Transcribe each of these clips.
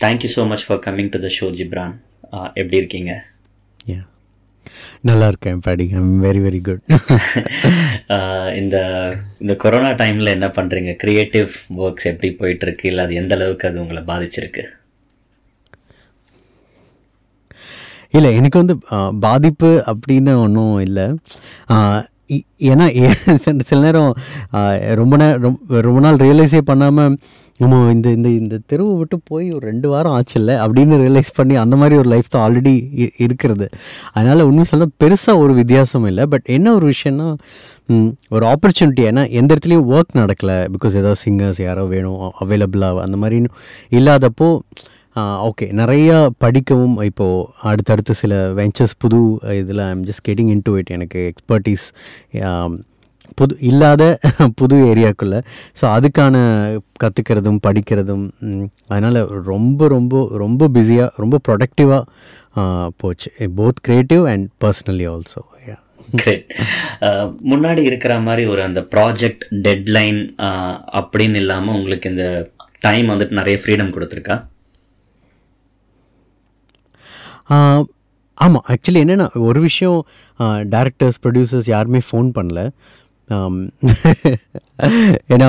Thank you so much for coming to the show Ghibran எப்படி இருக்கீங்க? Yeah நல்லா இருக்கேன் பாடி. ஐம் வெரி வெரி குட் இந்த இந்த கொரோனா டைமில் என்ன பண்ணுறீங்க க்ரியேட்டிவ் ஒர்க்ஸ் எப்படி போயிட்டுருக்கு? இல்லை அது எந்த அளவுக்கு அது உங்களை பாதிச்சிருக்கு? இல்லை எனக்கு வந்து ஆ, பாதிப்பு அப்படின்னு ஒன்றும் இல்லை. இ- ஏன்னா சில சில நேரம் ரொம்ப நேரம் ரொம்ப ரொம்ப நாள் ரியலைஸே பண்ணாமல் நம்ம இந்த இந்த இந்த தெருவை விட்டு போய் ஒரு ரெண்டு வாரம் ஆச்சு இல்லை அப்படின்னு ரியலைஸ் பண்ணி அந்த மாதிரி ஒரு லைஃப் தான் ஆல்ரெடி இருக்கிறது. அதனால் உண்மை சொல்ல பெருசாக ஒரு வித்தியாசம் இல்லை. பட் என்ன ஒரு விஷயம்னா ஒரு ஆப்பர்ச்சுனிட்டி ஏன்னா எந்த இடத்துலையும் ஒர்க் நடக்கலை. பிகாஸ் ஏதாவது சிங்கர்ஸ் யாரோ வேணும் அவைலபிளாக அந்த மாதிரின்னு இல்லாதப்போ ஓகே நிறையா படிக்கவும் இப்போது அடுத்தடுத்து சில வெஞ்சர்ஸ் புது இதில் I'm just getting into it எனக்கு எக்ஸ்பர்டீஸ் புது இல்லாத புது ஏரியாக்குள்ளே ஸோ அதுக்கான கற்றுக்கிறதும் படிக்கிறதும் அதனால் ரொம்ப ரொம்ப ரொம்ப பிஸியாக ரொம்ப ப்ரொடக்டிவாக போச்சு. Both creative and personally also yeah great முன்னாடி இருக்கிற மாதிரி ஒரு அந்த ப்ராஜெக்ட் டெட்லைன் அப்படின்னு இல்லாமல் உங்களுக்கு இந்த டைம் வந்துட்டு நிறைய ஃப்ரீடம் கொடுத்துருக்கா? ஆமாம் ஆக்சுவலி என்னென்னா ஒரு விஷயம் டேரக்டர்ஸ் ப்ரொடியூசர்ஸ் யாருமே ஃபோன் பண்ணல. ஏன்னா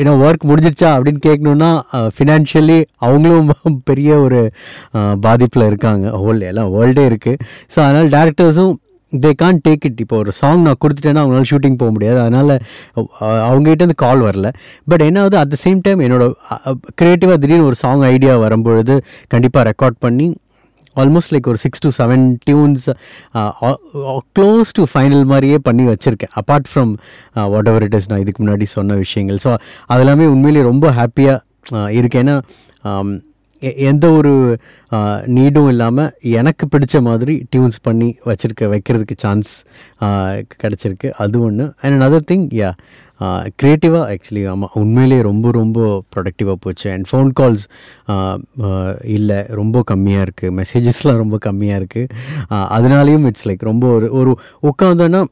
ஏன்னா ஒர்க் முடிஞ்சிடுச்சா அப்படின்னு கேட்கணுன்னா ஃபினான்ஷியலி அவங்களும் பெரிய ஒரு பாதிப்பில் இருக்காங்க. ஹோல் எல்லாம் வேர்ல்டே இருக்குது ஸோ அதனால் டேரக்டர்ஸும் தே கான் டேக் இட் இப்போ ஒரு சாங் நான் கொடுத்துட்டேன்னா அவங்களால ஷூட்டிங் போக முடியாது. அதனால் அவங்ககிட்ட இருந்து கால் வரல. பட் என்ன ஆகுது? அட் த சேம் டைம் என்னோட க்ரியேட்டிவாக திடீர்னு ஒரு சாங் ஐடியா வரும்பொழுது கண்டிப்பாக ரெக்கார்ட் பண்ணி ஆல்மோஸ்ட் லைக் ஒரு six to seven tunes close to final மாதிரியே பண்ணி வச்சுருக்கேன். Apart from whatever it is நான் இதுக்கு முன்னாடி சொன்ன விஷயங்கள். ஸோ அதெல்லாமே உண்மையிலேயே ரொம்ப ஹாப்பியாக இருக்கேன்னா எந்த ஒரு நீடும் இல்லாமல் எனக்கு பிடிச்ச மாதிரி டியூன்ஸ் பண்ணி வச்சுருக்க வைக்கிறதுக்கு சான்ஸ் கிடச்சிருக்கு. அது ஒன்று அண்ட் அதர் திங் யா க்ரியேட்டிவாக ஆக்சுவலி ஆமாம் உண்மையிலேயே ரொம்ப ரொம்ப ப்ரொடக்டிவாக போச்சு. அண்ட் ஃபோன் கால்ஸ் இல்லை ரொம்ப கம்மியாக இருக்குது மெசேஜஸ்லாம் ரொம்ப கம்மியாக இருக்குது அதனாலேயும் இட்ஸ் லைக் ரொம்ப ஒரு ஒரு உட்காந்தோன்னா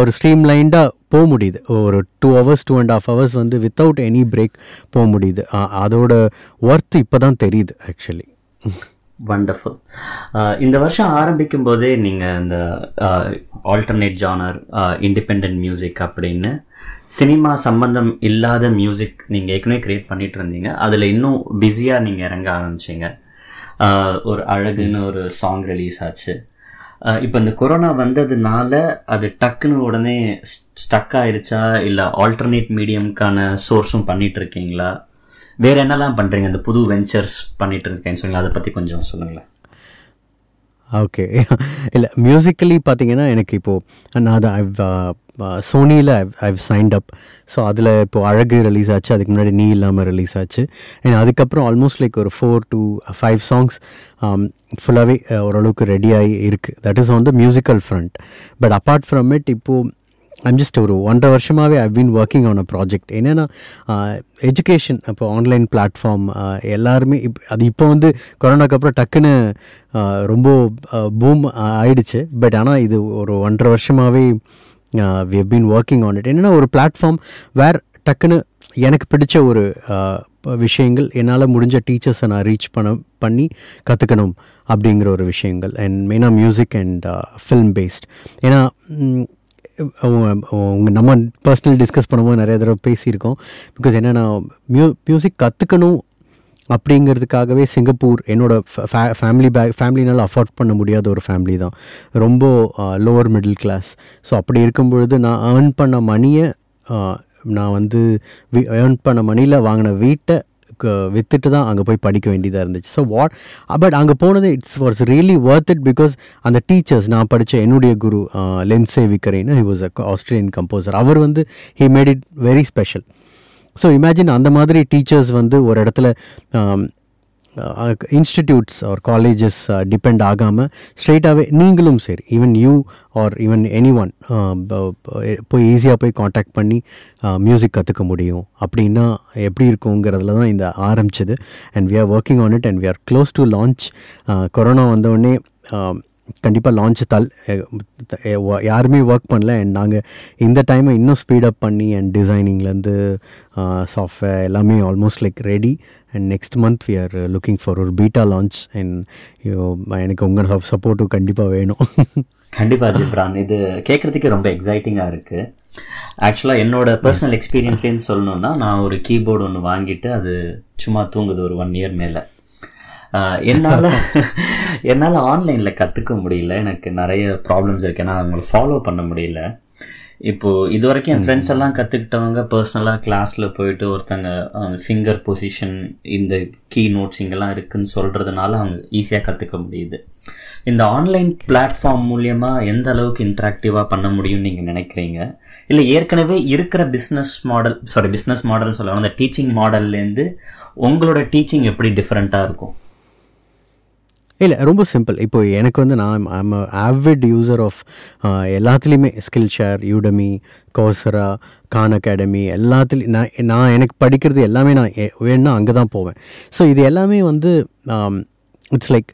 ஒரு ஸ்ட்ரீம் லைண்டாக போக முடியுது. ஒரு two hours two and half hours வந்து வித்தவுட் எனி பிரேக் போக முடியுது. அதோட ஒர்த் இப்போ தான் தெரியுது ஆக்சுவலி வண்டர்ஃபுல் இந்த வருஷம் ஆரம்பிக்கும் போதே நீங்கள் இந்த ஆல்டர்னேட் ஜானர் இண்டிபெண்ட் மியூசிக் அப்படின்னு சினிமா சம்பந்தம் இல்லாத மியூசிக் நீங்கள் ஏற்கனவே கிரியேட் பண்ணிட்டு இருந்தீங்க. அதில் இன்னும் பிஸியாக நீங்கள் இறங்க ஆரம்பிச்சீங்க. ஒரு அழகுன்னு ஒரு சாங் ரிலீஸ் ஆச்சு. இப்போ இந்த கொரோனா வந்ததுனால அது டக்குன்னு உடனே ஸ்டக் ஆயிருச்சா? இல்லை ஆல்டர்னேட் மீடியம்க்கான சோர்ஸும் பண்ணிட்டு இருக்கீங்களா? வேற என்னெல்லாம் பண்றீங்க? இந்த புது வெஞ்சர்ஸ் பண்ணிட்டு இருக்கேன்னு சொன்னீங்க அதை பத்தி கொஞ்சம் சொல்லுங்களேன். ஓகே இல்லை மியூசிக்கலி பார்த்தீங்கன்னா எனக்கு இப்போது நான் அதை ஐவ் சோனியில் ஐவ் சைன்ட் அப் ஸோ அதில் இப்போது அழகு ரிலீஸ் ஆச்சு. அதுக்கு முன்னாடி நீ இல்லாமல் ரிலீஸ் ஆச்சு. ஏன்னா அதுக்கப்புறம் ஆல்மோஸ்ட் லைக் ஒரு ஃபோர் டு ஃபைவ் சாங்ஸ் ஃபுல்லாகவே ஓரளவுக்கு ரெடியாகி இருக்குது that is on the musical front but apart from it இப்போது ஐம் ஜஸ்ட் ஒரு ஒன்றரை வருஷமாகவே I been working on a project என்னென்னா எஜுகேஷன் இப்போ ஆன்லைன் பிளாட்ஃபார்ம் எல்லாருமே இப் அது இப்போ வந்து கொரோனாக்கு அப்புறம் டக்குன்னு ரொம்ப பூம் ஆயிடுச்சு. பட் ஆனால் இது ஒரு ஒன்றரை வருஷமாகவே we have been working on it என்னென்னா ஒரு பிளாட்ஃபார்ம் வேர் டக்குன்னு எனக்கு பிடிச்ச ஒரு விஷயங்கள் என்னால் முடிஞ்ச டீச்சர்ஸை நான் ரீச் பண்ண பண்ணி கற்றுக்கணும் அப்படிங்கிற ஒரு விஷயங்கள். அண்ட் மெயினாக மியூசிக் அண்ட் ஃபில்ம் பேஸ்ட் ஏன்னா நம்ம பர்சனல் டிஸ்கஸ் பண்ணும்போது நிறைய தடவை பேசியிருக்கோம். பிகாஸ் என்னென்னா மியூ மியூசிக் கற்றுக்கணும் அப்படிங்கிறதுக்காகவே சிங்கப்பூர் என்னோட ஃபேமிலி பேக் ஃபேமிலினால் அஃபோர்ட் பண்ண முடியாத ஒரு ஃபேமிலி தான். ரொம்ப லோவர் மிடில் கிளாஸ் ஸோ அப்படி இருக்கும் பொழுது நான் ஏர்ன் பண்ண மணியை நான் வந்து ஏர்ன் பண்ண மணியில் வாங்கின வீட்டை Uh, விற்றுட்டு தான் அங்கே போய் படிக்க வேண்டியதாக இருந்துச்சு. ஸோ வாட் பட் அங்கே போனது it's was really worth it because அந்த டீச்சர்ஸ் நான் படித்த என்னுடைய குரு லென்சே விக்கரின்னு he was a Australian composer அவர் வந்து he made it very special so imagine அந்த மாதிரி டீச்சர்ஸ் வந்து ஒரு இடத்துல um, institutes or colleges depend ஆகாமல் ஸ்ட்ரெயிட்டாகவே நீங்களும் சரி even you are even any one போய் ஈஸியாக போய் காண்டாக்ட் பண்ணி மியூசிக் கற்றுக்க முடியும். அப்படின்னா எப்படி இருக்குங்கிறதுல தான் இந்த ஆரம்பிச்சது. And we are working on it and we are close to launch corona வந்தோடனே கண்டிப்பாக லான்ச் தல் யாருமே ஒர்க் பண்ணல அண்ட் நாங்கள் இந்த டைமை இன்னும் ஸ்பீடப் பண்ணி அண்ட் டிசைனிங்லேருந்து சாஃப்ட்வேர் எல்லாமே almost like ready and next month we are looking for ஒரு பீட்டா லான்ச் அண்ட் எனக்கு உங்கள் சப்போர்ட்டும் கண்டிப்பாக வேணும். கண்டிப்பாக ஜிப்ரான். இது கேட்குறதுக்கு ரொம்ப எக்ஸைட்டிங்காக இருக்குது ஆக்சுவலாக என்னோட பர்சனல் எக்ஸ்பீரியன்ஸ்லேருந்து சொல்லணுன்னா நான் ஒரு கீபோர்டு ஒன்று வாங்கிட்டு அது சும்மா தூங்குது ஒரு ஒன் இயர் மேலே. என்னால என்னால் ஆன்லைனில் கற்றுக்க முடியல. எனக்கு நிறைய ப்ராப்ளம்ஸ் இருக்கு. நான் அவங்களை ஃபாலோ பண்ண முடியல. இப்போ இது வரைக்கும் என் ஃப்ரெண்ட்ஸ் எல்லாம் கற்றுக்கிட்டவங்க பர்சனலாக கிளாஸில் போயிட்டு ஒருத்தங்க ஃபிங்கர் பொசிஷன் இந்த கீ நோட்ஸ் இங்கெல்லாம் இருக்குன்னு சொல்கிறதுனால அவங்க ஈஸியாக கற்றுக்க முடியுது. இந்த ஆன்லைன் பிளாட்ஃபார்ம் மூலியமாக எந்த அளவுக்கு இன்ட்ராக்டிவாக பண்ண முடியும்னு நீங்கள் நினைக்கிறீங்க? இல்லை ஏற்கனவே இருக்கிற business model sorry business model சொல்லணும் அந்த டீச்சிங் மாடல்லேருந்து உங்களோட டீச்சிங் எப்படி டிஃப்ரெண்ட்டாக இருக்கும்? இல்லை ரொம்ப சிம்பிள் இப்போ எனக்கு வந்து நான் ஐம் ஆவிட் யூசர் ஆஃப் எல்லாத்துலேயுமே Skillshare Udemy Coursera Khan Academy எல்லாத்துலேயும் நான் நான் எனக்கு படிக்கிறது எல்லாமே நான் வேணும்னா அங்கே தான் போவேன். ஸோ இது எல்லாமே வந்து இட்ஸ் லைக்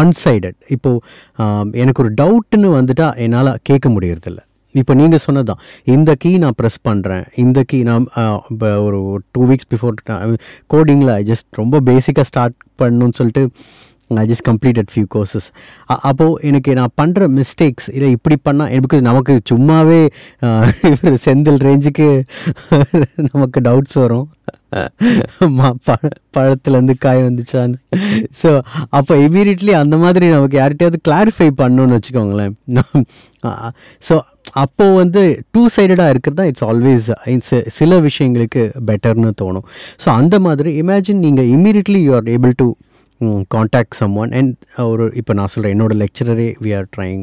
ஒன் சைடட் இப்போது எனக்கு ஒரு டவுட்டுன்னு வந்துட்டால் என்னால் கேட்க முடியறதில்ல. இப்போ நீங்கள் சொன்னது தான் இந்த கீ நான் ப்ரெஸ் பண்ணுறேன் இந்த கீ நான் இப்போ ஒரு டூ வீக்ஸ் பிஃபோர் கோடிங்கில் ஐ ஜஸ்ட் ரொம்ப பேசிக்காக ஸ்டார்ட் பண்ணணும்னு சொல்லிட்டு I just completed few courses அப்போது எனக்கு நான் பண்ணுற மிஸ்டேக்ஸ் இல்லை இப்படி பண்ணால் பிகாஸ் நமக்கு சும்மாவே செந்தில் ரேஞ்சுக்கு நமக்கு டவுட்ஸ் வரும். பழ பழத்துலேருந்து காய் வந்துச்சான்னு. ஸோ அப்போ இமீடியட்லி அந்த மாதிரி நமக்கு யார்கிட்டயாவது கிளாரிஃபை பண்ணணும்னு வச்சுக்கோங்களேன். ஸோ அப்போது வந்து டூ சைடடாக இருக்கிறது தான் இட்ஸ் ஆல்வேஸ் சில விஷயங்களுக்கு பெட்டர்னு தோணும். ஸோ அந்த மாதிரி இமேஜின் நீங்கள் immediately you are able to contact some one and ஒரு இப்போ நான் சொல்கிறேன் என்னோட லெக்சரரே வி ஆர் ட்ரைங்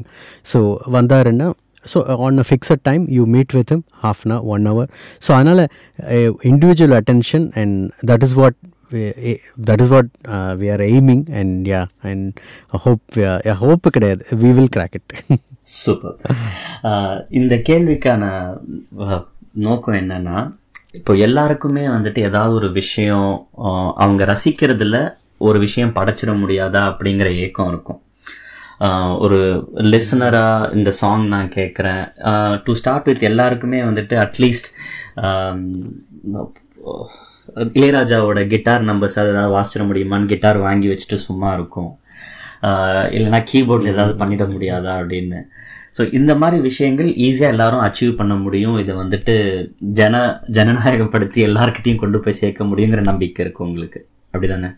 ஸோ வந்தாருன்னா so on a fixed time you meet with him half an hour one hour so அதனால் individual attention and that is what that is what we are aiming and yeah and hope hope கிடையாது. We will crack it super இந்த கேள்விக்கான நோக்கம் என்னன்னா இப்போ எல்லாருக்குமே வந்துட்டு ஏதாவது ஒரு விஷயம் அவங்க ரசிக்கிறதுல ஒரு விஷயம் படைச்சிட முடியாதா அப்படிங்கிற ஏக்கம் இருக்கும். ஒரு லிசனராக இந்த சாங் நான் கேட்குறேன் டு ஸ்டார்ட் வித் எல்லாருக்குமே வந்துட்டு அட்லீஸ்ட் இளையராஜாவோட கிட்டார் நம்பர்ஸ் ஏதாவது வாசிச்சிட முடியுமான்னு கிட்டார் வாங்கி வச்சுட்டு சும்மா இருக்கும். இல்லைனா இல்லைன்னா கீபோர்டில் ஏதாவது பண்ணிட முடியாதா அப்படின்னு. ஸோ இந்த மாதிரி விஷயங்கள் ஈஸியாக எல்லாரும் அச்சீவ் பண்ண முடியும். இதை வந்துட்டு ஜன ஜனநாயகப்படுத்தி எல்லாருக்கிட்டையும் கொண்டு போய் சேர்க்க முடியுங்கிற நம்பிக்கை இருக்குது உங்களுக்கு. அப்படிதானே?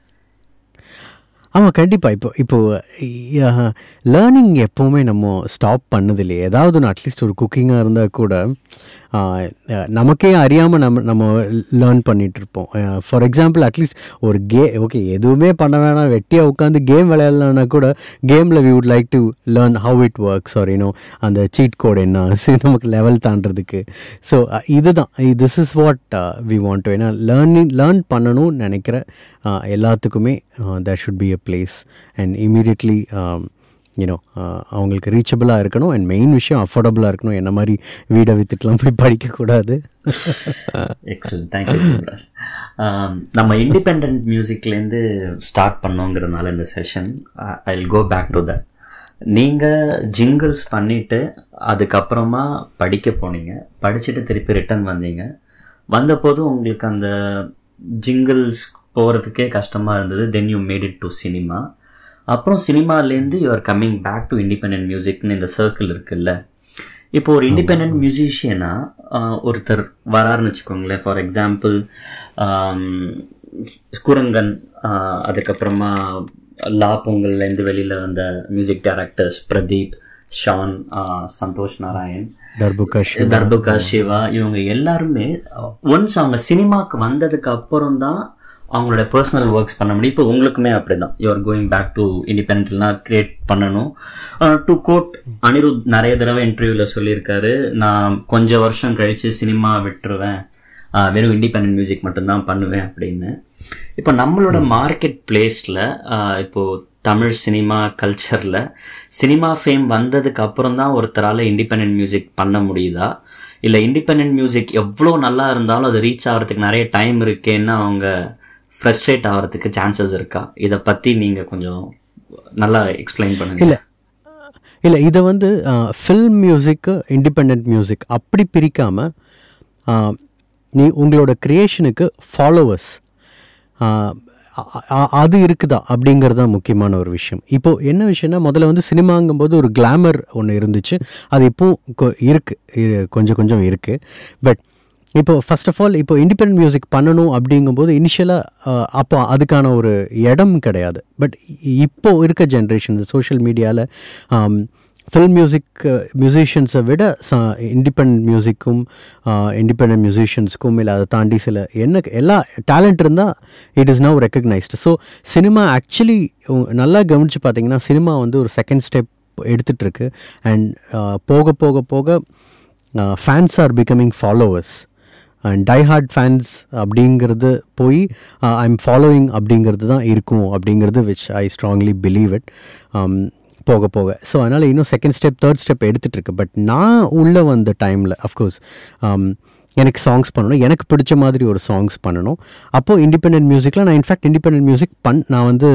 ஆமாம் கண்டிப்பாக இப்போ இப்போது லேர்னிங் எப்போவுமே நம்ம ஸ்டாப் பண்ணதில்லையே. ஏதாவது ஒன்று அட்லீஸ்ட் ஒரு குக்கிங்காக இருந்தால் கூட நமக்கே அறியாமல் நம்ம நம்ம லேர்ன் பண்ணிகிட்ருப்போம் ஃபார் எக்ஸாம்பிள் அட்லீஸ்ட் ஒரு கே ஓகே எதுவுமே பண்ண வேணாம். வெட்டியாக உட்காந்து கேம் விளையாடலான்னா கூட கேமில் we would like to learn how it works or you know அந்த சீட் கோட் என்ன நமக்கு லெவல் தாண்டதுக்கு ஸோ இதுதான். This is what we want to ஏன்னா லேர்னிங் லேர்ன் பண்ணணும்னு நினைக்கிற எல்லாத்துக்குமே there should be a place and immediately you know அவங்களுக்கு ரீச்சபிளாக இருக்கணும் அண்ட் மெயின் விஷயம் அஃபோர்டபுளாக இருக்கணும். என்ன மாதிரி வீடை வித்துட்டுலாம் போய் படிக்கக்கூடாது. எக்ஸலன்ட் தேங்க்யூ um, நம்ம இண்டிபெண்ட் மியூசிக்லேருந்து ஸ்டார்ட் பண்ணோங்கிறதுனால இந்த session I will go back to the நீங்கள் ஜிங்கிள்ஸ் பண்ணிவிட்டு அதுக்கப்புறமா படிக்க போனீங்க. படிச்சுட்டு திருப்பி ரிட்டர்ன் வந்தீங்க. வந்தபோது உங்களுக்கு அந்த ஜிங்கிள்ஸ் போகிறதுக்கே கஷ்டமாக இருந்தது. Then you made it to cinema அப்புறம் சினிமாலேருந்து you are coming back to independent மியூசிக்னு இந்த சர்க்கிள் இருக்குல்ல. இப்போ ஒரு இண்டிபெண்ட் மியூசிஷியனா ஒருத்தர் வராருன்னு வச்சுக்கோங்களேன். ஃபார் எக்ஸாம்பிள் குரங்கன் அதுக்கப்புறமா லா பொங்கல்லேருந்து வெளியில் வந்த music directors Pradeep Shawn Santhosh Narayan தர்புகஷ் தர்புகா சிவா இவங்க எல்லாருமே ஒன்ஸ் அவங்க சினிமாக்கு வந்ததுக்கு அப்புறம் தான் அவங்களோட பர்சனல் ஒர்க்ஸ் பண்ண முடியும். இப்போ உங்களுக்குமே அப்படிதான். You are going back to இண்டிபெண்ட்லாம் create பண்ணணும். டு கோட் அனிருத் நிறைய தடவை இன்டர்வியூவில் சொல்லியிருக்காரு. நான் கொஞ்ச வருஷம் கழிச்சு சினிமா விட்டுருவேன். வெறும் இண்டிபெண்ட் மியூசிக் மட்டும்தான் பண்ணுவேன் அப்படின்னு. இப்போ நம்மளோட மார்க்கெட் பிளேஸில் இப்போ தமிழ் சினிமா கல்ச்சரில் சினிமா ஃபேம் வந்ததுக்கு அப்புறம் தான் ஒருத்தரால் இண்டிபெண்ட் மியூசிக் பண்ண முடியுதா? இல்லை இண்டிபெண்ட் மியூசிக் எவ்வளோ நல்லா இருந்தாலும் அது ரீச் ஆகிறதுக்கு நிறைய டைம் இருக்கேன்னு அவங்க ஃப்ரஸ்ட்ரேட் ஆகிறதுக்கு சான்சஸ் இருக்கா? இதை பற்றி நீங்கள் கொஞ்சம் நல்லா எக்ஸ்பிளைன் பண்ணுங்க. இல்லை. இல்லை இதை வந்து ஃபில்ம் மியூசிக்கு இண்டிபெண்ட் மியூசிக் அப்படி பிரிக்காமல் நீ உங்களோட க்ரியேஷனுக்கு ஃபாலோவர்ஸ் அது இருக்குதா? அப்படிங்கிறது தான் முக்கியமான ஒரு விஷயம். இப்போது என்ன விஷயம்னா முதல்ல வந்து சினிமாங்கும்போது ஒரு கிளாமர் ஒன்று இருந்துச்சு. அது இப்போவும் இருக்குது கொஞ்சம் கொஞ்சம் இருக்குது பட் இப்போ ஃபர்ஸ்ட் ஆஃப் ஆல் இப்போ இண்டிபெண்ட் மியூசிக் பண்ணணும் அப்படிங்கும்போது இனிஷியலாக அப்போ அதுக்கான ஒரு இடம் கிடையாது. பட் இப்போ இருக்க ஜென்ரேஷன் சோஷியல் மீடியாவில் ஃபில்ம் மியூசிக் மியூசிஷியன்ஸை விட இண்டிபெண்ட் மியூசிக்கும் இண்டிபெண்ட் மியூசிஷியன்ஸ்க்கும் இல்லை அதை தாண்டி சில என்ன எல்லா டேலண்ட் இருந்தால் it is now recognized so cinema actually நல்லா கவனித்து பார்த்தீங்கன்னா சினிமா வந்து ஒரு செகண்ட் ஸ்டெப் எடுத்துகிட்ருக்கு அண்ட் போக போக போக fans are becoming followers and die hard fans அப்படிங்கிறது போய் ஐ எம் ஃபாலோயிங் அப்படிங்கிறது தான் இருக்கும் அப்படிங்கிறது which I strongly believe it போக போக. ஸோ அதனால் இன்னும் செகண்ட் ஸ்டெப் தேர்ட் ஸ்டெப் எடுத்துகிட்ருக்கு பட் நான் உள்ளே வந்த டைமில் அஃப்கோர்ஸ் எனக்கு சாங்ஸ் பண்ணணும். எனக்கு பிடிச்ச மாதிரி ஒரு சாங்ஸ் பண்ணணும். அப்போது இண்டிபெண்ட் மியூசிக்கில் நான் இன்ஃபேக்ட் இண்டிபெண்ட் மியூசிக் பண் நான் வந்து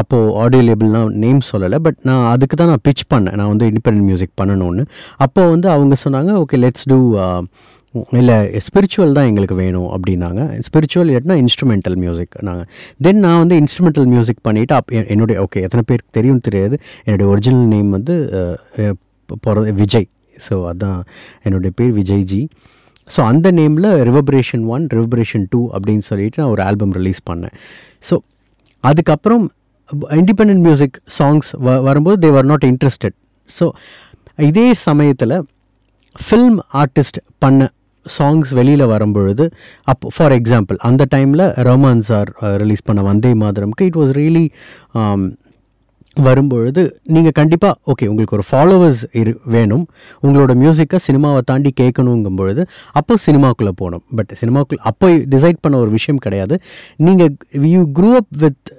அப்போது ஆடியோ லேபிள்லாம் நேம் சொல்லலை. பட் நான் அதுக்கு தான் நான் பிச் பண்ணேன். நான் வந்து இண்டிபெண்ட் மியூசிக் பண்ணணும்னு. அப்போது வந்து அவங்க சொன்னாங்க ஓகே லெட்ஸ் டூ இல்லை ஸ்பிரிச்சுவல் தான் எங்களுக்கு வேணும் அப்படின்னாங்க. ஸ்பிரிச்சுவல் இல்லைனா இன்ஸ்ட்ருமெண்டல் மியூசிக் நாங்கள் தென் நான் வந்து இன்ஸ்ட்ருமெண்டல் மியூசிக் பண்ணிவிட்டு அப் என்னுடைய ஓகே எத்தனை பேருக்கு தெரியும் தெரியாது. என்னுடைய ஒரிஜினல் நேம் வந்து போகிறது விஜய். ஸோ அதுதான் என்னுடைய பேர் விஜய்ஜி. ஸோ அந்த நேமில் ரிவபரேஷன் ஒன் ரிவபரேஷன் டூ அப்படின்னு சொல்லிட்டு நான் ஒரு ஆல்பம் ரிலீஸ் பண்ணேன். ஸோ அதுக்கப்புறம் இண்டிபெண்ட் மியூசிக் சாங்ஸ் வ வரும்போது they are not interested so இதே சமயத்தில் ஃபில்ம் ஆர்டிஸ்ட் பண்ண சாங்ஸ் வெளியில் வரும்பொழுது அப் ஃபார் எக்ஸாம்பிள் அந்த டைமில் ரஹ்மான் சார் ரிலீஸ் பண்ண வந்தே மாதரம்க்கு இட் வாஸ் ரியலி வரும்பொழுது நீங்கள் கண்டிப்பாக ஓகே உங்களுக்கு ஒரு ஃபாலோவர்ஸ் இரு வேணும். உங்களோட மியூசிக்கை சினிமாவை தாண்டி கேட்கணுங்கும் பொழுது அப்போ சினிமாக்குள்ளே போகணும். பட் சினிமாக்குள்ளே அப்போ டிசைட் பண்ண ஒரு விஷயம் கிடையாது. நீங்கள் you grew up with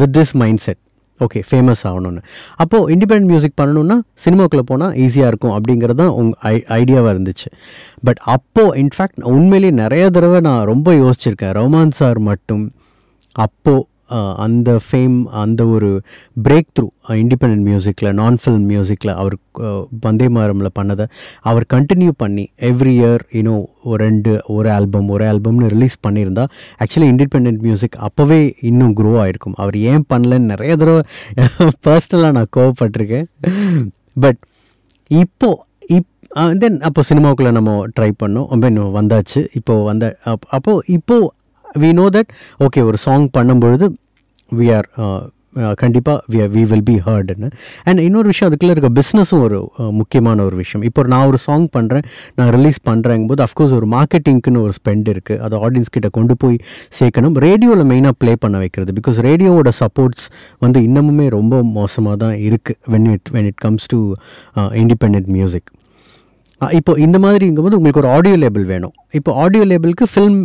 with this mind set okay famous ஆகணும்னு. அப்போது இண்டிபெண்ட் மியூசிக் பண்ணணுன்னா சினிமாக்குள்ளே போனால் ஈஸியாக இருக்கும் அப்படிங்கிறது தான் உங் ஐ ஐடியாவாக இருந்துச்சு. பட் அப்போது இன்ஃபேக்ட் உண்மையிலேயே நிறைய தடவை நான் ரொம்ப யோசிச்சிருக்கேன். ரஹ்மான் சார் மட்டும் அப்போது அந்த ஃபேம் அந்த ஒரு பிரேக் த்ரூ இண்டிபெண்ட் மியூசிக்கில் நான் ஃபில்ம் மியூசிக்கில் அவர் வந்தே மாரமில் பண்ணதை அவர் கண்டினியூ பண்ணி எவ்ரி இயர் இன்னும் ஒரு ரெண்டு ஒரு ஆல்பம் ஒரு ஆல்பம்னு ரிலீஸ் பண்ணியிருந்தா ஆக்சுவலி இண்டிபெண்ட் மியூசிக் அப்போவே இன்னும் க்ரோ ஆகிருக்கும் அவர் ஏன் பண்ணலன்னு நிறைய தடவை பர்சனலாக நான் கோவப்பட்டிருக்கேன். பட் இப்போது இப் தென் அப்போ சினிமாவுக்குள்ளே நம்ம ட்ரை பண்ணோம். வந்தாச்சு. இப்போது வந்த அப்போது இப்போது வி நோ தட் ஓகே ஒரு சாங் பண்ணும்பொழுது வி ஆர் கண்டிப்பாக வி வி வில் பி ஹர்டுன்னு அண்ட் இன்னொரு விஷயம் அதுக்குள்ளே இருக்க பிஸ்னஸும் ஒரு uh, முக்கியமான ஒரு விஷயம். இப்போ நான் ஒரு சாங் பண்ணுறேன் நான் ரிலீஸ் பண்ணுறேங்கும் போது அஃப்கோர்ஸ் ஒரு மார்க்கெட்டிங்க்குன்னு ஒரு ஸ்பெண்ட் இருக்குது அதை ஆடியன்ஸ் கிட்ட கொண்டு போய் சேர்க்கணும். ரேடியோவில் மெயினாக ப்ளே பண்ண வைக்கிறது. பிகாஸ் ரேடியோவோட சப்போர்ட்ஸ் வந்து இன்னமுமே ரொம்ப மோசமாக தான் இருக்குது when it when it comes to independent music இப்போ இந்த மாதிரிங்கும்போது உங்களுக்கு ஒரு ஆடியோ லேபிள் வேணும். இப்போ ஆடியோ லேபிளுக்கு ஃபில்ம்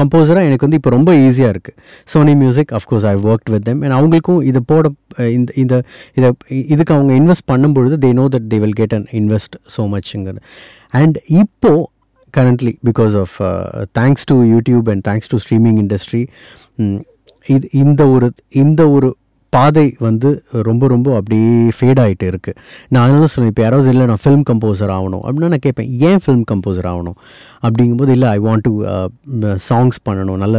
கம்போசராக எனக்கு வந்து இப்போ ரொம்ப ஈஸியாக இருக்குது Sony music of course I work with them and அவங்களுக்கும் இதை போட இந்த இந்த இதை இதுக்கு அவங்க இன்வெஸ்ட் பண்ணும்பொழுது they know that they will get and invest so மச்ங்கிறது and இப்போது currently because of thanks to YouTube and thanks to streaming industry இது இந்த ஒரு இந்த ஒரு பாதை வந்து ரொம்ப ரொம்ப அப்படியே ஃபேட் ஆகிட்டு இருக்குது நான் அதனால சொல்லுவேன் இப்போ யாராவது இல்லை நான் ஃபிலிம் கம்போசர் ஆகணும் அப்படின்னா நான் கேட்பேன் ஏன் ஃபிலிம் கம்போசர் ஆகணும்? அப்படிங்கும்போது இல்லை ஐ வாண்ட் டு சாங்ஸ் பண்ணணும் நல்ல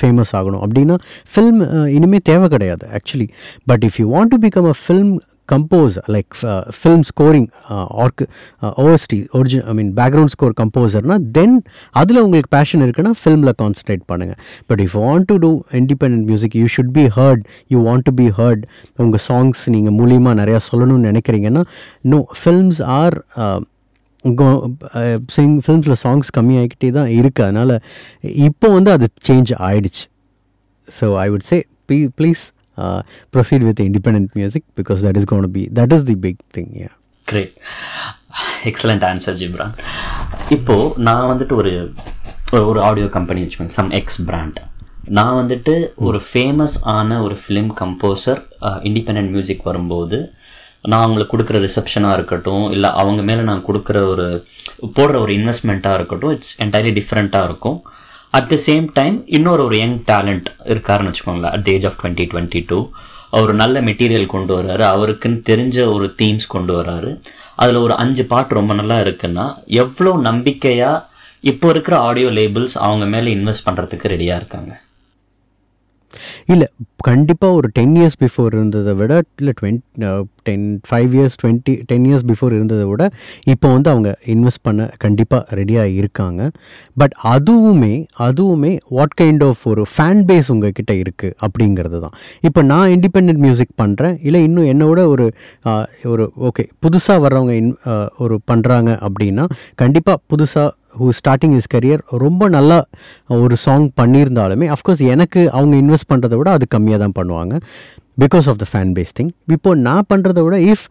ஃபேமஸ் ஆகணும். அப்படின்னா ஃபில்ம் இனிமேல் தேவை கிடையாது actually but if you want to become a film compose like film scoring or OST original I mean background score கம்போசர்னால் then அதில் உங்களுக்கு பேஷன் இருக்குன்னா ஃபிலிமில் கான்சன்ட்ரேட் பண்ணுங்கள் but if want to do independent music you should be heard you want to be heard உங்கள் songs நீங்கள் மூலியமாக நிறையா சொல்லணும்னு நினைக்கிறீங்கன்னா நோ ஃபில்ம்ஸ் ஆர் சிங் ஃபிலிம்ஸில் சாங்ஸ் கம்மியாகிக்கிட்டே தான் இருக்குது அதனால் இப்போ வந்து அது சேஞ்ச் ஆயிடுச்சு. So I would say plea please uh, proceed with independent music because that is going to be that is the big thing yeah. Great excellent answer Ghibran இப்போது நான் வந்துட்டு ஒரு ஒரு ஆடியோ கம்பெனி வச்சுக்கோங்க சம் எக்ஸ் பிராண்ட் நான் வந்துட்டு ஒரு famous ஆன ஒரு ஃபிலிம் கம்போசர் இண்டிபெண்ட் மியூசிக் வரும்போது நான் அவங்களுக்கு கொடுக்குற ரிசப்ஷனாக இருக்கட்டும் இல்லை அவங்க மேலே நான் கொடுக்குற ஒரு போடுற ஒரு இன்வெஸ்ட்மெண்ட்டாக இருக்கட்டும் இட்ஸ் என்டையர்லி டிஃப்ரெண்ட்டாக இருக்கும். அட் த சேம் டைம் இன்னொரு ஒரு யங் டேலண்ட் இருக்காருன்னு வச்சுக்கோங்களேன். At the age of twenty twenty two அவர் நல்ல மெட்டீரியல் கொண்டு வர்றாரு. அவருக்குன்னு தெரிஞ்ச ஒரு தீம்ஸ் கொண்டு வர்றாரு. அதில் ஒரு அஞ்சு பாட்டு ரொம்ப நல்லா இருக்குன்னா எவ்வளோ நம்பிக்கையாக இப்போ இருக்கிற ஆடியோ லேபிள்ஸ் அவங்க மேலே இன்வெஸ்ட் பண்ணுறதுக்கு ரெடியாக இருக்காங்க. இல்லை கண்டிப்பாக ஒரு டென் இயர்ஸ் பிஃபோர் இருந்ததை விட இல்லை twenty ten five years twenty ten years before இருந்ததை விட இப்போ வந்து அவங்க இன்வெஸ்ட் பண்ண கண்டிப்பாக ரெடியாக இருக்காங்க. பட் அதுவுமே அதுவுமே வாட் கைண்ட் ஆஃப் ஒரு ஃபேன் பேஸ் உங்ககிட்ட இருக்குது அப்படிங்கிறது தான். இப்போ நான் இண்டிபெண்ட் மியூசிக் பண்ணுறேன் இல்லை இன்னும் என்னோட ஒரு ஒரு ஓகே புதுசாக வர்றவங்க இன் ஒரு பண்ணுறாங்க அப்படின்னா கண்டிப்பாக புதுசாக ஹூ ஸ்டார்டிங் இஸ் கரியர் ரொம்ப நல்லா ஒரு சாங் பண்ணியிருந்தாலுமே அஃப்கோர்ஸ் எனக்கு அவங்க இன்வெஸ்ட் பண்ணுறத விட அது கம்மியாக தான் பண்ணுவாங்க. Because of the fan base thing இப்போ நான் பண்ணுறத விட if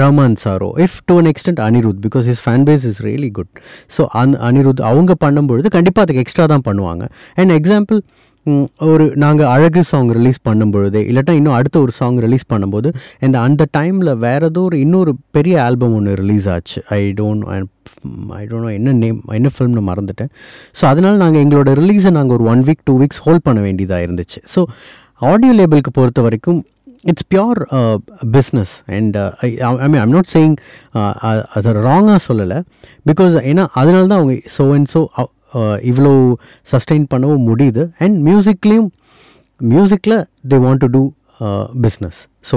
Rahman sorrow if to an extent Anirudh because his fan base is really good so அந் அனிருத் அவங்க பண்ணும்பொழுது கண்டிப்பாக அதுக்கு எக்ஸ்ட்ரா தான் பண்ணுவாங்க. அண்ட் எக்ஸாம்பிள் ஒரு நாங்கள் அழகு சாங் ரிலீஸ் பண்ணும்பொழுது இல்லாட்டா இன்னும் அடுத்த ஒரு சாங் ரிலீஸ் பண்ணும்போது இந்த அந்த டைமில் வேறு ஏதோ ஒரு இன்னொரு பெரிய ஆல்பம் ஒன்று ரிலீஸ் ஆச்சு. ஐ டோன்ட் ஐ டோன்ட் என்ன நேம் என்ன ஃபிலிம்னு மறந்துட்டேன். ஸோ அதனால் நாங்கள் எங்களோட ரிலீஸை நாங்கள் ஒரு one week two weeks hold பண்ண வேண்டியதாக இருந்துச்சு. ஸோ ஆடியோ லேபிளுக்கு பொறுத்த வரைக்கும் it's pure business and I mean I'm not saying அது ராங்காக சொல்லலை. பிகாஸ் ஏன்னா அதனால தான் அவங்க ஸோ அண்ட் ஸோ இவ்வளோ சஸ்டெயின் பண்ணவும் முடியுது. அண்ட் மியூசிக்லேயும் மியூசிக்கில் they want to do business so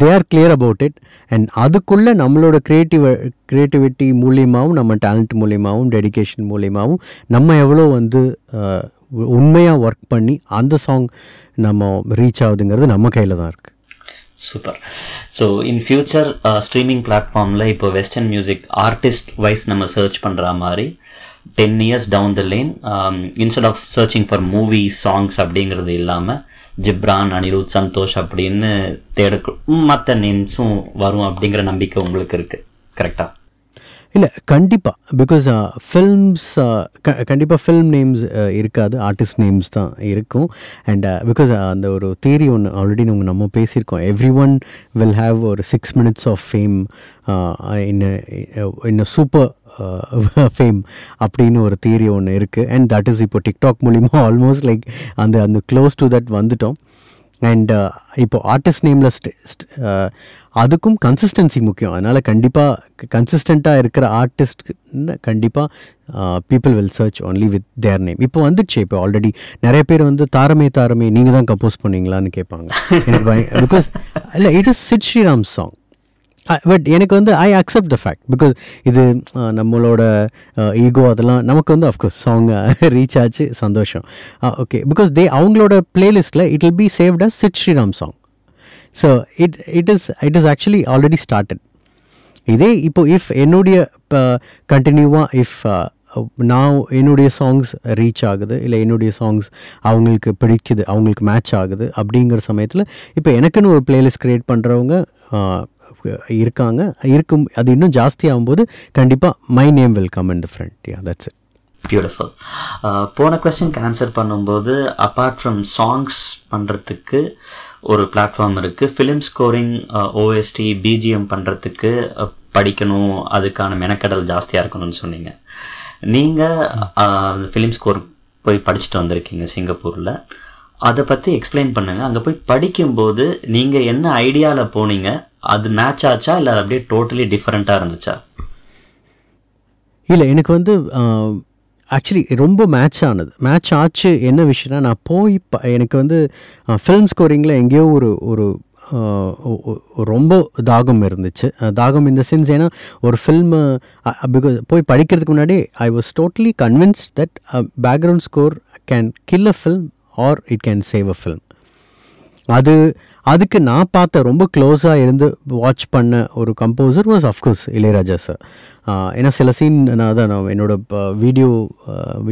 they are clear about it and அதுக்குள்ளே நம்மளோட க்ரியேட்டிவ் க்ரியேட்டிவிட்டி மூலியமாகவும் நம்ம டேலண்ட் மூலியமாகவும் டெடிகேஷன் மூலியமாகவும் நம்ம எவ்வளோ வந்து உண்மையாக ஒர்க் பண்ணி அந்த சாங் நம்ம ரீச் ஆகுதுங்கிறது நம்ம கையில் தான் இருக்குது super so in future streaming பிளாட்ஃபார்மில் இப்போ வெஸ்டர்ன் மியூசிக் ஆர்டிஸ்ட் வைஸ் நம்ம சர்ச் பண்ணுற மாதிரி ten years down the lane instead of searching for movie songs அப்படிங்கிறது இல்லாமல் ஜிப்ரான் அனிருத் சந்தோஷ் அப்படின்னு தேட மற்ற நேம்ஸும் வரும் அப்படிங்கிற நம்பிக்கை உங்களுக்கு இருக்குது கரெக்டாக இல்லை கண்டிப்பாக uh, uh, பிகாஸ் ஃபில்ம்ஸ் கண்டிப்பாக ஃபில்ம் நேம்ஸ் uh, இருக்காது. ஆர்டிஸ்ட் நேம்ஸ் தான் இருக்கும். அண்ட் பிகாஸ் அந்த ஒரு தேரி ஒன்று ஆல்ரெடி நம்ம நம்ம பேசியிருக்கோம். எவ்ரி ஒன் வில் ஹாவ் ஒரு six minutes of fame in in super fame அப்படின்னு ஒரு தியரி ஒன்று இருக்குது அண்ட் தட் இஸ் இப்போ டிக்டாக் மூலிமா ஆல்மோஸ்ட் லைக் அந்த அந்த க்ளோஸ் டு தட் வந்துட்டோம். அண்ட் uh, இப்போ ஆர்டிஸ்ட் நேமில் uh, அதுக்கும் கன்சிஸ்டன்சி முக்கியம். அதனால் கண்டிப்பாக கன்சிஸ்டண்ட்டாக இருக்கிற ஆர்டிஸ்ட் கண்டிப்பாக people will search only with their name இப்போ வந்துடுச்சு. இப்போ ஆல்ரெடி நிறைய பேர் வந்து தாரமே தாரமே நீங்கள் தான் கம்போஸ் பண்ணீங்களான்னு கேட்பாங்க. எனக்கு பிகாஸ் இல்லை it is Sid Sriram song but எனக்கு வந்து I accept the fact because இது நம்மளோட ஈகோ அதெல்லாம் நமக்கு வந்து அஃப்கோர்ஸ் சாங் ரீச் ஆச்சு சந்தோஷம். ஓகே பிகாஸ் தே அவங்களோட பிளேலிஸ்ட்டில் it will be saved as Sid Sriram song so it it is it is actually already started இதே இப்போ இஃப் என்னுடைய இப்போ கண்டினியூவாக இஃப் நான் என்னுடைய சாங்ஸ் ரீச் ஆகுது இல்லை என்னுடைய சாங்ஸ் அவங்களுக்கு பிடிக்குது அவங்களுக்கு மேட்ச் ஆகுது அப்படிங்கிற சமயத்தில் இப்போ எனக்குன்னு ஒரு பிளேலிஸ்ட் க்ரியேட் பண்ணுறவங்க இருக்காங்க. இருக்கும் அது இன்னும் ஜாஸ்தி ஆகும்போது கண்டிப்பாக my name welcome in the front yeah that's it beautiful போன கொஸ்டின்க்கு ஆன்சர் பண்ணும்போது அப்பார்ட் ஃப்ரம் சாங்ஸ் பண்ணுறதுக்கு ஒரு பிளாட்ஃபார்ம் இருக்குது ஃபிலிம் ஸ்கோரிங் ஓஎஸ்டி பிஜிஎம் பண்ணுறதுக்கு படிக்கணும். அதுக்கான மெனக்கடல் ஜாஸ்தியாக இருக்கணும்னு சொன்னீங்க. நீங்கள் ஃபிலிம் ஸ்கோர் போய் படிச்சுட்டு வந்திருக்கீங்க சிங்கப்பூரில். அதை பற்றி எக்ஸ்பிளைன் பண்ணுங்கள் அங்கே போய் படிக்கும்போது நீங்கள் என்ன ஐடியாவில் போனீங்க? அது மேட்ச் ஆச்சா இல்லை அது அப்படியே டோட்டலி டிஃப்ரெண்ட்டாக இருந்துச்சா? இல்லை எனக்கு வந்து ஆக்சுவலி ரொம்ப மேட்ச் ஆனது. மேட்ச் ஆச்சு என்ன விஷயம்னா நான் போய் ப எனக்கு வந்து ஃபிலிம் ஸ்கோரிங்கில் எங்கேயோ ஒரு ஒரு ரொம்ப தாகம் இருந்துச்சு. தாகம் இந்த சென்ஸ் ஏன்னா ஒரு ஃபில்மு பிகாஸ் போய் படிக்கிறதுக்கு முன்னாடி I was totally convinced that background score can kill a film or it can save a film அது அதுக்கு நான் பார்த்த ரொம்ப க்ளோஸாக இருந்து வாட்ச் பண்ண ஒரு composer was of course Ilaiyaraaja sir ஏன்னா சில சீன் நான் தான் நான் என்னோட வீடியோ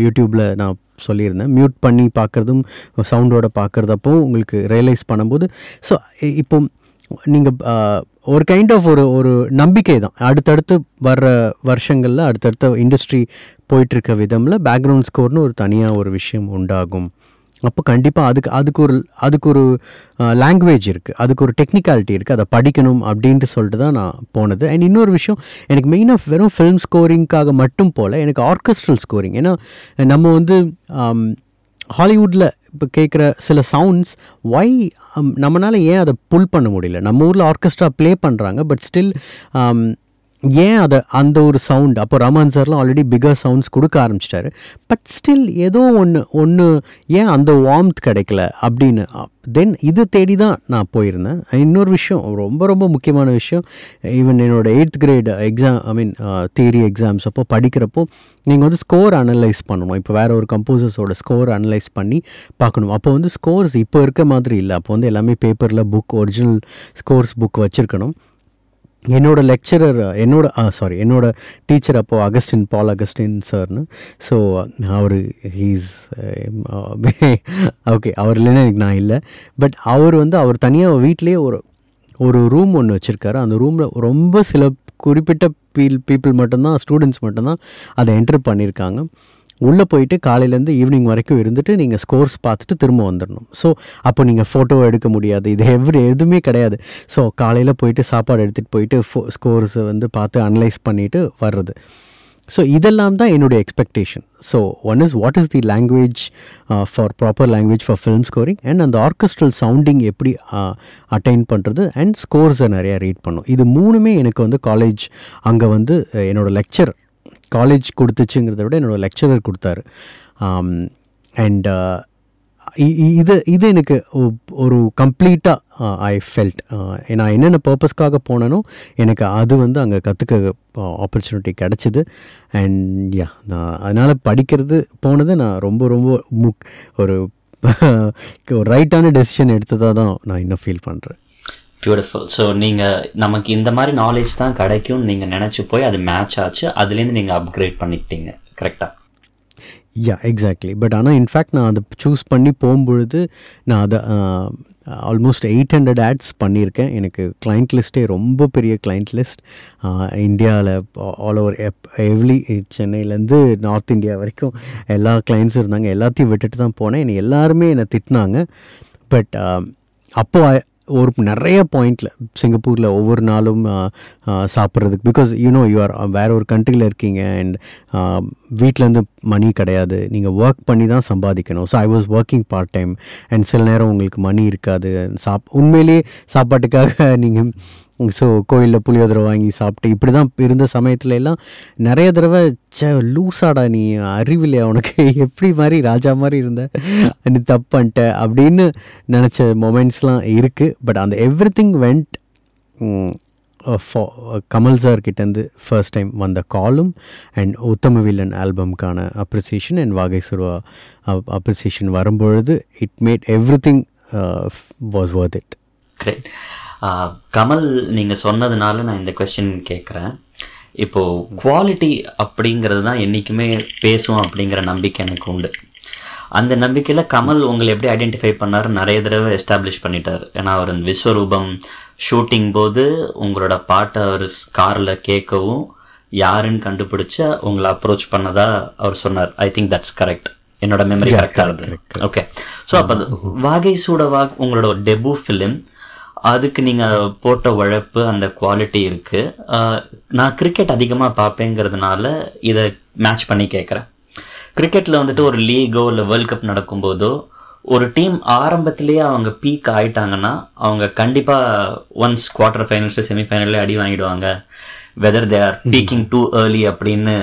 யூடியூப்பில் நான் சொல்லியிருந்தேன். மியூட் பண்ணி பார்க்குறதும் சவுண்டோட பார்க்குறதப்போ உங்களுக்கு ரியலைஸ் பண்ணும்போது ஸோ இப்போ நீங்கள் ஒரு கைண்ட் ஆஃப் ஒரு ஒரு நம்பிக்கை தான். அடுத்தடுத்து வர்ற வருஷங்களில் அடுத்தடுத்த இண்டஸ்ட்ரி போயிட்டுருக்க விதமில் பேக்ரவுண்ட் ஸ்கோர்னு ஒரு தனியாக ஒரு விஷயம் உண்டாகும். அப்போ கண்டிப்பாக அதுக்கு அதுக்கு ஒரு அதுக்கு ஒரு லாங்குவேஜ் இருக்குது அதுக்கு ஒரு டெக்னிக்காலிட்டி இருக்குது அதை படிக்கணும் அப்படின்ட்டு சொல்லிட்டு தான் நான் போனது. அண்ட் இன்னொரு விஷயம் எனக்கு மெயினாக வெறும் ஃபிலிம் ஸ்கோரிங்க்காக மட்டும் போல் எனக்கு ஆர்கெஸ்ட்ரல் ஸ்கோரிங் ஏன்னா நம்ம வந்து ஹாலிவுட்டில் இப்போ கேட்குற சில சவுண்ட்ஸ் ஒய் நம்மளால் ஏன் அதை புல் பண்ண முடியல? நம்ம ஊரில் ஆர்கெஸ்ட்ரா ப்ளே பண்ணுறாங்க பட் ஸ்டில் ஏன் அதை அந்த ஒரு சவுண்ட் அப்போ ரமான் சார்லாம் ஆல்ரெடி பிகர் சவுண்ட்ஸ் கொடுக்க ஆரம்பிச்சிட்டாரு. பட் ஸ்டில் ஏதோ ஒன்று ஒன்று ஏன் அந்த வார்ம்த் கிடைக்கல அப்படின்னு தென் இது தேடி தான் நான் போயிருந்தேன். இன்னொரு விஷயம் ரொம்ப ரொம்ப முக்கியமான விஷயம் ஈவன் என்னோட eighth grade exam I mean theory exams அப்போ படிக்கிறப்போ நீங்கள் வந்து ஸ்கோர் அனலைஸ் பண்ணணும். இப்போ வேறு ஒரு கம்போசர்ஸோட ஸ்கோர் அனலைஸ் பண்ணி பார்க்கணும். அப்போ வந்து ஸ்கோர்ஸ் இப்போ இருக்க மாதிரி இல்லை. அப்போ வந்து எல்லாமே பேப்பரில் புக் ஒரிஜினல் ஸ்கோர்ஸ் புக் வச்சுருக்கணும். என்னோட லெக்சரர் என்னோட சாரி என்னோட டீச்சர் அப்போது அகஸ்டின் பால் அகஸ்டின் சார்னு ஸோ அவர் ஹீஸ் ஓகே அவர் இல்லைன்னா எனக்கு நான் இல்லை. பட் அவர் வந்து அவர் தனியாக வீட்லேயே ஒரு ஒரு ரூம் ஒன்று வச்சுருக்காரு. அந்த ரூமில் ரொம்ப சில குறிப்பிட்ட பீல் பீப்புள் மட்டும்தான் ஸ்டூடெண்ட்ஸ் மட்டும்தான் அதை என்ட்ரு பண்ணியிருக்காங்க உள்ளே போயிட்டு காலையிலேருந்து ஈவினிங் வரைக்கும் இருந்துட்டு நீங்கள் ஸ்கோர்ஸ் பார்த்துட்டு திரும்ப வந்துடணும். ஸோ அப்போ நீங்கள் ஃபோட்டோ எடுக்க முடியாது. இது எவ்ரி எதுவுமே கிடையாது. ஸோ காலையில் போயிட்டு சாப்பாடு எடுத்துகிட்டு போயிட்டு ஃபோ ஸ்கோர்ஸை வந்து பார்த்து அனலைஸ் பண்ணிவிட்டு வர்றது. ஸோ இதெல்லாம் தான் என்னுடைய expectation so one is what is the language for proper language for film scoring and அந்த ஆர்கெஸ்ட்ரல் சவுண்டிங் எப்படி uh, அட்டைன் பண்ணுறது அண்ட் ஸ்கோர்ஸை நிறையா ரீட் பண்ணும் இது மூணுமே எனக்கு வந்து காலேஜ் அங்கே வந்து என்னோடய லெக்சர் காலேஜ் கொடுத்துச்சுங்கிறத விட என்னோடய லெக்சரர் கொடுத்தாரு. அண்ட் இது இது எனக்கு ஒரு கம்ப்ளீட்டாக ஐ ஃபெல்ட் நான் என்னென்ன பர்பஸ்க்காக போனேனோ எனக்கு அது வந்து அங்கே கற்றுக்க ஆப்பர்ச்சுனிட்டி கிடச்சிது. அண்ட் யா நான் அதனால் படிக்கிறது போனது நான் ரொம்ப ரொம்ப முக் ஒரு ஒரு ரைட்டான டெசிஷன் எடுத்ததாக தான் நான் இன்னும் ஃபீல் பண்ணுறேன் பியூட்டிஃபுல் ஸோ நீங்கள் நமக்கு இந்த மாதிரி நாலேஜ் தான் கிடைக்கும்னு நீங்கள் நினச்சி போய் அது மேட்ச் ஆச்சு அதுலேருந்து நீங்கள் அப்கிரேட் பண்ணிக்கிட்டீங்க. கரெக்டாக யா எக்ஸாக்ட்லி பட் ஆனால் இன்ஃபேக்ட் நான் அதை சூஸ் பண்ணி போகும்பொழுது நான் அதை ஆல்மோஸ்ட் எயிட் ஹண்ட்ரட் ஆட்ஸ் பண்ணியிருக்கேன். எனக்கு கிளைண்ட் லிஸ்ட்டே ரொம்ப பெரிய கிளைண்ட் லிஸ்ட் இந்தியாவில் ஆல் ஓவர் எப் எவ்லி சென்னையிலேருந்து நார்த் இந்தியா வரைக்கும் எல்லா கிளைண்ட்ஸும் இருந்தாங்க. எல்லாத்தையும் விட்டுட்டு தான் போனேன். என்னை எல்லாருமே என்னை திட்டினாங்க. பட் அப்போது ஒரு நிறைய பாயிண்டில் சிங்கப்பூரில் ஒவ்வொரு நாளும் சாப்பிட்றதுக்கு பிகாஸ் யூனோ யூ ஆர் வேறு ஒரு கண்ட்ரியில் இருக்கீங்க அண்ட் வீட்டிலேருந்து மணி கிடையாது. நீங்கள் ஒர்க் பண்ணி தான் சம்பாதிக்கணும். So I was working part time and சில நேரம் உங்களுக்கு மணி இருக்காது. சாப் உண்மையிலேயே சாப்பாட்டுக்காக நீங்கள் ஸோ கோயிலில் புளியோதரை வாங்கி சாப்பிட்டு இப்படி தான் இருந்த சமயத்துல எல்லாம் நிறைய தடவை சே லூசாடா நீ அறிவில்லையா உனக்கு? எப்படி மாதிரி ராஜா மாதிரி இருந்த? நீ தப்பு பண்ணிட்ட அப்படின்னு நினச்ச மொமெண்ட்ஸ்லாம் இருக்குது பட் அந்த every thing went Kamal sir கிட்டேருந்து ஃபர்ஸ்ட் டைம் வந்த காலும் அண்ட் உத்தம வில்லன் ஆல்பம்க்கான அப்ரிசியேஷன் அண்ட் வாகை சுருவா அப்ரிசியேஷன் வரும்பொழுது it made every thing was worth it great Kamal நீங்கள் சொன்னதுனால நான் இந்த கொஸ்டின் கேட்குறேன் இப்போது குவாலிட்டி அப்படிங்கிறது தான் என்றைக்குமே பேசும் அப்படிங்கிற நம்பிக்கை எனக்கு உண்டு. அந்த நம்பிக்கையில் கமல் உங்களை எப்படி ஐடென்டிஃபை பண்ணார்? நிறைய தடவை எஸ்டாப்ளிஷ் பண்ணிட்டார். ஏன்னா அவர் விஸ்வரூபம் ஷூட்டிங் போது உங்களோட பாட்டை அவர் காரில் கேட்கவும் யாருன்னு கண்டுபிடிச்ச உங்களை அப்ரோச் பண்ணதா அவர் சொன்னார். ஐ திங்க் தட்ஸ் கரெக்ட் என்னோட மெமரி கரெக்டாக இருந்தது. ஓகே ஸோ அப்போ வாகை சூட வாக் உங்களோட டெபு ஃபிலிம் அதுக்கு நீங்கள் போட்ட உழைப்பு அந்த குவாலிட்டி இருக்குது நான் கிரிக்கெட் அதிகமாக பார்ப்பேங்கிறதுனால இதை மேட்ச் பண்ணி கேட்குறேன் கிரிக்கெட்டில் வந்துட்டு ஒரு லீகோ இல்லை வேர்ல்ட் கப் நடக்கும்போதோ ஒரு டீம் ஆரம்பத்திலேயே அவங்க பீக் ஆயிட்டாங்கன்னா அவங்க கண்டிப்பாக ஒன்ஸ் குவார்டர் ஃபைனல்ஸ் செமிஃபைனல்ல அடி வாங்கிடுவாங்க. Whether they are peaking too early அப்படின்னு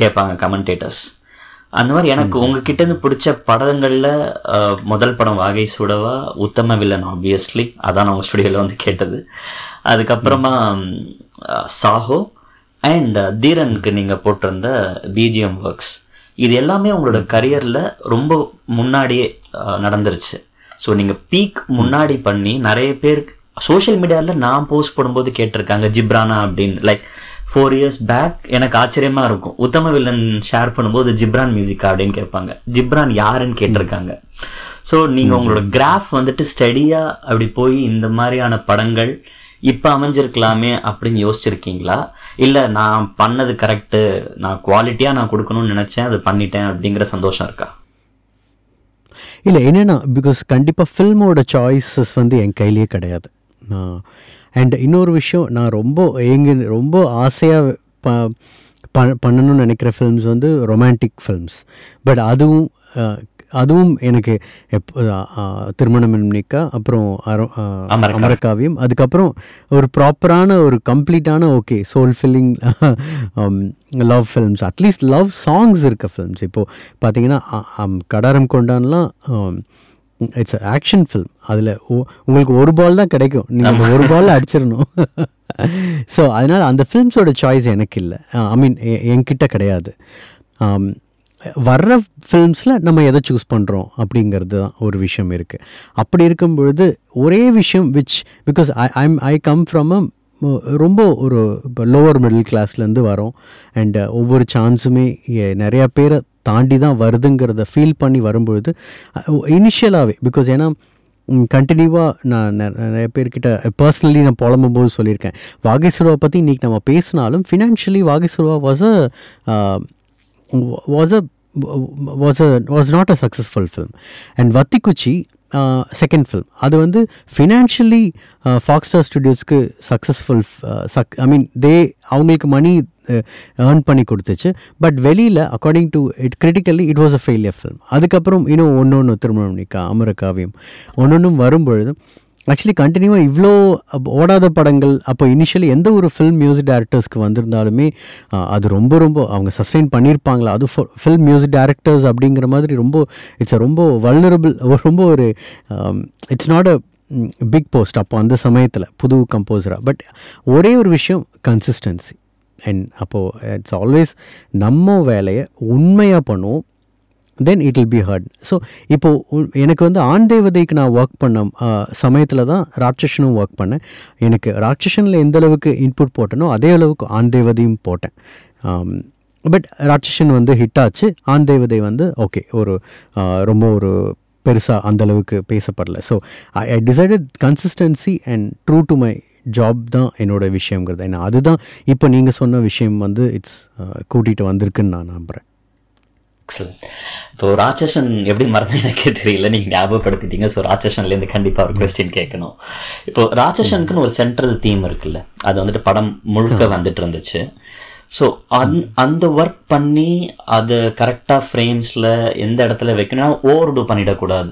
கேட்பாங்க கமெண்டேட்டர்ஸ் அந்த மாதிரி எனக்கு உங்ககிட்ட இருந்து பிடிச்ச படங்கள்ல முதல் படம் வாகை சுடவா உத்தம வில்லன் ஆப்வியஸ்லி அதான் நான் ஸ்டுடியோவில் வந்து கேட்டது. அதுக்கப்புறமா சாஹோ அண்ட் தீரனுக்கு நீங்கள் போட்டிருந்த பிஜிஎம் ஒர்க்ஸ் இது எல்லாமே உங்களோட கரியரில் ரொம்ப முன்னாடியே நடந்துருச்சு. ஸோ நீங்கள் பீக் முன்னாடி பண்ணி நிறைய பேர் சோஷியல் மீடியாவில் நான் போஸ்ட் போடும்போது கேட்டிருக்காங்க ஜிப்ரானா அப்படின்னு. லைக் ஃபோர் இயர்ஸ் பேக் எனக்கு ஆச்சரியமா இருக்கும். உத்தம வில்லன் ஷேர் பண்ணும்போது ஜிப்ரான் மியூசிக்கா அப்படின்னு கேட்பாங்க. ஜிப்ரான் யாருன்னு கேட்டிருக்காங்க. ஸோ நீங்க உங்களோட கிராஃப் வந்துட்டு ஸ்டடியா அப்படி போய் இந்த மாதிரியான படங்கள் இப்ப அமைஞ்சிருக்கலாமே அப்படின்னு யோசிச்சிருக்கீங்களா? இல்ல நான் பண்ணது கரெக்டு நான் குவாலிட்டியா நான் கொடுக்கணும்னு நினைச்சேன் அது பண்ணிட்டேன் அப்படிங்கிற சந்தோஷம் இருக்கா? இல்லை என்னென்னா பிகாஸ் கண்டிப்பாக ஃபில்மோட சாய்ஸஸ் வந்து என் கையிலேயே கிடையாது. நான் அண்ட் இன்னொரு விஷயம் நான் ரொம்ப எங்க ரொம்ப ஆசையாக ப பண்ணணும்னு நினைக்கிற ஃபில்ம்ஸ் வந்து ரொமான்டிக் ஃபில்ம்ஸ் பட் அதுவும் அதுவும் எனக்கு எப்போ திருமணம் நிக்கா அப்புறம் அமரக்காவியம். அமரக்காவியம். அதுக்கப்புறம் ஒரு ப்ராப்பரான ஒரு கம்ப்ளீட்டான okay soul filling love films at least love songs இருக்க ஃபில்ம்ஸ் இப்போது பார்த்தீங்கன்னா கடாரம் கொண்டான்லாம் இட்ஸ் ஆக்ஷன் ஃபில்ம் அதில் உங்களுக்கு ஒரு பால் தான் கிடைக்கும். நீங்கள் ஒரு பால் அடிச்சிடணும். ஸோ அதனால் அந்த ஃபில்ம்ஸோட சாய்ஸ் எனக்கு இல்லை. ஐ மீன் என்கிட்ட கிடையாது. Um, வர்ற ஃபில்ம்ஸில் நம்ம எதை சூஸ் பண்ணுறோம் அப்படிங்கிறது தான் ஒரு விஷயம் இருக்குது அப்படி இருக்கும் பொழுது ஒரே விஷயம் which because I I'm I come from a ரொம்ப ஒரு இப்போ லோவர் மிடில் கிளாஸ்லேருந்து வரோம். அண்ட் uh, ஒவ்வொரு சான்ஸுமே நிறையா பேரை தாண்டி தான் வருதுங்கிறத ஃபீல் பண்ணி வரும்பொழுது இனிஷியலாகவே பிகாஸ் ஏன்னா கண்டினியூவாக நான் நிறைய பேர்கிட்ட பர்சனலி நான் புலம்பும் போது சொல்லியிருக்கேன். வாகேஸ்வரவை பற்றி இன்றைக்கி நம்ம பேசினாலும் financially வாகேஸ்வரவா was a was a was a was not a successful film and Vathikuchi second film அது வந்து ஃபினான்ஷியலி ஃபாக்ஸ் ஸ்டார் ஸ்டுடியோஸ்க்கு சக்ஸஸ்ஃபுல் சக் ஐ மீன் தே அவங்களுக்கு மணி ஏர்ன் பண்ணி கொடுத்துச்சு. பட் வெளியில் according to it critically it was a failure film அதுக்கப்புறம் இன்னும் ஒன்று ஒன்று திருமணம் நிக்கா அமரகாவியம். ஒன்று ஒன்றும் வரும்பொழுது ஆக்சுவலி கண்டினியூவாக இவ்வளோ ஓடாத படங்கள் அப்போ இனிஷியலி எந்த ஒரு ஃபில்ம் மியூசிக் டேரக்டர்ஸ்க்கு வந்திருந்தாலுமே அது ரொம்ப ரொம்ப அவங்க சஸ்டெயின் பண்ணியிருப்பாங்களா அது ஃபில்ம் மியூசிக் டேரக்டர்ஸ் அப்படிங்கிற மாதிரி ரொம்ப இட்ஸ் ரொம்ப வல்னரபிள் ரொம்ப ஒரு it's not a big post அப்போ அந்த சமயத்தில் புது கம்போசராக பட் ஒரே ஒரு விஷயம் கன்சிஸ்டன்சி அண்ட் அப்போது இட்ஸ் ஆல்வேஸ் நம்ம வேலையை உண்மையாக பண்ணுவோம் then it will be hurt so இப்போது எனக்கு வந்து ஆண் தேவதைக்கு நான் ஒர்க் பண்ண சமயத்தில் தான் ராட்சஷனும் ஒர்க் பண்ணேன். எனக்கு ராட்சஷனில் எந்த அளவுக்கு இன்புட் போட்டனோ அதே அளவுக்கு ஆண் தேவதையும் போட்டேன். பட் ராட்சஷன் வந்து ஹிட் ஆச்சு. ஆண் தேவதை வந்து ஓகே ஒரு ரொம்ப ஒரு பெருசாக அந்த அளவுக்கு பேசப்படல. So I I decided consistency and true to my job தான் என்னோட விஷயங்கிறது ஏன்னா அதுதான் இப்போ நீங்கள் சொன்ன விஷயம் வந்து இட்ஸ் கூட்டிகிட்டு வந்திருக்குன்னு நான் நம்புகிறேன் எக்ஸலன்ட் இப்போ ராட்சசன் எப்படி மறந்து எனக்கே தெரியல. நீங்க ஞாபகப்படுத்திட்டீங்க. ஸோ ராட்சசன்ல இருந்து கண்டிப்பா ஒரு கொஸ்டின் கேட்கணும். இப்போ ராட்சசனுக்குன்னு ஒரு சென்ட்ரல் தீம் இருக்குல்ல. அது வந்துட்டு படம் முழுக்க வந்துட்டு இருந்துச்சு. ஸோ அந் அந்த ஒர்க் பண்ணி அது கரெக்டாக ஃப்ரேம்ஸில் எந்த இடத்துல வைக்கணும்? ஓவர் டூ பண்ணிடக்கூடாது.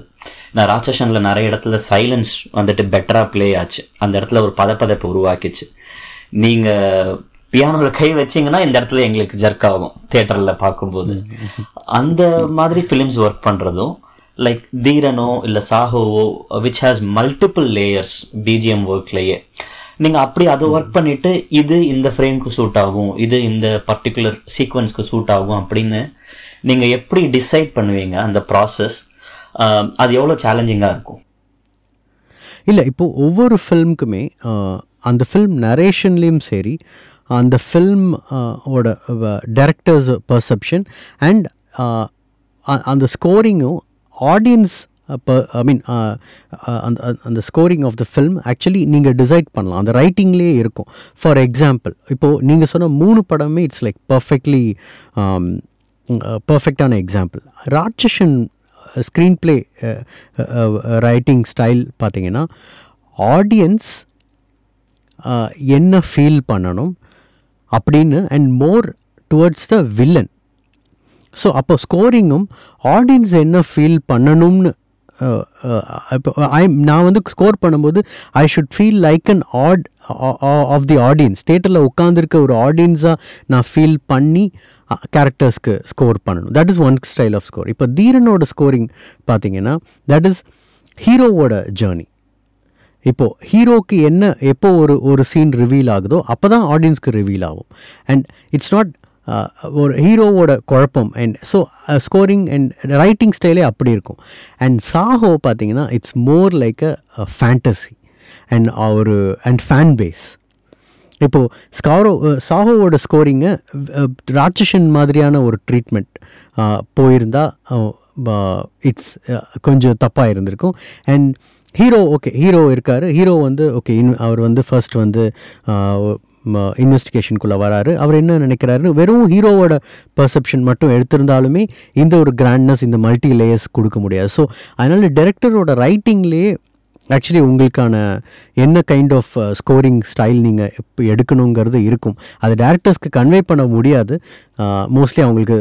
நான் ராட்சசனில் நிறைய இடத்துல சைலன்ஸ் வந்துட்டு பெட்டராக ப்ளே ஆச்சு. அந்த இடத்துல ஒரு பதப்பதப்பு உருவாக்கிச்சு. நீங்கள் பியானோவில் கை வச்சீங்கன்னா இந்த இடத்துல எங்களுக்கு ஜர்க் ஆகும் தியேட்டரில் பார்க்கும்போது. அந்த மாதிரி ஃபிலிம்ஸ் ஒர்க் பண்ணுறதும் லைக் தீரனோ இல்லை சாஹோவோ which has multiple layers BGM ஒர்க்லேயே நீங்கள் அப்படி அதை ஒர்க் பண்ணிட்டு இது இந்த ஃப்ரேம்க்கு சூட் ஆகும் இது இந்த பர்டிகுலர் சீக்வன்ஸ்க்கு சூட் ஆகும் அப்படின்னு நீங்கள் எப்படி டிசைட் பண்ணுவீங்க அந்த ப்ராசஸ் அது எவ்வளோ சேலஞ்சிங்காக இருக்கும்? இல்லை இப்போது ஒவ்வொரு ஃபில்முக்குமே அந்த ஃபில்ம் நரேஷன்லேயும் சரி அந்த ஃபில்ம் uh, ஓட டேரக்டர்ஸ் பர்செப்ஷன் அண்ட் அந்த ஸ்கோரிங்கும் ஆடியன்ஸ் இப்போ ஐ மீன் அந்த அந்த scoring of the film actually நீங்கள் டிசைட் பண்ணலாம். அந்த ரைட்டிங்லேயே இருக்கும். ஃபார் எக்ஸாம்பிள் இப்போது நீங்கள் சொன்ன மூணு படமே இட்ஸ் லைக் பர்ஃபெக்ட்லி பர்ஃபெக்டான example Ratsasan screenplay writing style பார்த்தீங்கன்னா ஆடியன்ஸ் என்ன ஃபீல் பண்ணணும்? அப்படின்னு and more towards the villain so அப்போ ஸ்கோரிங்கும் ஆடியன்ஸ் என்ன ஃபீல் பண்ணணும்னு இப்போ ஐ நான் வந்து ஸ்கோர் பண்ணும்போது I should feel like an ad of the audience தேட்டரில் உட்காந்துருக்க ஒரு ஆடியன்ஸாக நான் ஃபீல் பண்ணி கேரக்டர்ஸ்க்கு ஸ்கோர் பண்ணணும். That is one style of score இப்போ தீரனோட ஸ்கோரிங் பார்த்தீங்கன்னா தட் இஸ் ஹீரோவோட ஜேர்னி இப்போது ஹீரோக்கு என்ன எப்போ ஒரு ஒரு சீன் ரிவீல் ஆகுதோ அப்போ தான் ஆடியன்ஸ்க்கு ரிவீல் ஆகும். அண்ட் இட்ஸ் நாட் ஒரு ஹீரோவோட குழப்பம். And so scoring and writing ஸ்டைலே அப்படி இருக்கும். அண்ட் சாஹோ பார்த்தீங்கன்னா it's more like a fantasy and ஒரு அண்ட் ஃபேன் பேஸ் இப்போது ஸ்காரோ சாஹோவோட ஸ்கோரிங்கை ராட்சசன் மாதிரியான ஒரு ட்ரீட்மெண்ட் போயிருந்தால் இட்ஸ் கொஞ்சம் தப்பாக இருந்திருக்கும். அண்ட் ஹீரோ ஓகே ஹீரோ இருக்கார். ஹீரோ வந்து ஓகே இன் அவர் வந்து ஃபர்ஸ்ட் வந்து uh, இன்வெஸ்டிகேஷனுக்குள்ளே வராரு. அவர் என்ன நினைக்கிறாருன்னு வெறும் ஹீரோவோட பர்செப்ஷன் மட்டும் எடுத்திருந்தாலுமே இந்த ஒரு கிராண்ட்னஸ் இந்த மல்டி லேயர்ஸ் கொடுக்க முடியாது. ஸோ அதனால் டேரக்டரோட ரைட்டிங்லேயே ஆக்சுவலி உங்களுக்கான என்ன கைண்ட் ஆஃப் ஸ்கோரிங் ஸ்டைல் நீங்கள் இப்போ எடுக்கணுங்கிறது இருக்கும். அது டேரக்டர்ஸ்க்கு கன்வே பண்ண முடியாது. Uh, மோஸ்ட்லி அவங்களுக்கு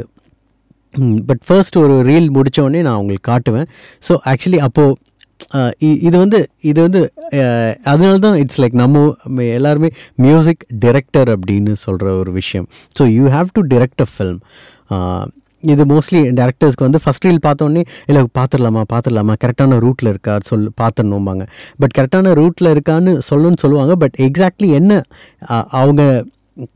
பட் ஃபர்ஸ்ட் ஒரு ரீல் முடித்தோடனே நான் உங்களுக்கு காட்டுவேன். ஸோ ஆக்சுவலி அப்போது இது வந்து இது வந்து அதனால்தான் அதனால தான் இட்ஸ் லைக் நம்ம எல்லாருமே மியூசிக் டிரெக்டர் அப்படின்னு சொல்கிற ஒரு விஷயம். So you have to direct a film இது மோஸ்ட்லி டேரக்டர்ஸ்க்கு வந்து ஃபஸ்ட் ரீல் பார்த்தோன்னே இல்லை பார்த்துடலாமா பார்த்துடலாமா கரெக்டான ரூட்டில் இருக்கா? சொல் பார்த்துடணும்பாங்க பட் கரெக்டான ரூட்டில் இருக்கான்னு சொல்லணும்னு சொல்லுவாங்க. பட் எக்ஸாக்ட்லி என்ன அவங்க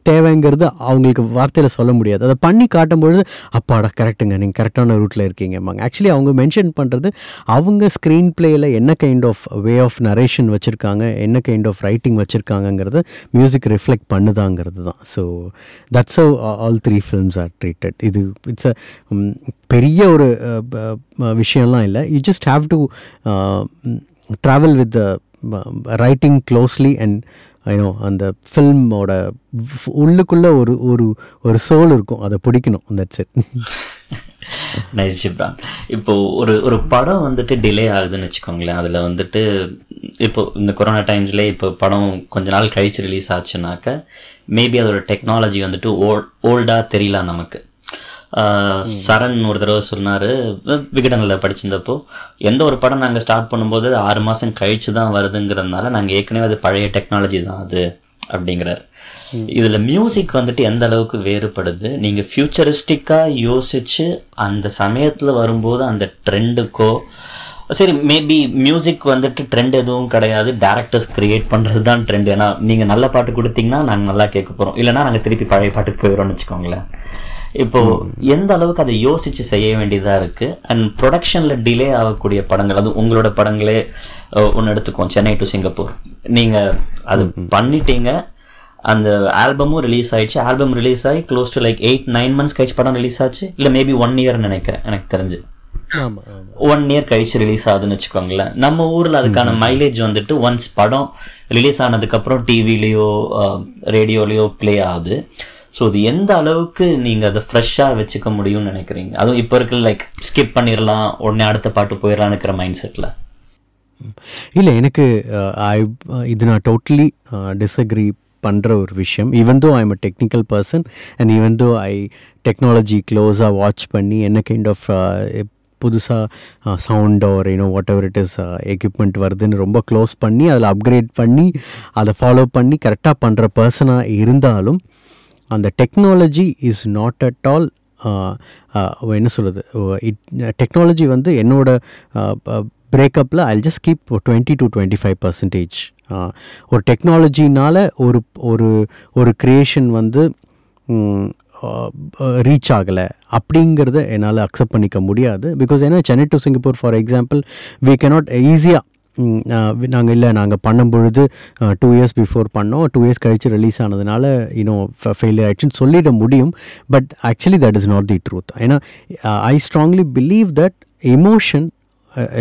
தேவைங்கிறது அவங்களுக்கு வார்த்தையில் சொல்ல முடியாது. அதை பண்ணி காட்டும்பொழுது அப்பாடா கரெக்டுங்க. நீங்கள் கரெக்டான ரூட்டில் இருக்கீங்கம்மாங்க. ஆக்சுவலி அவங்க மென்ஷன் பண்ணுறது அவங்க ஸ்க்ரீன் பிளேயில் என்ன kind of way of narration வச்சுருக்காங்க என்ன கைண்ட் ஆஃப் ரைட்டிங் வச்சுருக்காங்கங்கிறத மியூசிக் ரிஃப்ளெக்ட் பண்ணுதாங்கிறது தான். So that's how all three films are treated இது இட்ஸ் அ பெரிய ஒரு ப- விஷயம்லாம் இல்லை. You just have to travel with the writing closely and I know அந்த ஃபில்மோட உள்ளுக்குள்ளே ஒரு ஒரு ஒரு சோல் இருக்கும். அதை பிடிக்கணும். தட்ஸ் இட் நைஸ் ஜிப்ரான் இப்போ ஒரு ஒரு படம் வந்துட்டு டிலே ஆகுதுன்னு வச்சுக்கோங்களேன். அதில் வந்துட்டு இப்போ இந்த கொரோனா டைம்ஸ்லேயே இப்போ படம் கொஞ்ச நாள் கழிச்சு ரிலீஸ் ஆச்சுனாக்க மேபி அதோட டெக்னாலஜி வந்துட்டு ஓல் ஓல்டாக தெரியல நமக்கு. சரண் ஒரு தடவை சொன்னார். விகடனில் படிச்சிருந்தப்போ எந்த ஒரு படம் நாங்கள் ஸ்டார்ட் பண்ணும்போது ஆறு மாதம் கழிச்சு தான் வருதுங்கிறதுனால நாங்கள் ஏற்கனவே அது பழைய டெக்னாலஜி தான் அது அப்படிங்கிறார். இதுல மியூசிக் வந்துட்டு எந்த அளவுக்கு வேறுபடுது? நீங்க ஃபியூச்சரிஸ்டிக்காக யோசிச்சு அந்த சமயத்துல வரும்போது அந்த ட்ரெண்டுக்கோ சரி மேபி மியூசிக் வந்துட்டு ட்ரெண்ட் எதுவும் கிடையாது. டேரக்டர்ஸ் கிரியேட் பண்றது தான் ட்ரெண்ட் ஏன்னா நீங்க நல்ல பாட்டு கொடுத்தீங்கன்னா நாங்க நல்லா கேட்க போறோம். இல்லைன்னா நாங்க திருப்பி பழைய பாட்டுக்கு போயிடுறோம்னு வச்சுக்கோங்களேன். இப்போ எந்த அளவுக்கு அதை யோசிச்சு செய்ய வேண்டியதா இருக்கு? அண்ட் ப்ரொடக்ஷன்ல டிலே ஆகக்கூடிய படங்கள் அது உங்களோட படங்களே ஒன்று எடுத்துக்குவோம். Chennai to Singapore. நீங்க அது பண்ணிட்டீங்க. அந்த ஆல்பமும் ரிலீஸ் ஆயிடுச்சு. ஆல்பம் ரிலீஸ் ஆகி close to like eight nine months கழிச்சு படம் ரிலீஸ் ஆச்சு. இல்லை மேபி ஒன் இயர் நினைக்கிறேன். எனக்கு தெரிஞ்சு. ஒன் இயர் கழிச்சு ரிலீஸ் ஆகுதுன்னு வச்சுக்கோங்களேன். நம்ம ஊர்ல அதுக்கான மைலேஜ் வந்துட்டு ஒன்ஸ் படம் ரிலீஸ் ஆனதுக்கு அப்புறம் டிவிலையோ ரேடியோலயோ ப்ளே ஆகுது. ஸோ அது எந்த அளவுக்கு நீங்கள் அதை ஃப்ரெஷ்ஷாக வச்சுக்க முடியும்னு நினைக்கிறீங்க? அதுவும் இப்போ இருக்கிற லைக் ஸ்கிப் பண்ணிடலாம் உடனே அடுத்த பாட்டு போயிடலான்னு இருக்கிற மைண்ட் செட்டில் இல்லை எனக்கு ஐ இது நான் டோட்டலி டிஸ்அக்ரி பண்ணுற ஒரு விஷயம். Even though I am a technical person and even though I technology க்ளோஸாக வாட்ச் பண்ணி என்ன கைண்ட் ஆஃப் புதுசாக sound or you know whatever it is equipment வருதுன்னு ரொம்ப க்ளோஸ் பண்ணி அதில் அப்கிரேட் பண்ணி அதை ஃபாலோ பண்ணி கரெக்டாக பண்ணுற பர்சனாக இருந்தாலும் அந்த technology is not at all என்ன சொல்கிறது இட் டெக்னாலஜி வந்து என்னோட பிரேக்கப்பில் I just keep twenty to twenty five percentage ஒரு டெக்னாலஜினால் ஒரு ஒரு ஒரு க்ரியேஷன் வந்து ரீச் ஆகலை. அப்படிங்கிறத என்னால் அக்செப்ட் பண்ணிக்க முடியாது. பிகாஸ் ஏன்னா Chennai to Singapore for example we cannot ஈஸியாக நாங்கள் இல்லை நாங்கள் பண்ணும் பொழுது டூ இயர்ஸ் பிஃபோர் பண்ணோம். டூ இயர்ஸ் கழித்து ரிலீஸ் ஆனதுனால இன்னும் ஃபெயிலியர் ஆயிடுச்சுன்னு சொல்லிட முடியும். But actually that is not the truth ஏன்னா I strongly believe that emotion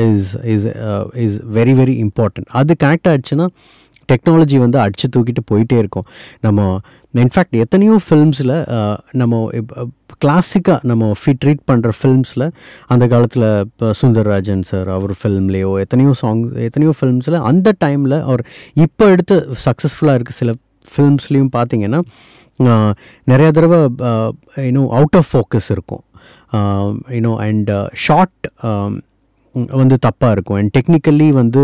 is is is very very important அது கனெக்ட் ஆகிடுச்சுன்னா டெக்னாலஜி வந்து அடித்து தூக்கிட்டு போயிட்டே இருக்கும். நம்ம இன்ஃபேக்ட் எத்தனையோ ஃபில்ம்ஸில் நம்ம கிளாசிக்காக நம்ம ஃபி ட்ரீட் பண்ணுற ஃபில்ம்ஸில் அந்த காலத்தில் இப்போ சுந்தர்ராஜன் சார் அவர் ஃபில்ம்லேயோ எத்தனையோ சாங்ஸ் எத்தனையோ ஃபில்ம்ஸில் அந்த டைமில் அவர் இப்போ எடுத்து சக்ஸஸ்ஃபுல்லாக இருக்க சில ஃபில்ம்ஸ்லேயும் பார்த்தீங்கன்னா நிறையா தடவை இன்னும் அவுட் ஆஃப் ஃபோக்கஸ் இருக்கும். யூனோ அண்ட் ஷார்ட் வந்து தப்பாக இருக்கும். அண்ட் டெக்னிக்கலி வந்து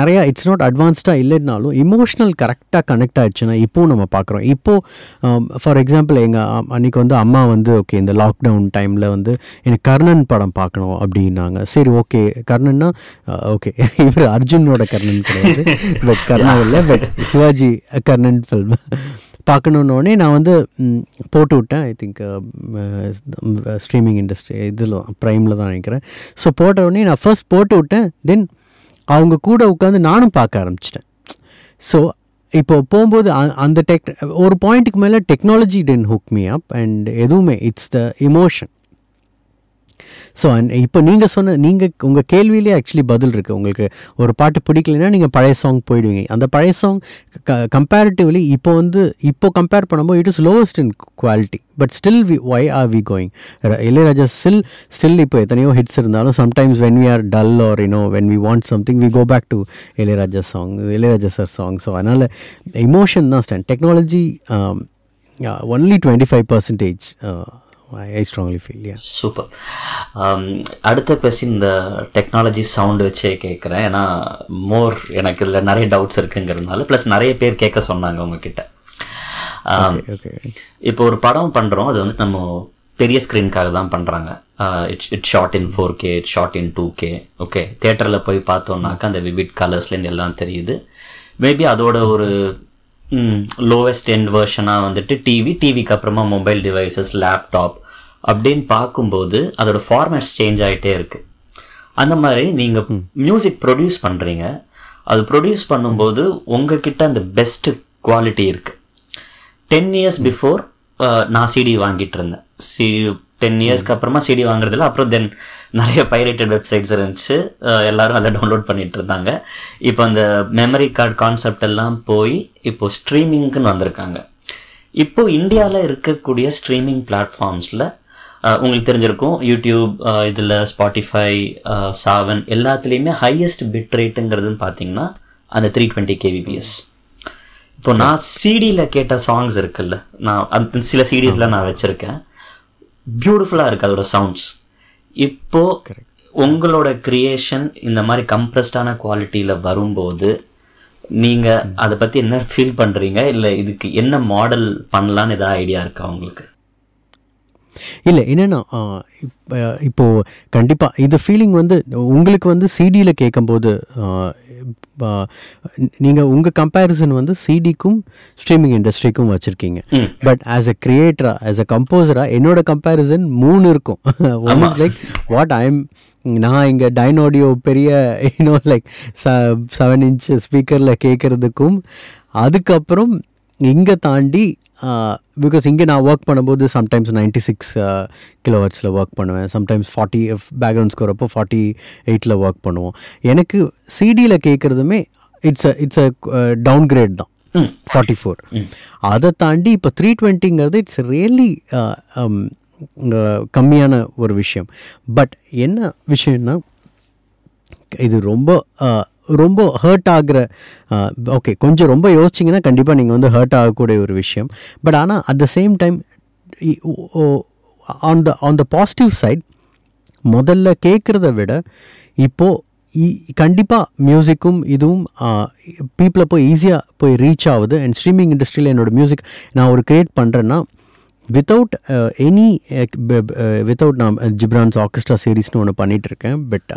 நிறையா இட்ஸ் நாட் அட்வான்ஸ்டாக இல்லைனாலும் இமோஷ்னல் கரெக்டாக கனெக்ட் ஆகிடுச்சுன்னா இப்போது நம்ம பார்க்குறோம். இப்போது ஃபார் எக்ஸாம்பிள் எங்கள் அன்றைக்கி வந்து அம்மா வந்து ஓகே இந்த லாக்டவுன் டைமில் வந்து எனக்கு கர்ணன் படம் பார்க்கணும் அப்படின்னாங்க. சரி ஓகே கர்ணன்னா ஓகே இவர் அர்ஜுனோட கர்ணன் கிடையாது. பட் கர்ணா இல்லை பட் சிவாஜி கர்ணன் ஃபில்ம் பார்க்கணுன்னொடனே நான் வந்து போட்டு விட்டேன் ஐ திங்க் ஸ்ட்ரீமிங் இண்டஸ்ட்ரி இதில் தான் ப்ரைமில் தான் நினைக்கிறேன். ஸோ போட்ட உடனே நான் ஃபர்ஸ்ட் போட்டு விட்டேன் தென் அவங்க கூட உட்காந்து நானும் பார்க்க ஆரம்பிச்சிட்டேன். ஸோ இப்போ போகும்போது அந்த டெக் ஒரு பாயிண்ட்டுக்கு மேலே technology then hook me up and எதுவுமே இட்ஸ் த இமோஷன் ஸோ இப்போ நீங்கள் சொன்ன நீங்கள் உங்கள் கேள்வியிலே ஆக்சுவலி பதில் இருக்குது உங்களுக்கு ஒரு பாட்டு பிடிக்கலைன்னா நீங்கள் பழைய சாங் போயிடுவீங்க. அந்த பழைய சாங் க கம்பேரிட்டிவ்லி இப்போ வந்து இப்போ கம்பேர் பண்ணும்போது it is lowest in quality but still we why are we going Ilaiyaraaja still still இப்போ எத்தனையோ ஹிட்ஸ் இருந்தாலும் sometimes when we are dull or you know when we want something we go back to Ilaiyaraaja song Ilaiyaraaja sir song so அதனால் emotion தான் stand technology only twenty five percentage I strongly feel yeah super அடுத்த question இந்த technology sound வச்சே கேட்குறேன் ஏன்னா மோர் எனக்கு இதில் நிறைய டவுட்ஸ் இருக்குங்கிறதுனால ப்ளஸ் நிறைய பேர் கேட்க சொன்னாங்க உங்ககிட்ட. Um, இப்போ ஒரு படம் பண்ணுறோம் அது வந்து நம்ம பெரிய ஸ்க்ரீனுக்காக தான் பண்ணுறாங்க it's it shot in four K it shot in two K okay தேட்டரில் போய் பார்த்தோம்னாக்கா அந்த விவிட் கலர்ஸ்லேருந்து எல்லாம் தெரியுது. மேபி அதோட ஒரு லோவஸ்ட் எண்ட் வெர்ஷனாக வந்துட்டு டிவி டிவிக்கு அப்புறமா மொபைல் டிவைசஸ் லேப்டாப் அப்படின்னு பார்க்கும்போது அதோட ஃபார்மேட்ஸ் சேஞ்ச் ஆகிட்டே இருக்கு. அந்த மாதிரி நீங்கள் மியூசிக் ப்ரொடியூஸ் பண்ணுறீங்க அது ப்ரொடியூஸ் பண்ணும்போது உங்ககிட்ட அந்த பெஸ்ட் குவாலிட்டி இருக்கு. டென் இயர்ஸ் பிஃபோர் நான் சிடி வாங்கிட்டு இருந்தேன். சி டென் இயர்ஸ்க்கு அப்புறமா சிடி வாங்குறதுல அப்புறம் தென் நிறைய பைரேட்டட் வெப்சைட்ஸ் இருந்துச்சு. எல்லாரும் அதில் டவுன்லோட் பண்ணிட்டு இருந்தாங்க. இப்போ அந்த மெமரி கார்டு கான்செப்ட் எல்லாம் போய் இப்போ ஸ்ட்ரீமிங்க்குன்னு வந்திருக்காங்க. இப்போ இந்தியாவில் இருக்கக்கூடிய ஸ்ட்ரீமிங் பிளாட்ஃபார்ம்ஸில் உங்களுக்கு தெரிஞ்சிருக்கும் யூடியூப் இதில் ஸ்பாட்டிஃபை சாவன் எல்லாத்துலேயுமே ஹையஸ்ட் பிட் ரேட்டுங்கிறதுன்னு பார்த்தீங்கன்னா அந்த த்ரீ டுவெண்ட்டி கேவிபிஎஸ் இப்போ நான் சிடியில் கேட்ட சாங்ஸ் இருக்குல்ல நான் அந்த சில சிடிஸில் நான் வச்சுருக்கேன். பியூட்டிஃபுல்லாக இருக்குது அதோட சவுண்ட்ஸ் இப்போ உங்களோட கிரியேஷன் இந்த மாதிரி கம்ப்ரஸ்டான குவாலிட்டியில் வரும்போது நீங்கள் அதை பற்றி என்ன ஃபீல் பண்ணுறீங்க இல்லை இதுக்கு என்ன மாடல் பண்ணலான்னு ஏதாவது ஐடியா இருக்கா உங்களுக்கு? இல்லை என்னென்னா இப்போ இப்போது கண்டிப்பாக இந்த ஃபீலிங் வந்து உங்களுக்கு வந்து சிடியில் கேட்கும்போது நீங்கள் உங்கள் கம்பேரிசன் வந்து சிடிக்கும் ஸ்ட்ரீமிங் இண்டஸ்ட்ரிக்கும் வச்சுருக்கீங்க. பட் ஆஸ் அ கிரியேட்டராக ஆஸ் அ கம்போசராக என்னோட கம்பேரிசன் மூணு இருக்கும். One is like what I am நான் இங்கே டைனோடியோ பெரிய இன்னும் லைக் ச செவன் இன்ச் ஸ்பீக்கரில் கேட்குறதுக்கும் அதுக்கப்புறம் இங்கே தாண்டி பிகாஸ் இங்கே நான் ஒர்க் பண்ணும்போது சம்டைம்ஸ் நைன்டி சிக்ஸ் கிலோவர்ட்ஸில் ஒர்க் பண்ணுவேன். சம்டைம்ஸ் ஃபார்ட்டி பேக்ரவுண்ட் ஸ்கோர் அப்போ ஃபார்ட்டி எயிட்டில் ஒர்க் பண்ணுவோம். எனக்கு சிடியில் கேட்குறதுமே it's a it's a downgrade தான். ஃபார்ட்டி ஃபோர் அதை தாண்டி இப்போ த்ரீ டுவெண்ட்டிங்கிறது இட்ஸ் ரியலி கம்மியான ஒரு விஷயம். பட் என்ன விஷயம்னா இது ரொம்ப ரொம்ப ஹர்ட் ஆகிற ஓகே கொஞ்சம் ரொம்ப யோசிச்சிங்கன்னா கண்டிப்பாக நீங்கள் வந்து ஹர்ட் ஆகக்கூடிய ஒரு விஷயம். பட் ஆனால் at the same time on the on the positive side முதல்ல கேட்குறத விட இப்போது கண்டிப்பாக மியூசிக்கும் இதுவும் பீப்புளை போய் ஈஸியாக போய் ரீச் ஆகுது. அண்ட் ஸ்ட்ரீமிங் இண்டஸ்ட்ரியில் என்னோடய மியூசிக் நான் ஒரு க்ரியேட் பண்ணுறேன்னா வித்தவுட் எனி வித்தவுட் நான் ஜிப்ரான்ஸ் ஆர்கெஸ்ட்ரா சீரீஸ்னு ஒன்று பண்ணிகிட்ருக்கேன் பட்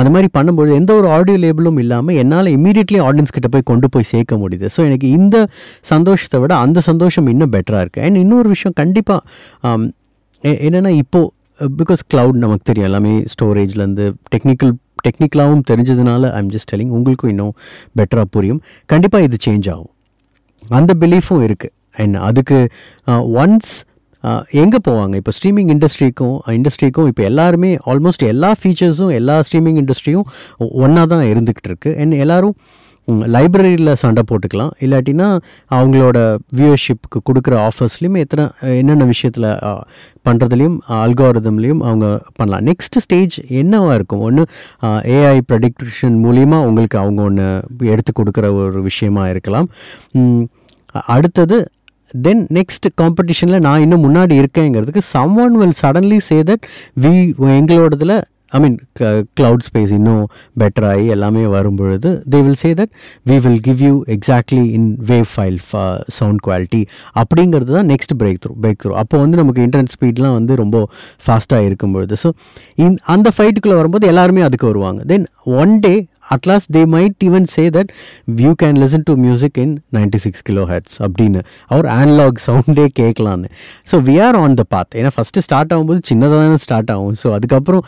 அந்த மாதிரி பண்ணும்போது எந்த ஒரு ஆடியோ லேபிளும் இல்லாமல் என்னால் இமீடியட்லி ஆடியன்ஸ் கிட்ட போய் கொண்டு போய் சேர்க்க முடியுது. ஸோ எனக்கு இந்த சந்தோஷத்தை விட அந்த சந்தோஷம் இன்னும் பெட்டராக இருக்குது அண்ட் இன்னொரு விஷயம் கண்டிப்பாக என்னென்னா இப்போது பிகாஸ் க்ளவுட் நமக்கு தெரியும் எல்லாமே ஸ்டோரேஜ்லேருந்து டெக்னிக்கல் டெக்னிக்கலாகவும் தெரிஞ்சதுனால ஐம் ஜஸ்ட் டெலிங் உங்களுக்கும் இன்னும் பெட்டராக புரியும். கண்டிப்பாக இது சேஞ்ச் ஆகும். அந்த பிலீஃபும் இருக்குது அண்ட் அதுக்கு ஒன்ஸ் எங்கே போவாங்க? இப்போ ஸ்ட்ரீமிங் இண்டஸ்ட்ரிக்கும் இண்டஸ்ட்ரிக்கும் இப்போ எல்லாருமே ஆல்மோஸ்ட் எல்லா ஃபீச்சர்ஸும் எல்லா ஸ்ட்ரீமிங் இண்டஸ்ட்ரியும் ஒன்றா தான் இருந்துக்கிட்டு இருக்குது அண்ட் எல்லோரும் லைப்ரரியில் சண்டை போட்டுக்கலாம். இல்லாட்டினா அவங்களோட வியூவர்ஷிப்புக்கு கொடுக்குற ஆஃபர்ஸ்லேயும் எத்தனை என்னென்ன விஷயத்தில் பண்ணுறதுலையும் அல்காரதம்லேயும் அவங்க பண்ணலாம். நெக்ஸ்ட் ஸ்டேஜ் என்னவாக இருக்கும்? ஒன்று ஏஐ ப்ரடிக்ஷன் மூலிமா உங்களுக்கு அவங்க ஒன்று எடுத்து கொடுக்குற ஒரு விஷயமா இருக்கலாம். அடுத்தது தென் நெக்ஸ்ட் காம்படிஷனில் நான் இன்னும் முன்னாடி இருக்கேங்கிறதுக்கு someone will suddenly say that we எங்களோடதில் I mean cloud space இன்னும் பெட்டராகி எல்லாமே வரும்பொழுது they will say that we will give you exactly in wave file sound quality அப்படிங்கிறது தான் next breakthrough breakthrough அப்போ வந்து நமக்கு இன்டர்நெட் ஸ்பீட்லாம் வந்து ரொம்ப ஃபாஸ்ட்டாக இருக்கும்பொழுது ஸோ இன் அந்த ஃபைட்டுக்குள்ளே வரும்போது எல்லாருமே அதுக்கு வருவாங்க. Then one day at last they might even say that you can listen to music in ninety six kilo hertz அப்படின்னு அவர் ஆன்லாக் சவுண்டே கேட்கலான்னு. So we are on the path ஏன்னா ஃபஸ்ட்டு ஸ்டார்ட் ஆகும்போது சின்னதாக தானே ஸ்டார்ட் ஆகும். ஸோ அதுக்கப்புறம்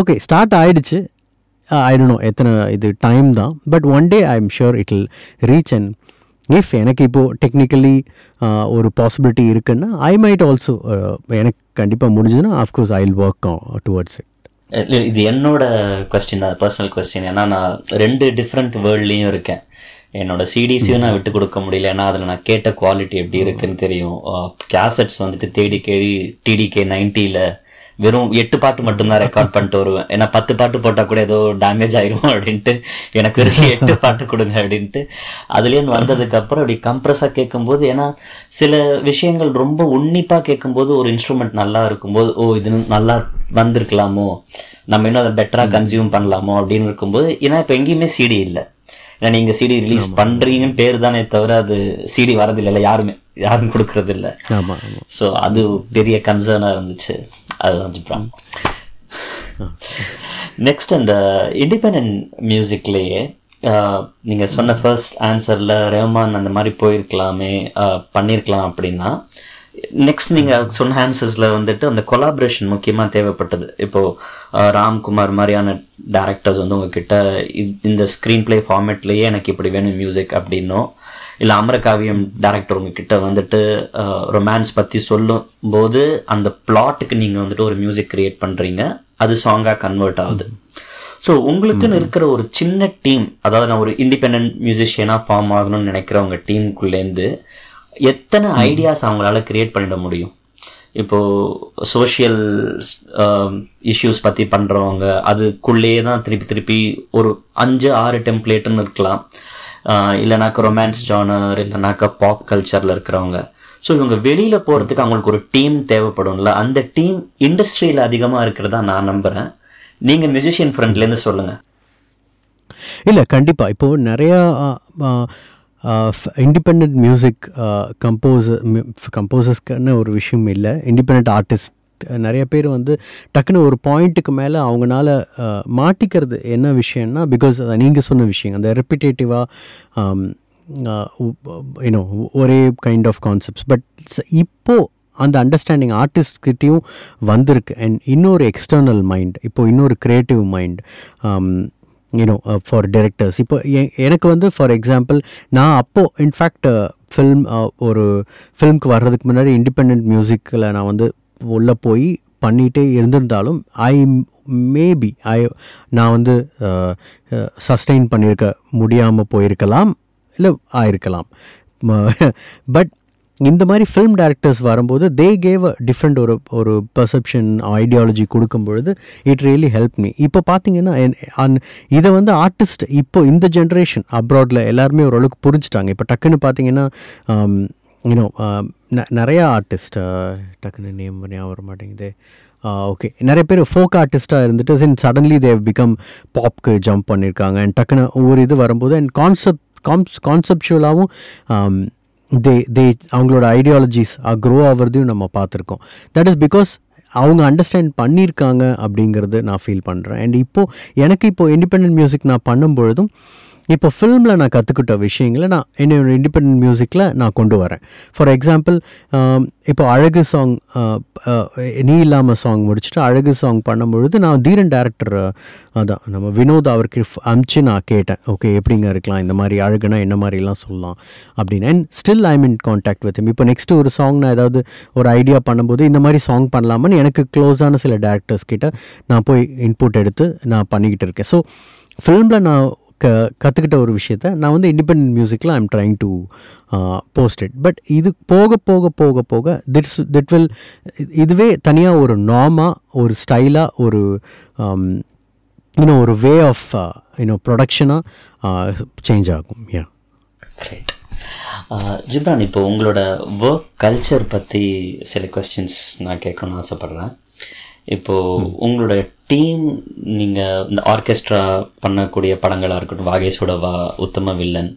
ஓகே ஸ்டார்ட் ஆகிடுச்சு ஐ டோன்ட் நோ எத்தனை இது டைம் தான். But one day I am sure it will reach and if எனக்கு இப்போது டெக்னிக்கலி ஒரு பாசிபிலிட்டி இருக்குன்னா ஐ மைட் ஆல்சோ எனக்கு கண்டிப்பாக முடிஞ்சதுன்னா of course I will work towards it இது என்னோட கொஸ்டின் தான் பர்சனல் கொஸ்டின் ஏன்னா நான் ரெண்டு டிஃப்ரெண்ட் வேர்ல்ட்லேயும் இருக்கேன். என்னோட சிடிசியும் நான் விட்டு கொடுக்க முடியல. ஏன்னா அதில் நான் கேட்ட குவாலிட்டி எப்படி இருக்குன்னு தெரியும். கேசட்ஸ் வந்துட்டு தேடி கேடி டிடிகே நைன்ட்டியில் வெறும் எட்டு பாட்டு மட்டும்தான் ரெக்கார்ட் பண்ணிட்டு வருவேன். ஏன்னா பத்து பாட்டு போட்டா கூட ஏதோ டேமேஜ் ஆயிரும் அப்படின்ட்டு. எனக்கு ஒரு எட்டு பாட்டு கொடுங்க அப்படின்ட்டு. அதுலேருந்து வந்ததுக்கு அப்புறம் அப்படி கம்ப்ரஸாக கேட்கும்போது ஏன்னா சில விஷயங்கள் ரொம்ப உன்னிப்பா கேட்கும்போது ஒரு இன்ஸ்ட்ருமெண்ட் நல்லா இருக்கும்போது ஓ இது நல்லா வந்திருக்கலாமோ? நம்ம இன்னும் அதை பெட்டரா கன்சியூம் பண்ணலாமோ? அப்படின்னு இருக்கும்போது ஏன்னா இப்போ எங்கேயுமே சிடி இல்லை. ஏன்னா நீங்க சிடி ரிலீஸ் பண்றீங்கன்னு பேர் தானே தவிர அது சிடி வரதில்லை. யாருமே யாரும் கொடுக்கறது இல்லை ஸோ அது பெரிய கன்சர்னாக இருந்துச்சு. அதுதான் ஜிப்ரான் நெக்ஸ்ட் அந்த இண்டிபெண்ட் மியூசிக்லேயே நீங்கள் சொன்ன ஃபர்ஸ்ட் ஆன்சரில் ரஹ்மான் அந்த மாதிரி போயிருக்கலாமே பண்ணியிருக்கலாம் அப்படின்னா நெக்ஸ்ட் நீங்கள் சொன்ன ஆன்சர்ஸில் வந்துட்டு அந்த கொலாபரேஷன் முக்கியமாக தேவைப்பட்டது. இப்போது ராம்குமார் மாதிரியான டேரக்டர்ஸ் வந்து உங்ககிட்ட இந்த ஸ்க்ரீன் ப்ளே ஃபார்மேட்லேயே எனக்கு இப்படி வேணும் மியூசிக் அப்படின்னோ இல்லை அமரகாவியம் டேரக்டர் உங்ககிட்ட வந்துட்டு ரொமான்ஸ் பற்றி சொல்லும் போது அந்த பிளாட்டுக்கு நீங்கள் வந்துட்டு ஒரு மியூசிக் கிரியேட் பண்ணுறீங்க அது சாங்காக கன்வெர்ட் ஆகுது. ஸோ உங்களுக்குன்னு இருக்கிற ஒரு சின்ன டீம் அதாவது நான் ஒரு இண்டிபெண்ட் மியூசிஷியனாக ஃபார்ம் ஆகணும்னு நினைக்கிறவங்க டீமுக்குள்ளேருந்து எத்தனை ஐடியாஸ் அவங்களால கிரியேட் பண்ணிட முடியும்? இப்போ சோஷியல் இஷ்யூஸ் பற்றி பண்ணுறவங்க அதுக்குள்ளேயே தான் திருப்பி திருப்பி ஒரு அஞ்சு ஆறு டெம்ப்ளேட்டுன்னு இருக்கலாம். இல்லைனாக்கா ரொமான்ஸ் ஜானர் இல்லைனாக்கா பாப் கல்ச்சரில் இருக்கிறவங்க. ஸோ இவங்க வெளியில் போகிறதுக்கு அவங்களுக்கு ஒரு டீம் தேவைப்படும்ல. அந்த டீம் இண்டஸ்ட்ரியில் அதிகமாக இருக்கிறதா நான் நம்புகிறேன் நீங்கள் மியூசிஷியன் ஃப்ரெண்ட்லேருந்து சொல்லுங்கள் இல்லை கண்டிப்பாக இப்போது நிறையா இண்டிபெண்ட் மியூசிக் கம்போசர் கம்போசர்ஸ்க்குன்னு ஒரு விஷயம் இல்லை. இண்டிபெண்ட் ஆர்டிஸ்ட் நிறைய பேர் வந்து டக்குன்னு ஒரு பாயிண்ட்டுக்கு மேலே அவங்கனால மாட்டிக்கிறது என்ன விஷயம்னா பிகாஸ் நீங்கள் சொன்ன விஷயம் அந்த ரெப்பிட்டேட்டிவாக யூனோ ஒரே கைண்ட் ஆஃப் கான்செப்ட்ஸ் பட் இப்போது அந்த அண்டர்ஸ்டாண்டிங் ஆர்டிஸ்ட்கிட்டையும் வந்திருக்கு. அண்ட் இன்னொரு எக்ஸ்டர்னல் மைண்ட் இப்போது இன்னொரு creative mind you know for directors இப்போ எனக்கு வந்து ஃபார் எக்ஸாம்பிள் நான் அப்போது இன்ஃபேக்ட் ஃபில்ம் ஒரு ஃபிலிம்க்கு வர்றதுக்கு முன்னாடி இண்டிபெண்ட் மியூசிக்கில் நான் வந்து உள்ளே போய் பண்ணிகிட்டே இருந்திருந்தாலும் ஐ மேபி ஐ நான் வந்து சஸ்டெயின் பண்ணியிருக்க முடியாமல் போயிருக்கலாம் இல்லை ஆயிருக்கலாம். பட் இந்த மாதிரி ஃபிலிம் டேரக்டர்ஸ் வரும்போது தே கேவ் அ டிஃப்ரெண்ட் ஒரு ஒரு பர்செப்ஷன் ஐடியாலஜி கொடுக்கும் பொழுது இட் ரியலி ஹெல்ப் மீ இப்போ பார்த்தீங்கன்னா என்- அன்- இதை வந்து ஆர்டிஸ்ட் இப்போ இந்த ஜென்ரேஷன் அப்ராடில் எல்லாருமே ஓரளவுக்கு புரிஞ்சுட்டாங்க. இப்போ டக்குன்னு பார்த்தீங்கன்னா யூனோ நிறையா ஆர்டிஸ்ட் டக்குன்னு நேம் ஞாபகம் வர மாட்டேங்குது. Uh, ஓகே நிறைய பேர் ஃபோக் ஆர்டிஸ்ட்டாக இருந்துட்டு சின் சடன்லி தேவ் பிகம் பாப்க்கு ஜம்ப் பண்ணியிருக்காங்க அண்ட் டக்குன்னு ஒவ்வொரு இது வரும்போது அண்ட் கான்செப்ட் கான்ஸ் கான்செப்டுவலாகவும் தே தே அவங்களோட ஐடியாலஜிஸ் க்ரோ ஆகிறதையும் நம்ம பார்த்துருக்கோம். தட் இஸ் பிகாஸ் அவங்க அண்டர்ஸ்டாண்ட் பண்ணியிருக்காங்க அப்படிங்கிறது நான் ஃபீல் பண்ணுறேன் அண்ட் இப்போது எனக்கு இப்போது இண்டிபெண்ட் மியூசிக் நான் பண்ணும் பொழுதும் இப்போ ஃபில்மில் நான் கற்றுக்கிட்ட விஷயங்களை நான் என்னோட இண்டிபெண்ட் மியூசிக்கில் நான் கொண்டு வரேன். ஃபார் எக்ஸாம்பிள் இப்போ அழகு சாங் நீ இல்லாமல் சாங் முடிச்சுட்டு அழகு சாங் பண்ணும்பொழுது நான் தீரன் டேரக்டர் அதான் நம்ம வினோத் அவருக்கு f- அனுப்பிச்சு நான் கேட்டேன். ஓகே எப்படிங்க இருக்கலாம்? இந்த மாதிரி அழகுனா என்ன மாதிரிலாம் சொல்லலாம்? அப்படின்னு. And still I in contact with இப்போ நெக்ஸ்ட் ஒரு சாங் நான் ஏதாவது ஒரு ஐடியா பண்ணும்போது இந்த மாதிரி சாங் பண்ணலாமான்னு எனக்கு க்ளோஸான சில டேரக்டர்ஸ் கிட்ட நான் போய் இன்புட் எடுத்து நான் பண்ணிக்கிட்டு இருக்கேன். ஸோ ஃபிலிமில் நான் க கற்றுக்கிட்ட ஒரு விஷயத்த நான் வந்து இண்டிபெண்ட் மியூசிக்கில் I'm trying to post it but இது போக போக போக போக திட்ஸ் திட் வில் இதுவே தனியாக ஒரு நார்மாக ஒரு ஸ்டைலாக ஒரு um, இன்னும் ஒரு வே ஆஃப் இன்னும் ப்ரொடக்ஷனாக சேஞ்ச் ஆகும். யா ரைட் ஜிப்ரான் இப்போ உங்களோட ஒர்க் கல்ச்சர் பற்றி சில கொஸ்டின்ஸ் நான் கேட்கணும்னு ஆசைப்பட்றேன். இப்போது உங்களோட டீம் நீங்கள் இந்த ஆர்கெஸ்ட்ரா பண்ணக்கூடிய படங்களாக இருக்கட்டும் வாகேஷோட வா உத்தம வில்லன்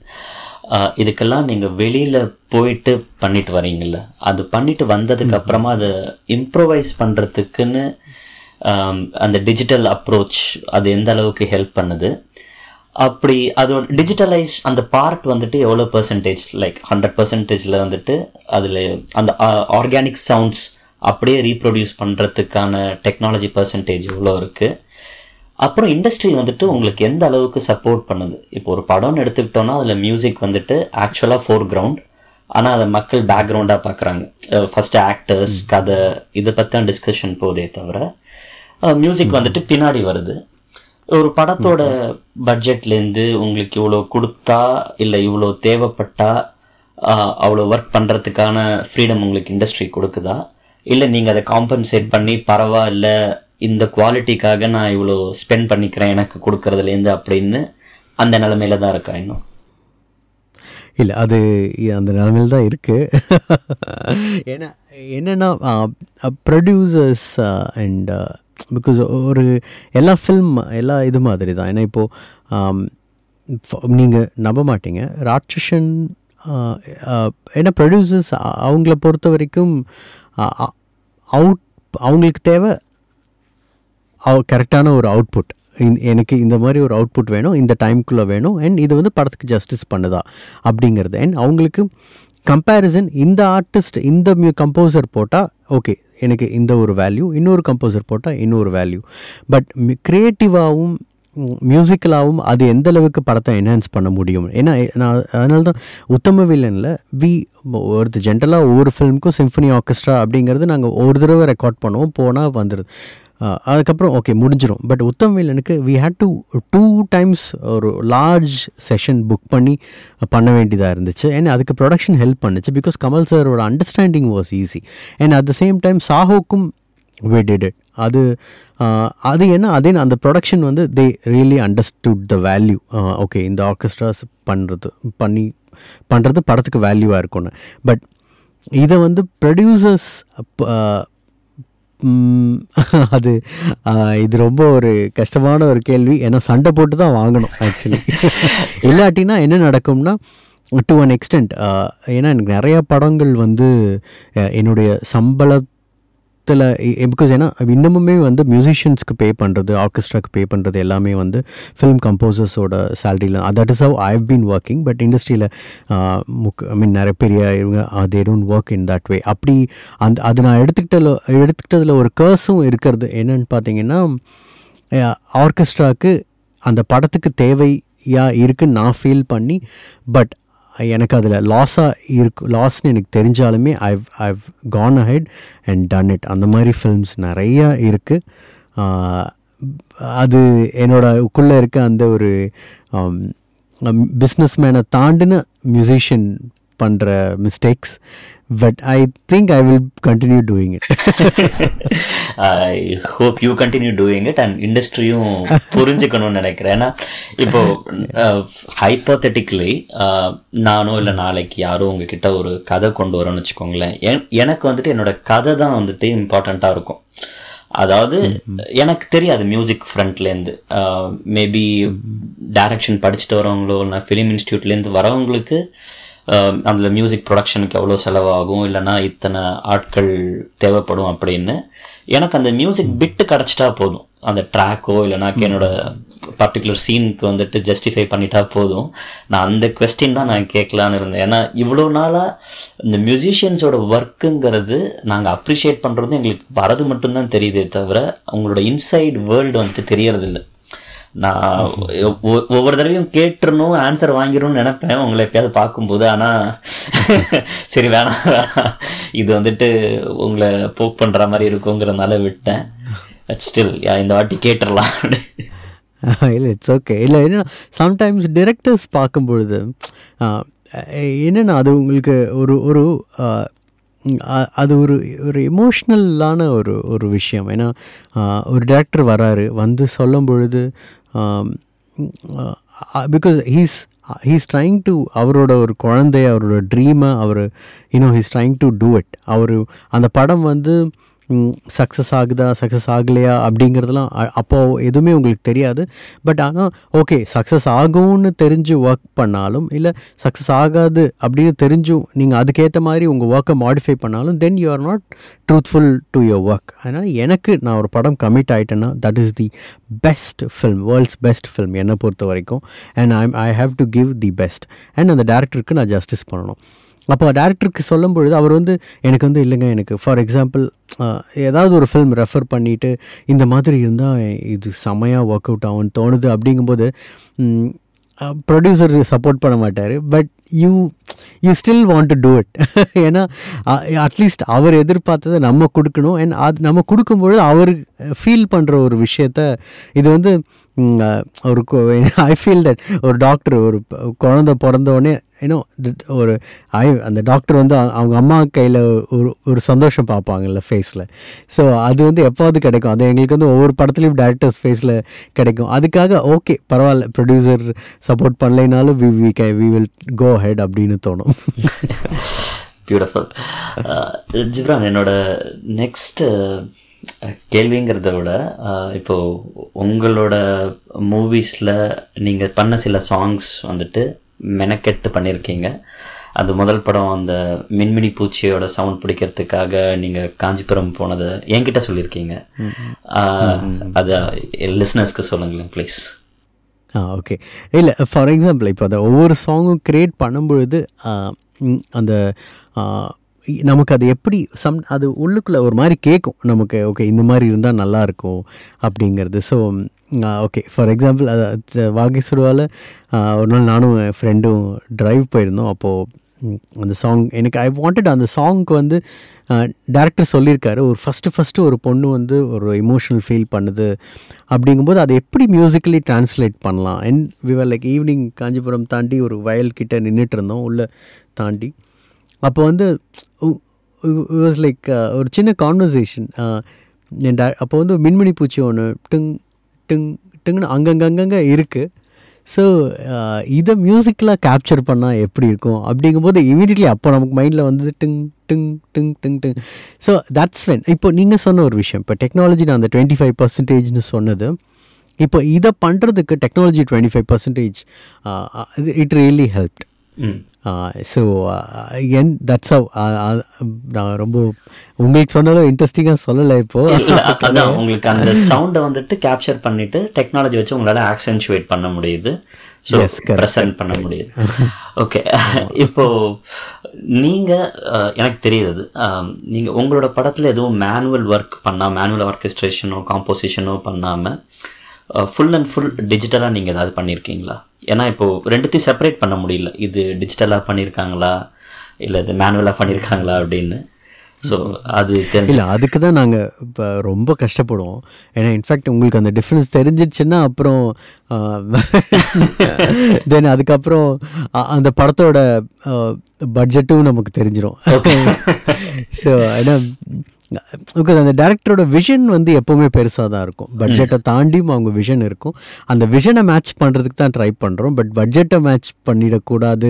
இதுக்கெல்லாம் நீங்கள் வெளியில் போயிட்டு பண்ணிட்டு வரீங்கல்ல. அது பண்ணிட்டு வந்ததுக்கு அப்புறமா அதை இம்ப்ரோவைஸ் பண்ணுறதுக்குன்னு அந்த டிஜிட்டல் அப்ரோச் அது எந்த அளவுக்கு ஹெல்ப் பண்ணுது? அப்படி அதோட டிஜிட்டலைஸ் அந்த பார்ட் வந்துட்டு எவ்வளோ பர்சன்டேஜ் லைக் ஹண்ட்ரட் பர்சன்டேஜில் வந்துட்டு அதில் அந்த ஆர்கானிக் சவுண்ட்ஸ் அப்படியே ரீப்ரொடியூஸ் பண்ணுறதுக்கான டெக்னாலஜி பர்சன்டேஜ் எவ்வளோ இருக்குது அப்புறம் இண்டஸ்ட்ரி வந்துட்டு உங்களுக்கு எந்த அளவுக்கு சப்போர்ட் பண்ணுது? இப்போ ஒரு படம்னு எடுத்துக்கிட்டோம்னா அதில் மியூசிக் வந்துட்டு ஆக்சுவலாக ஃபோர் கிரவுண்ட் ஆனால் அதை மக்கள் பேக்ரவுண்டாக பார்க்குறாங்க ஃபர்ஸ்ட் ஆக்டர்ஸ் கதை இதை பற்றி தான் டிஸ்கஷன் போதே தவிர மியூசிக் வந்துட்டு பின்னாடி வருது. ஒரு படத்தோட பட்ஜெட்லேருந்து உங்களுக்கு இவ்வளோ கொடுத்தா இல்லை இவ்வளோ தேவைப்பட்டா அவ்வளோ ஒர்க் பண்ணுறதுக்கான ஃப்ரீடம் உங்களுக்கு இண்டஸ்ட்ரி கொடுக்குதா? இல்லை நீங்கள் அதை காம்பன்சேட் பண்ணி பரவாயில்ல இந்த குவாலிட்டிக்காக நான் இவ்வளோ ஸ்பெண்ட் பண்ணிக்கிறேன் எனக்கு கொடுக்கறதுலேருந்து அப்படின்னு அந்த நிலமையில தான் இருக்கேன் இன்னும். இல்லை அது அந்த நிலமையில் தான் இருக்குது ஏன்னா என்னென்னா ப்ரொடியூசர்ஸ் அண்ட் பிகாஸ் ஒரு எல்லா ஃபில்ம் எல்லா இது மாதிரி தான். ஏன்னா இப்போது நீங்கள் நம்ப மாட்டீங்க. ராட்சசன் ஏன்னா ப்ரொடியூசர்ஸ் அவங்கள பொறுத்த வரைக்கும் அவுட் அவங்களுக்கு தேவை கரெக்டான ஒரு அவுட்புட். எனக்கு இந்த மாதிரி ஒரு அவுட்புட் வேணும் இந்த டைம்குள்ளே வேணும் அண்ட் இது வந்து படத்துக்கு ஜஸ்டிஸ் பண்ணுதா அப்படிங்கிறது. அண்ட் அவங்களுக்கு கம்பேரிசன் இந்த ஆர்டிஸ்ட் இந்த மியூ கம்போசர் போட்டால் ஓகே எனக்கு இந்த ஒரு வேல்யூ இன்னொரு கம்போசர் போட்டால் இன்னொரு வேல்யூ பட் க்ரியேட்டிவாகவும் மியூசிக்கலாகவும் அது எந்த அளவுக்கு படத்தை என்ஹான்ஸ் பண்ண முடியும்? ஏன்னா நான் அதனால தான் உத்தம வில்லனில் வி ஒருத்த ஜென்ரலாக ஒவ்வொரு ஃபிலிமுக்கும் சிம்ஃபனி ஆர்கெஸ்ட்ரா அப்படிங்கிறது நாங்கள் ஒரு தடவை ரெக்கார்ட் பண்ணுவோம் போனால் வந்துடுது அதுக்கப்புறம் ஓகே முடிஞ்சிடும் but Uttam வில்லனுக்கு we had to two times ஒரு லார்ஜ் செஷன் புக் பண்ணி பண்ண வேண்டியதாக இருந்துச்சு. அண்ட் அதுக்கு ப்ரொடக்ஷன் ஹெல்ப் பண்ணுச்சு. பிகாஸ் கமல் சாரோட understanding was easy and at the same time சாஹோக்கும் we did it அது அது என்ன? அதே அந்த ப்ரொடக்ஷன் வந்து they really understood the value okay இந்த ஆர்கெஸ்ட்ராஸ் பண்ணுறது பண்ணி பண்ணுறது படத்துக்கு வேல்யூவாக இருக்கும்னு. பட் இதை வந்து ப்ரொடியூசர்ஸ் அது இது ரொம்ப ஒரு கஷ்டமான ஒரு கேள்வி. ஏன்னா சண்டை போட்டு தான் வாங்கணும் ஆக்சுவலி இல்லாட்டினா என்ன நடக்கும்னா டு அன் எக்ஸ்டென்ட் ஏன்னா எனக்கு நிறையா படங்கள் வந்து என்னுடைய சம்பள படத்தில் பிகாஸ் ஏன்னா இன்னமுமே வந்து மியூசிஷியன்ஸ்க்கு பே பண்ணுறது ஆர்கெஸ்ட்ராக்கு பே பண்ணுறது எல்லாமே வந்து ஃபிலிம் கம்போசர்ஸோட சேலரியில் that is how I have been working but இண்டஸ்ட்ரியில் முக் ஐ மீன் நிறைய பெரிய இவங்க அது எதுவும் ஒர்க் இன் தட் வே அப்படி அந்த அது நான் எடுத்துக்கிட்ட எடுத்துக்கிட்டதில் ஒரு கேர்ஸும் இருக்கிறது என்னன்னு பார்த்தீங்கன்னா ஆர்கெஸ்ட்ராக்கு அந்த படத்துக்கு தேவையா இருக்குன்னு நான் ஃபீல் பண்ணி பட் எனக்கு அதில் லாஸாக இருக்கு லாஸ்ன்னு எனக்கு தெரிஞ்சாலுமே I've I've gone ahead and done it அந்த மாதிரி ஃபில்ம்ஸ் நிறையா இருக்குது அது என்னோட உள்ளே இருக்க அந்த ஒரு பிஸ்னஸ் மேனை தாண்டின மியூசிஷியன் பண்ணுற mistakes but I think I will continue doing it I hope you continue doing it and இண்டஸ்ட்ரியும் புரிஞ்சுக்கணும்னு நினைக்கிறேன். ஏன்னா இப்போ ஹைப்போத்தட்டிக்கலி நானோ இல்லை நாளைக்கு யாரோ உங்ககிட்ட ஒரு கதை கொண்டு வரோன்னு வச்சுக்கோங்களேன். எனக்கு வந்துட்டு என்னோட கதை தான் வந்துட்டு இம்பார்ட்டண்ட்டாக இருக்கும். அதாவது எனக்கு தெரியாது மியூசிக் ஃப்ரண்ட்லேருந்து மேபி டைரக்ஷன் படிச்சுட்டு வரவங்களோ இல்லை ஃபிலிம் இன்ஸ்டியூட்லேருந்து வரவங்களுக்கு அதில் மியூசிக் ப்ரொடக்ஷனுக்கு எவ்வளோ செலவாகும் இல்லைனா இத்தனை ஆட்கள் தேவைப்படும் அப்படின்னு. எனக்கு அந்த மியூசிக் பிட்டு கிடச்சிட்டா போதும். அந்த ட்ராக்கோ இல்லைனா என்னோட பர்டிகுலர் சீனுக்கு வந்துட்டு ஜஸ்டிஃபை பண்ணிட்டா போதும். நான் அந்த கொஸ்டின் தான் நான் கேட்கலான்னு இருந்தேன். ஏன்னா இவ்வளோ நாளாக இந்த மியூசிஷியன்ஸோட ஒர்க்குங்கிறது நாங்கள் அப்ரிஷியேட் பண்ணுறது எங்களுக்கு வரது மட்டும்தான் தெரியுதே தவிர அவங்களோட இன்சைட் வேர்ல்டு வந்துட்டு தெரியறதில்லை. நான் ஒவ்வொரு தடவையும் கேட்டுருணும் ஆன்சர் வாங்கிடணும்னு நினைப்பேன். உங்களை எப்பயாவது பார்க்கும்போது. ஆனால் சரி வேணாம் வேணாம். இது வந்துட்டு உங்களை போக் பண்ணுற மாதிரி இருக்குங்கிறதுனால விட்டேன். ஸ்டில் இந்த வாட்டி கேட்டுடலாம். இல்லை இட்ஸ் ஓகே இல்லை என்னென்னா சம்டைம்ஸ் டிரெக்டர்ஸ் பார்க்கும்பொழுது என்னென்னா அது உங்களுக்கு ஒரு ஒரு அது ஒரு ஒரு எமோஷ்னலான ஒரு ஒரு விஷயம். ஏன்னா ஒரு டேரக்டர் வராரு வந்து சொல்லும் பொழுது because he's he's trying to அவரோட ஒரு குழந்தைய அவரோட ட்ரீமை அவர் you know he's trying to do it அவர் அந்த படம் வந்து சக்ஸஸ் ஆகுதா சக்ஸஸ் ஆகலையா அப்படிங்கிறதுலாம் அப்போது எதுவுமே உங்களுக்கு தெரியாது. பட் ஆனால் ஓகே சக்ஸஸ் ஆகும்னு தெரிஞ்சு ஒர்க் பண்ணாலும் இல்லை சக்ஸஸ் ஆகாது அப்படின்னு தெரிஞ்சும் நீங்கள் அதுக்கேற்ற மாதிரி உங்கள் ஒர்க்கை மாடிஃபை பண்ணாலும் then you are not truthful to your work அதனால் எனக்கு நான் ஒரு படம் commit ஆகிட்டேன்னா that is the best film world's best film என்னை பொறுத்த வரைக்கும் and I I have to give the best and அந்த டேரக்டருக்கு நான் ஜஸ்டிஸ் பண்ணணும். அப்போ டேரக்டருக்கு சொல்லும் பொழுது அவர் வந்து எனக்கு வந்து இல்லைங்க எனக்கு ஃபார் எக்ஸாம்பிள் ஏதாவது ஒரு ஃபில்ம் ரெஃபர் பண்ணிவிட்டு இந்த மாதிரி இருந்தால் இது செமையாக ஒர்க் அவுட் ஆகும்னு தோணுது. அப்படிங்கும்போது ப்ரொடியூசர் சப்போர்ட் பண்ண மாட்டார். But you you still want to do it ஏன்னா அட்லீஸ்ட் அவர் எதிர்பார்த்ததை நம்ம கொடுக்கணும். அண்ட் அது நம்ம கொடுக்கும்பொழுது அவர் ஃபீல் பண்ணுற ஒரு விஷயத்த இது வந்து ஒரு ஐ ஃபீல் தட் ஒரு டாக்டர் ஒரு குழந்த பிறந்தோடனே ஏன்னோ ஒரு ஐ அந்த டாக்டர் வந்து அவங்க அம்மா கையில் ஒரு ஒரு சந்தோஷம் பார்ப்பாங்கல்ல ஃபேஸில் ஸோ அது வந்து எப்போது கிடைக்கும்? அது எங்களுக்கு வந்து ஒவ்வொரு படத்துலையும் டேரக்டர்ஸ் ஃபேஸில் கிடைக்கும். அதுக்காக ஓகே பரவாயில்ல ப்ரொடியூசர் சப்போர்ட் பண்ணலைனாலும் வி வி கே வி வில் கோ ஹெட் அப்படின்னு தோணும். பியூட்டிஃபுல் ஜிப்ரான் என்னோட நெக்ஸ்ட்டு கேள்விங்கிறத விட அஹ், இப்போ உங்களோட மூவிஸில் நீங்கள் பண்ண சில சாங்ஸ் வந்துட்டு மெனக்கெட்டு பண்ணியிருக்கீங்க அது முதல் படம் அந்த மின்மினி பூச்சியோட சவுண்ட் பிடிக்கிறதுக்காக நீங்கள் காஞ்சிபுரம் போனதை என்கிட்ட சொல்லியிருக்கீங்க அது லிஸ்னஸ்க்கு சொல்லுங்களேன் ப்ளீஸ் ஆ ஓகே இல்லை ஃபார் எக்ஸாம்பிள் இப்போ அதை ஒவ்வொரு சாங்கும் க்ரியேட் பண்ணும்பொழுது அந்த நமக்கு அது எப்படி சம் அது உள்ளுக்குள்ளே ஒரு மாதிரி கேட்கும் நமக்கு ஓகே இந்த மாதிரி இருந்தால் நல்லாயிருக்கும் அப்படிங்கிறது. ஸோ ஓகே ஃபார் எக்ஸாம்பிள் அது வாகேஸ்வரவால் ஒரு நாள் நானும் என் ஃப்ரெண்டும் ட்ரைவ் போயிருந்தோம். அப்போது அந்த சாங் எனக்கு ஐ வாண்டட் அந்த சாங்க்கு வந்து டேரக்டர் சொல்லியிருக்காரு. ஒரு ஃபஸ்ட்டு ஃபஸ்ட்டு ஒரு பொண்ணு வந்து ஒரு இமோஷனல் ஃபீல் பண்ணுது அப்படிங்கும்போது அதை எப்படி மியூசிக்கலி ட்ரான்ஸ்லேட் பண்ணலாம்? And we were like evening Kanchipuram தாண்டி ஒரு வயல்கிட்ட நின்றுட்டு இருந்தோம். உள்ளே தாண்டி. அப்போ வந்து வாஸ் லைக் uh, ஒரு சின்ன கான்வர்சேஷன் uh, அப்போ வந்து மின்மினி பூச்சி ஒன்று டிங் டிங் டிங்னு அங்கங்கங்கங்க இருக்குது ஸோ uh, இதை மியூசிக்கலாக கேப்சர் பண்ணால் எப்படி இருக்கும்? அப்படிங்கும்போது இமீடியட்லி அப்போ நமக்கு மைண்டில் வந்து ding ding ding ding ding. So that's when இப்போ நீங்கள் சொன்ன ஒரு விஷயம் இப்போ டெக்னாலஜி நான் அந்த டுவெண்ட்டி ஃபைவ் பர்சன்டேஜ்னு சொன்னது. இப்போ இதை பண்ணுறதுக்கு technology twenty five percentage it really helped hmm. So N that's how நான் ரொம்ப உங்களுக்கு சொன்னாலும் இன்ட்ரெஸ்டிங்காக சொல்லலை இல்ல, அதான் உங்களுக்கு அந்த சவுண்டை வந்துட்டு கேப்சர் பண்ணிட்டு டெக்னாலஜி வச்சு உங்களால ஆக்சென்சுவேட் பண்ண முடியுது. ஸோ ப்ரெசென்ட் பண்ண முடியுது. ஓகே இப்போ நீங்க அஹ், எனக்கு தெரியுது அஹ், நீங்க உங்களோட படத்துல எதுவும் மேனுவல் ஒர்க் பண்ணா மேனுவல் ஆர்கெஸ்ட்ரேஷனோ காம்போசிஷனோ பண்ணாம ஃபுல் அண்ட் ஃபுல் டிஜிட்டலாக நீங்கள் ஏதாவது பண்ணியிருக்கீங்களா ஏன்னா இப்போ ரெண்டுத்தையும் செப்பரேட் பண்ண முடியல. இது டிஜிட்டலாக பண்ணியிருக்காங்களா இல்லை இது மேனுவலாக பண்ணியிருக்காங்களா அப்படின்னு. ஸோ அது இல்லை அதுக்கு தான் நாங்கள் இப்போ ரொம்ப கஷ்டப்படுவோம். ஏன்னா இன்ஃபேக்ட் உங்களுக்கு அந்த டிஃப்ரென்ஸ் தெரிஞ்சிடுச்சுன்னா அப்புறம் தென் அதுக்கப்புறம் அந்த படத்தோட பட்ஜெட்டும் நமக்கு தெரிஞ்சிடும் ஸோ ஏன்னா பிகாஸ் அந்த டேரக்டரோட விஷன் வந்து எப்போவுமே பெருசாக தான் இருக்கும். பட்ஜெட்டை தாண்டியும் அவங்க விஷன் இருக்கும். அந்த விஷனை மேட்ச் பண்ணுறதுக்கு தான் ட்ரை பண்ணுறோம் பட் பட்ஜெட்டை மேட்ச் பண்ணிடக்கூடாது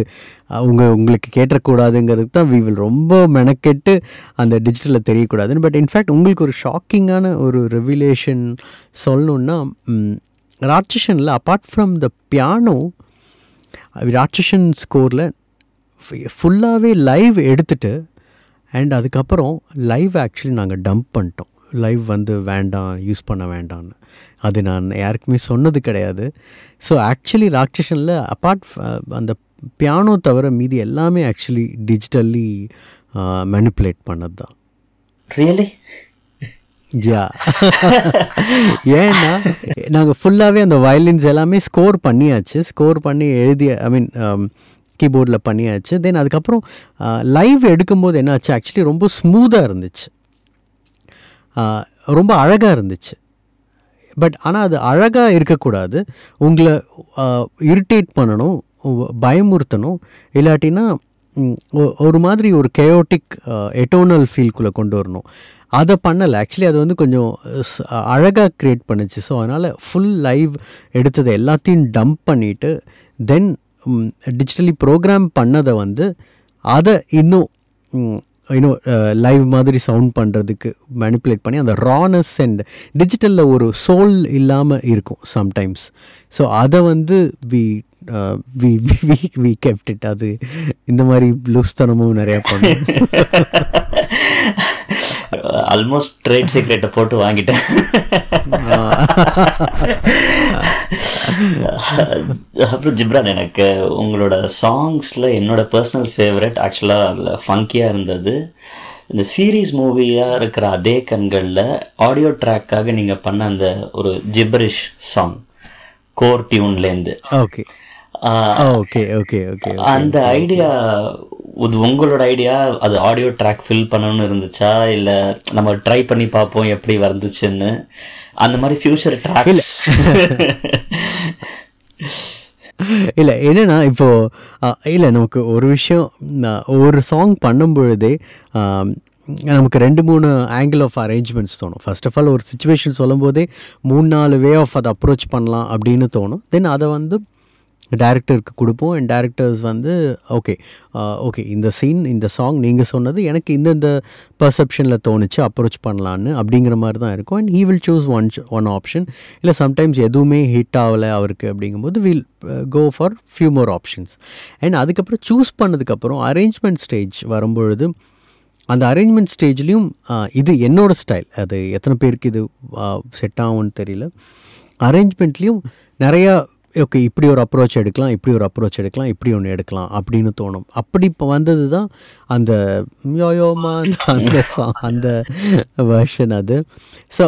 அவங்க உங்களுக்கு கேட்டக்கூடாதுங்கிறதுக்கு தான் வி வில் ரொம்ப மெனக்கெட்டு அந்த டிஜிட்டலில் தெரியக்கூடாதுன்னு. பட் இன்ஃபேக்ட் உங்களுக்கு ஒரு ஷாக்கிங்கான ஒரு ரெவிலேஷன் சொல்லணுன்னா ராட்சசனில் apart from the piano Ratsasan ஸ்கோரில் ஃபுல்லாகவே லைவ் எடுத்துட்டு அண்ட் அதுக்கப்புறம் லைவ் ஆக்சுவலி நாங்கள் டம்ப் பண்ணிட்டோம். லைவ் வந்து வேண்டாம் யூஸ் பண்ண வேண்டாம்னு. அது நான் யாருக்குமே சொன்னது கிடையாது. ஸோ ஆக்சுவலி ராட்சசனில் அப்பார்ட் அந்த பியானோ தவிர மீதி எல்லாமே ஆக்சுவலி டிஜிட்டல்லி மேனிப்புலேட் பண்ணது தான் ரியலி யா ஏன்னா நாங்கள் ஃபுல்லாகவே அந்த வயலின்ஸ் எல்லாமே ஸ்கோர் பண்ணியாச்சு. ஸ்கோர் பண்ணி எழுதி ஐ மீன் கீபோர்டில் பண்ணியாச்சு. தென் அதுக்கப்புறம் லைவ் எடுக்கும்போது என்னாச்சு? ஆக்சுவலி ரொம்ப ஸ்மூத்தாக இருந்துச்சு. ரொம்ப அழகாக இருந்துச்சு. பட் ஆனால் அது அழகாக இருக்கக்கூடாது. உங்களை இரிட்டேட் பண்ணணும் பயமுறுத்தணும். இல்லாட்டினா ஒ- ஒரு மாதிரி ஒரு கெயோட்டிக் எட்டோனல் ஃபீல்குள்ளே கொண்டு வரணும். அதை பண்ணலை. ஆக்சுவலி அது வந்து கொஞ்சம் அழகாக க்ரியேட் பண்ணுச்சு. ஸோ அதனால் ஃபுல் லைவ் எடுத்ததை எல்லாத்தையும் டம்ப் பண்ணிவிட்டு தென் டிஜிட்டலி ப்ரோக்ராம் பண்ணதை வந்து அதை இன்னும் இன்னும் லைவ் மாதிரி சவுண்ட் பண்ணுறதுக்கு மேனிப்புலேட் பண்ணி அந்த ரானஸ் அண்ட் டிஜிட்டலில் ஒரு சோல் இல்லாமல் இருக்கும் சம்டைம்ஸ் ஸோ அதை வந்து we we we we kept it அது இந்த மாதிரி லூஸ்தனமும் நிறையா பண்ணும். ஆல்மோஸ்ட் ட்ரேட் சீக்ரெட்டை போட்டு வாங்கிட்டேன். அப்புறம் ஜிப்ரான் எனக்கு உங்களோட சாங்ஸில் என்னோட பர்சனல் ஃபேவரட் ஆக்சுவலாக அதில் ஃபங்கியாக இருந்தது. இந்த சீரீஸ் மூவியாக இருக்கிற அதே கண்களில் ஆடியோ ட்ராக்காக நீங்கள் பண்ண அந்த ஒரு ஜிப்ரிஷ் சாங் கோர் டியூன்லேருந்து ஓகே ஓகே ஓகே ஓகே அந்த ஐடியா இது உங்களோட ஐடியா அது ஆடியோ ட்ராக் ஃபில் பண்ணணும்னு இருந்துச்சா? இல்லை நம்ம ட்ரை பண்ணி பார்ப்போம் எப்படி வந்துச்சுன்னு? அந்த மாதிரி ஃபியூச்சர் ட்ராக் இல்லை. என்னென்னா இப்போது இல்லை நமக்கு ஒரு விஷயம் நான் ஒரு சாங் பண்ணும் பொழுதே நமக்கு ரெண்டு மூணு ஆங்கிள் ஆஃப் அரேஞ்ச்மெண்ட்ஸ் தோணும். ஃபர்ஸ்ட் ஆஃப் ஆல் ஒரு சுச்சுவேஷன் சொல்லும்போதே மூணு நாலு வே ஆஃப் அதை அப்ரோச் பண்ணலாம் அப்படின்னு தோணும். தென் அதை வந்து டேரக்டருக்கு கொடுப்போம் அண்ட் டேரக்டர்ஸ் வந்து ஓகே ஓகே uh, இந்த சீன் இந்த சாங் நீங்கள் சொன்னது எனக்கு இந்தந்த பர்செப்ஷனில் தோணுச்சு அப்ரோச் பண்ணலான்னு அப்படிங்கிற மாதிரி தான் இருக்கும். And he will choose one one option இல்லை சம்டைம்ஸ் எதுவுமே ஹிட் ஆகலை அவருக்கு அப்படிங்கும்போது will go for few more options and அதுக்கப்புறம் சூஸ் பண்ணதுக்கப்புறம் அரேஞ்ச்மெண்ட் ஸ்டேஜ் வரும்பொழுது அந்த அரேஞ்ச்மெண்ட் ஸ்டேஜ்லேயும் uh, இது என்னோடய ஸ்டைல் அது எத்தனை பேருக்கு இது uh, செட் ஆகும்னு தெரியல. அரேஞ்ச்மெண்ட்லேயும் நிறையா ஓகே இப்படி ஒரு அப்ரோச் எடுக்கலாம் இப்படி ஒரு அப்ரோச் எடுக்கலாம் இப்படி ஒன்று எடுக்கலாம் அப்படின்னு தோணும். அப்படி இப்போ வந்தது தான் அந்த யோயோமா அந்த அந்த வெர்ஷன் அது. ஸோ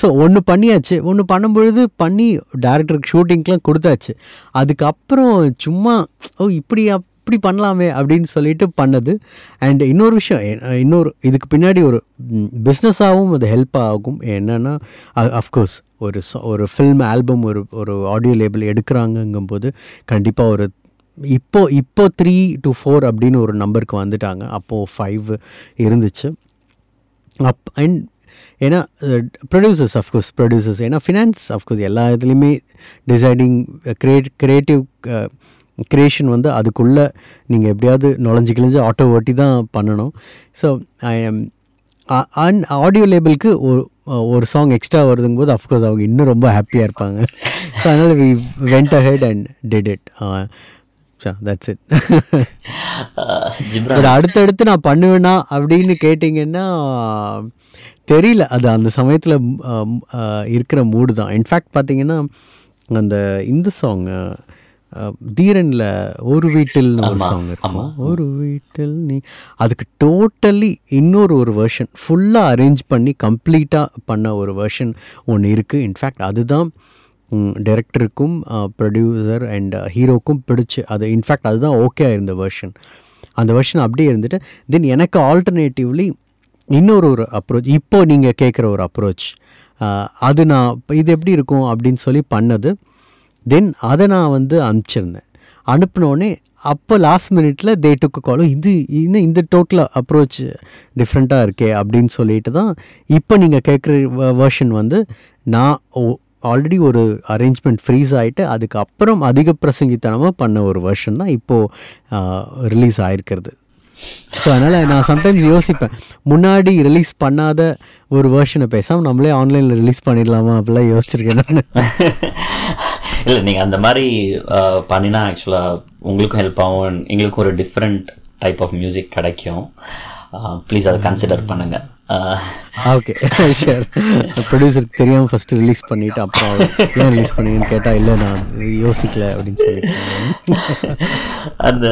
ஸோ ஒன்று பண்ணியாச்சு. ஒன்று பண்ணும்பொழுது பண்ணி டேரக்டருக்கு ஷூட்டிங்க்கெலாம் கொடுத்தாச்சு. அதுக்கப்புறம் சும்மா ஓ இப்படி இப்படி பண்ணலாமே அப்படின்னு சொல்லிட்டு பண்ணது. அண்ட் இன்னொரு விஷயம் இன்னொரு இதுக்கு பின்னாடி ஒரு பிஸ்னஸாகவும் அது ஹெல்ப் ஆகும் என்னென்னா அஃப்கோர்ஸ் ஒரு ஒரு ஃபில்ம் ஆல்பம் ஒரு ஒரு ஆடியோ லேபிள் எடுக்கிறாங்கங்கும்போது கண்டிப்பாக ஒரு இப்போ இப்போ த்ரீ டு ஃபோர் அப்படின்னு ஒரு நம்பருக்கு வந்துட்டாங்க. அப்போது ஃபைவ் இருந்துச்சு. அப் அண்ட் ஏன்னா ப்ரொடியூசர்ஸ் அஃப்கோர்ஸ் ப்ரொடியூசர்ஸ் ஏன்னா ஃபினான்ஸ் அஃப்கோர்ஸ் எல்லா இதுலேயுமே டிசைடிங் கிரியேட் க்ரியேட்டிவ் க்ரியேஷன் வந்து அதுக்குள்ளே நீங்கள் எப்படியாவது நுழைஞ்சு கிழிஞ்சு ஆட்டோ ஓட்டி தான் பண்ணணும். ஸோ அண்ட் ஆடியோ லேபிளுக்கு ஒரு ஒரு சாங் எக்ஸ்ட்ரா வருதுங்கும்போது அஃப்கோர்ஸ் அவங்க இன்னும் ரொம்ப ஹாப்பியாக இருப்பாங்க. ஸோ அதனால் we went ahead and did it that's it but அடுத்தடுத்து நான் பண்ணுவேனா அப்படின்னு கேட்டிங்கன்னா தெரியல. அது அந்த சமயத்தில் இருக்கிற மூடு தான். இன்ஃபேக்ட் பார்த்தீங்கன்னா அந்த இந்த சாங் தீரனில் ஒரு வீட்டில்னு ஒரு சாங் இருக்கும். ஒரு வீட்டில் நீ அதுக்கு டோட்டலி இன்னொரு ஒரு வெர்ஷன் ஃபுல்லாக அரேஞ்ச் பண்ணி கம்ப்ளீட்டாக பண்ண ஒரு வெர்ஷன் ஒன்று இருக்குது இன்ஃபேக்ட் அதுதான் டைரக்டருக்கும் ப்ரொடியூசர் அண்ட் ஹீரோக்கும் பிடிச்சு அது இன்ஃபேக்ட் அதுதான் ஓகே இருந்த வெர்ஷன் அந்த வெர்ஷன் அப்படியே இருந்துட்டு தென் எனக்கு ஆல்டர்னேட்டிவ்லி இன்னொரு ஒரு அப்ரோச் இப்போ நீங்கள் கேட்குற ஒரு அப்ரோச் அது நான் இது எப்படி இருக்கும் அப்படின்னு சொல்லி பண்ணது தென் அதை நான் வந்து அனுப்பிச்சிருந்தேன். அனுப்பினோடனே அப்போ லாஸ்ட் மினிட்ல தே டுக்கு காலும் இது இன்னும் இந்த டோட்டல் அப்ரோச் டிஃப்ரெண்ட்டாக இருக்கே அப்படின்னு சொல்லிட்டு தான் இப்போ நீங்கள் கேட்குற வேர்ஷன் வந்து நான் ஆல்ரெடி ஒரு அரேஞ்ச்மெண்ட் ஃப்ரீஸ் ஆகிட்டு அதுக்கப்புறம் அதிக பிரசங்கித்தனமாக பண்ண ஒரு வெர்ஷன் தான் இப்போது ரிலீஸ் ஆகிருக்கிறது ஸோ அதனால் நான் சம்டைம்ஸ் யோசிப்பேன். முன்னாடி ரிலீஸ் பண்ணாத ஒரு வேர்ஷனை பேசாமல் நம்மளே ஆன்லைனில் ரிலீஸ் பண்ணிடலாமா அப்படிலாம் யோசிச்சிருக்கேன் நான். இல்லை நீங்கள் அந்த மாதிரி பண்ணினா ஆக்சுவலாக உங்களுக்கும் ஹெல்ப் ஆகும். எங்களுக்கும் ஒரு டிஃப்ரெண்ட் டைப் ஆஃப் மியூசிக் கிடைக்கும். ப்ளீஸ் அதை கன்சிடர் பண்ணுங்கள் ஓகே ஷியர் ப்ரொடியூசருக்கு தெரியாமல் ஃபஸ்ட்டு ரிலீஸ் பண்ணிவிட்டு அப்புறம் ஏன் ரிலீஸ் பண்ணீங்கன்னு கேட்டால் இல்லை நான் யோசிக்கல அப்படின்னு சொல்லி அந்த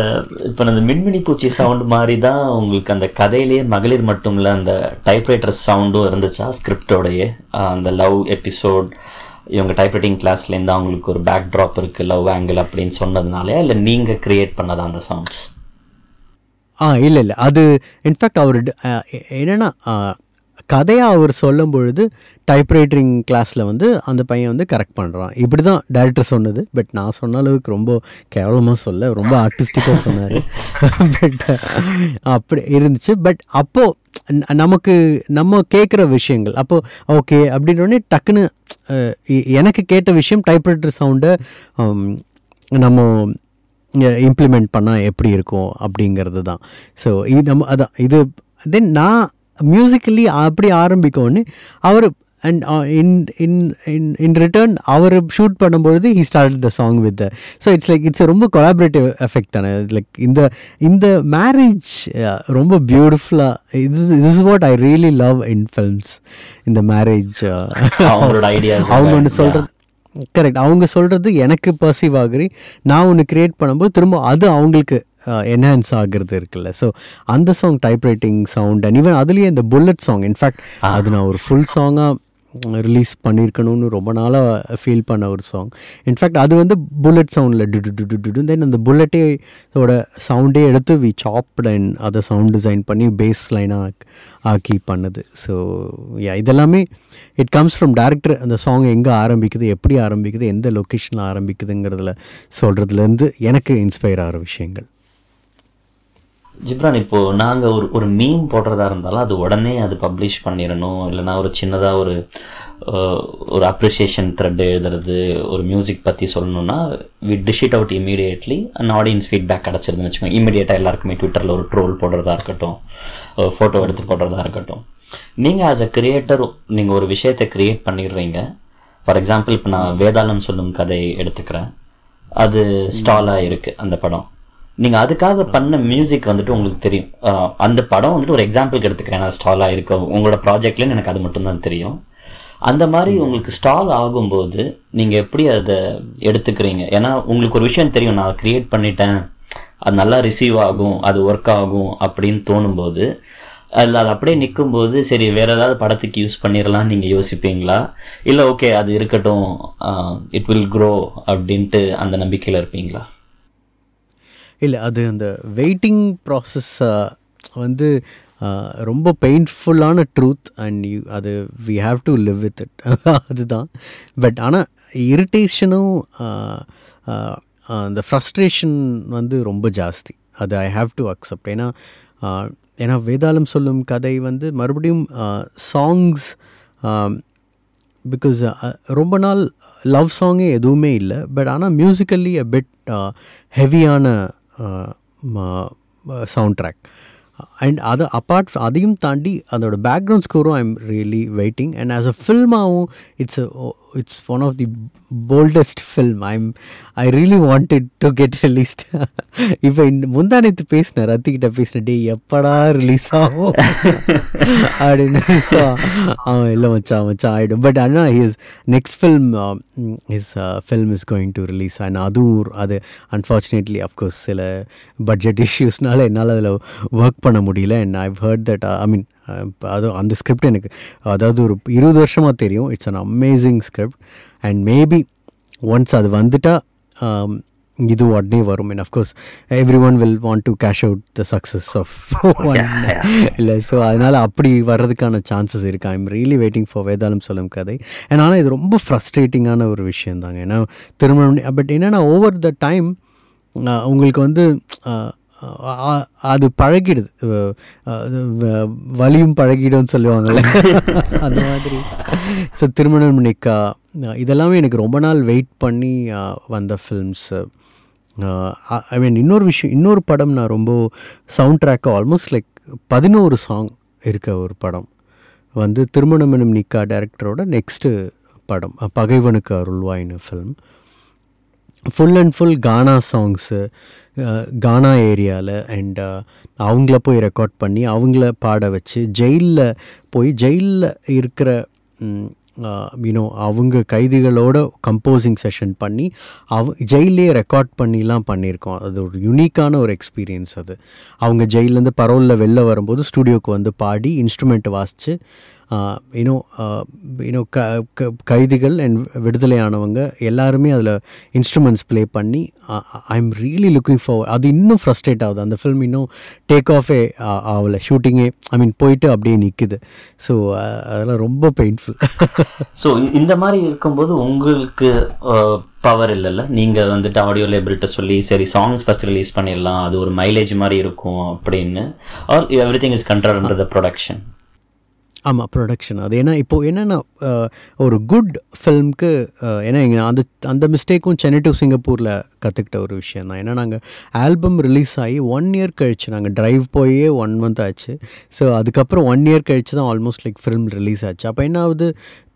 இப்போ அந்த மின்மினி பூச்சி சவுண்ட் மாதிரி தான் உங்களுக்கு அந்த கதையிலேயே மகளிர் மட்டும் இல்லை அந்த டைப்ரைட்டர் சவுண்டும் இருந்துச்சா ஸ்கிரிப்டோடையே அந்த லவ் எபிசோட் இவங்க டைப்ரைட்டிங் கிளாஸ்லேருந்து அவங்களுக்கு ஒரு பேக் ட்ராப் இருக்குது லவ் ஆங்கிள் அப்படின்னு சொன்னதுனாலே இல்லை நீங்கள் கிரியேட் பண்ணதா அந்த சவுண்ட்ஸ் ஆ இல்லை இல்லை. அது இன்ஃபேக்ட் அவர் என்னென்னா கதையாக அவர் சொல்லும் பொழுது டைப்ரைட்டிங் கிளாஸில் வந்து அந்த பையன் வந்து கரெக்ட் பண்ணுறான் இப்படி தான் டேரக்டர் சொன்னது. பட் நான் சொன்ன அளவுக்கு ரொம்ப கேவலமாக சொல்ல ரொம்ப ஆர்டிஸ்டிக்காக சொன்னார். பட் அப்படி இருந்துச்சு. பட் அப்போது நமக்கு நம்ம கேட்குற விஷயங்கள் அப்போது ஓகே அப்படின்னோடனே டக்குன்னு எனக்கு கேட்ட விஷயம் டைப்ரைட்டர் சவுண்டை நம்ம இம்ப்ளிமெண்ட் பண்ணால் எப்படி இருக்கும் அப்படிங்கிறது தான். ஸோ இது நம்ம அதான் இது தென் நான் மியூசிக்கலி அப்படி ஆரம்பிக்கோன்னு அவர் and in in in in return our shoot பண்ணும்பொழுது he start the song with so it's like it's ரொம்ப கொலாபரேட்டிவ் எஃபெக்ட் தானே. லைக் இந்த இந்த மேரேஜ் ரொம்ப பியூட்டிஃபுல்லாக இது this what I really love in films இந்த மேரேஜ் அவங்க ஒன்று சொல்கிறது கரெக்ட் அவங்க சொல்கிறது எனக்கு பர்சீவ் ஆகுறி நான் ஒன்று கிரியேட் பண்ணும்போது திரும்ப அது அவங்களுக்கு என்ஹான்ஸ் ஆகுறது இருக்குல்ல. ஸோ அந்த song typewriting sound and even அதுலேயே இந்த புல்லட் சாங் இன்ஃபேக்ட் அது நான் ஒரு ஃபுல் சாங்காக ரிலீஸ் பண்ணியிருக்கணும்னு ரொம்ப நாளாக ஃபீல் பண்ண ஒரு சாங் இன்ஃபேக்ட் அது வந்து புல்லட் சவுண்டில் டு டு டு டு தென் அந்த புல்லட்டே சவுண்டே எடுத்து வி சாப்ட் அண்ட் அதை சவுண்ட் டிசைன் பண்ணி பேஸ் லைனாக ஆக்கி பண்ணுது. ஸோ யா இதெல்லாமே இட் கம்ஸ் ஃப்ரம் டேரக்டர் அந்த சாங் எங்கே ஆரம்பிக்குது எப்படி ஆரம்பிக்குது எந்த லொக்கேஷனில் ஆரம்பிக்குதுங்கிறதுல சொல்கிறதுலேருந்து எனக்கு இன்ஸ்பயர் ஆகிற விஷயங்கள். ஜிப்ரான் இப்போது நாங்கள் ஒரு ஒரு மீம் போடுறதா இருந்தாலும் அது உடனே அது பப்ளிஷ் பண்ணிடணும் இல்லைன்னா ஒரு சின்னதாக ஒரு ஒரு அப்ரிஷியேஷன் த்ரெட் எழுதுறது ஒரு மியூசிக் பற்றி சொல்லணும்னா we dish it out immediately and audience feedback கிடச்சிருதுன்னு வச்சுக்கோங்க. இமீடியட்டாக எல்லாருக்குமே ட்விட்டரில் ஒரு ட்ரோல் போடுறதா இருக்கட்டும் ஃபோட்டோ எடுத்து போடுறதா இருக்கட்டும். நீங்கள் ஆஸ் அ கிரியேட்டர் நீங்கள் ஒரு விஷயத்தை கிரியேட் பண்ணிடுறீங்க. ஃபார் எக்ஸாம்பிள் இப்போ நான் வேதாளம் சொல்லும் கதை எடுத்துக்கிறேன். அது ஸ்டாலாக இருக்குது அந்த படம். நீங்க அதுக்காக பண்ண மியூசிக் வந்துட்டு உங்களுக்கு தெரியும். அந்த படம் வந்துட்டு ஒரு எக்ஸாம்பிளுக்கு எடுத்துக்கிறேன். நான் ஸ்டாலாக இருக்கு உங்களோட ப்ராஜெக்ட்ல எனக்கு அது மட்டும்தான் தெரியும். அந்த மாதிரி உங்களுக்கு ஸ்டால் ஆகும்போது நீங்க எப்படி அதை எடுத்துக்கிறீங்க? ஏன்னா உங்களுக்கு ஒரு விஷயம் தெரியும். நான் கிரியேட் பண்ணிட்டேன். அது நல்லா ரிசீவ் ஆகும். அது ஒர்க் ஆகும் அப்படின்னு தோணும்போது அதில் அது அப்படியே நிக்கும்போது சரி வேற ஏதாவது படத்துக்கு யூஸ் பண்ணிடலாம் நீங்க யோசிப்பீங்களா? இல்லை ஓகே அது இருக்கட்டும். இட் வில் grow அப்படின்ட்டு அந்த நம்பிக்கையில இருப்பீங்களா? இல்லை அது அந்த வெயிட்டிங் ப்ராசஸ் வந்து ரொம்ப பெயின்ஃபுல்லான ட்ரூத் அண்ட் யூ அது we have to live with it அதுதான். பட் ஆனால் இரிட்டேஷனும் அந்த ஃப்ரஸ்ட்ரேஷன் வந்து ரொம்ப ஜாஸ்தி. அது ஐ ஹாவ் டு அக்செப்ட் ஏன்னா ஏன்னா வேதாளம் சொல்லும் கதை வந்து மறுபடியும் சாங்ஸ் பிகாஸ் ரொம்ப நாள் லவ் சாங்கே எதுவுமே இல்லை. பட் ஆனால் மியூசிக்கல்லி அ பெட் ஹெவியான சவுண்ட் ட்ராக் அண்ட் அதை அப்பார்ட் அதையும் தாண்டி அதோட background ஸ்கோரும் I am really waiting and as a ஃபில்மாகவும் it's it's one of the boldest film I am I really wanted to get released இப்போ இந்த முந்தானத்து பேசினேன் ரத்திக்கிட்ட பேசின டே எப்படா ரிலீஸ் ஆகும்? அப்படின்னு ஸோ அவன் இல்லை மச்சான் மச்சான் ஆகிடும் பட் ஆனால் his next film his film is going to release and அதுவும் அது அன்ஃபார்ச்சுனேட்லி அஃப்கோர்ஸ் சில பட்ஜெட் இஷ்யூஸ்னால என்னால் அதில் ஒர்க் பண்ண முடியல and I've heard that I mean அது அந்த ஸ்கிரிப்ட் எனக்கு அதாவது ஒரு இருபது வருஷமாக தெரியும். It's an amazing script and maybe once அது வந்துட்டா um, இது உடனே வரும். And of course everyone will want to cash out the success of one இல்லை ஸோ அதனால் அப்படி வர்றதுக்கான சான்சஸ் இருக்குது ஐம் ரியலி வெயிட்டிங் ஃபார் வேதாளம் சொல்லும் கதை. அண்ட் ஆனால் இது ரொம்ப ஃப்ரஸ்ட்ரேட்டிங்கான ஒரு விஷயம் தாங்க ஏன்னா திருமணம் பட் என்னென்னா ஓவர் த டைம் உங்களுக்கு வந்து அஹ், அது பழகிடுது. வலியும் பழகிடும்னு சொல்லுவாங்கல்ல. அந்த மாதிரி. ஸோ திருமணம் நிக்கா இதெல்லாமே எனக்கு ரொம்ப நாள் வெயிட் பண்ணி வந்த ஃபில்ம்ஸு ஐ மீன் இன்னொரு விஷயம் இன்னொரு படம் நான் ரொம்ப சவுண்ட் ட்ராக்கு ஆல்மோஸ்ட் லைக் பதினோரு சாங் இருக்க ஒரு படம். வந்து திருமணம் எனும் நிக்கா டைரக்டரோட நெக்ஸ்ட்டு படம் பகைவனுக்கு அருள்வாயின்னு film full and full gaana songs gaana ஏரியாவில் அண்ட் அவங்கள போய் ரெக்கார்ட் பண்ணி அவங்கள பாட வச்சு ஜெயிலில் போய் ஜெயிலில் இருக்கிற யூனோ uh, அவங்க கைதிகளோட கம்போசிங் செஷன் பண்ணி அவ ஜெயிலே ரெக்கார்ட் பண்ணிலாம் பண்ணியிருக்கோம். அது ஒரு யூனிக்கான ஒரு எக்ஸ்பீரியன்ஸ் அது. அவங்க ஜெயிலேருந்து பரோலில் வெளில வரும்போது ஸ்டூடியோக்கு வந்து பாடி இன்ஸ்ட்ருமெண்ட் வாசித்து யூனோ யூனோ க க- கைதிகள் அண்ட் விடுதலையானவங்க எல்லாருமே அதில் இன்ஸ்ட்ருமெண்ட்ஸ் ப்ளே பண்ணி I am really looking for அது இன்னும் ஃப்ரஸ்ட்ரேட் ஆகுது. அந்த ஃபிலிம் இன்னும் டேக் ஆஃபே ஆகலை. ஷூட்டிங்கே ஐ மீன் போயிட்டு அப்படியே நிற்குது ஸோ அதெல்லாம் ரொம்ப பெயின்ஃபுல் ஸோ இந்த மாதிரி இருக்கும்போது உங்களுக்கு பவர் இல்லைல்ல? நீங்கள் வந்துட்டு ஆடியோ லேபிள்கிட்ட சொல்லி சரி சாங்ஸ் ஃபஸ்ட் ரிலீஸ் பண்ணிடலாம். அது ஒரு மைலேஜ் மாதிரி இருக்கும் அப்படின்னு. Or everything is control under the production ஆமாம் ப்ரொடக்ஷன் அது ஏன்னா இப்போது என்னென்னா ஒரு குட் ஃபில்ம்க்கு ஏன்னா எங்கள் அந்த அந்த மிஸ்டேக்கும் சென்னை டு சிங்கப்பூரில் கற்றுக்கிட்ட ஒரு விஷயம் தான். ஏன்னா நாங்கள் ஆல்பம் ரிலீஸ் ஆகி ஒன் இயர் கழிச்சு நாங்கள் ட்ரைவ் போயே ஒன் மந்த் ஆச்சு. ஸோ அதுக்கப்புறம் ஒன் இயர் கழிச்சு தான் ஆல்மோஸ்ட் லைக் ஃபிலிம் ரிலீஸ் ஆச்சு. அப்போ என்ன ஆகுது?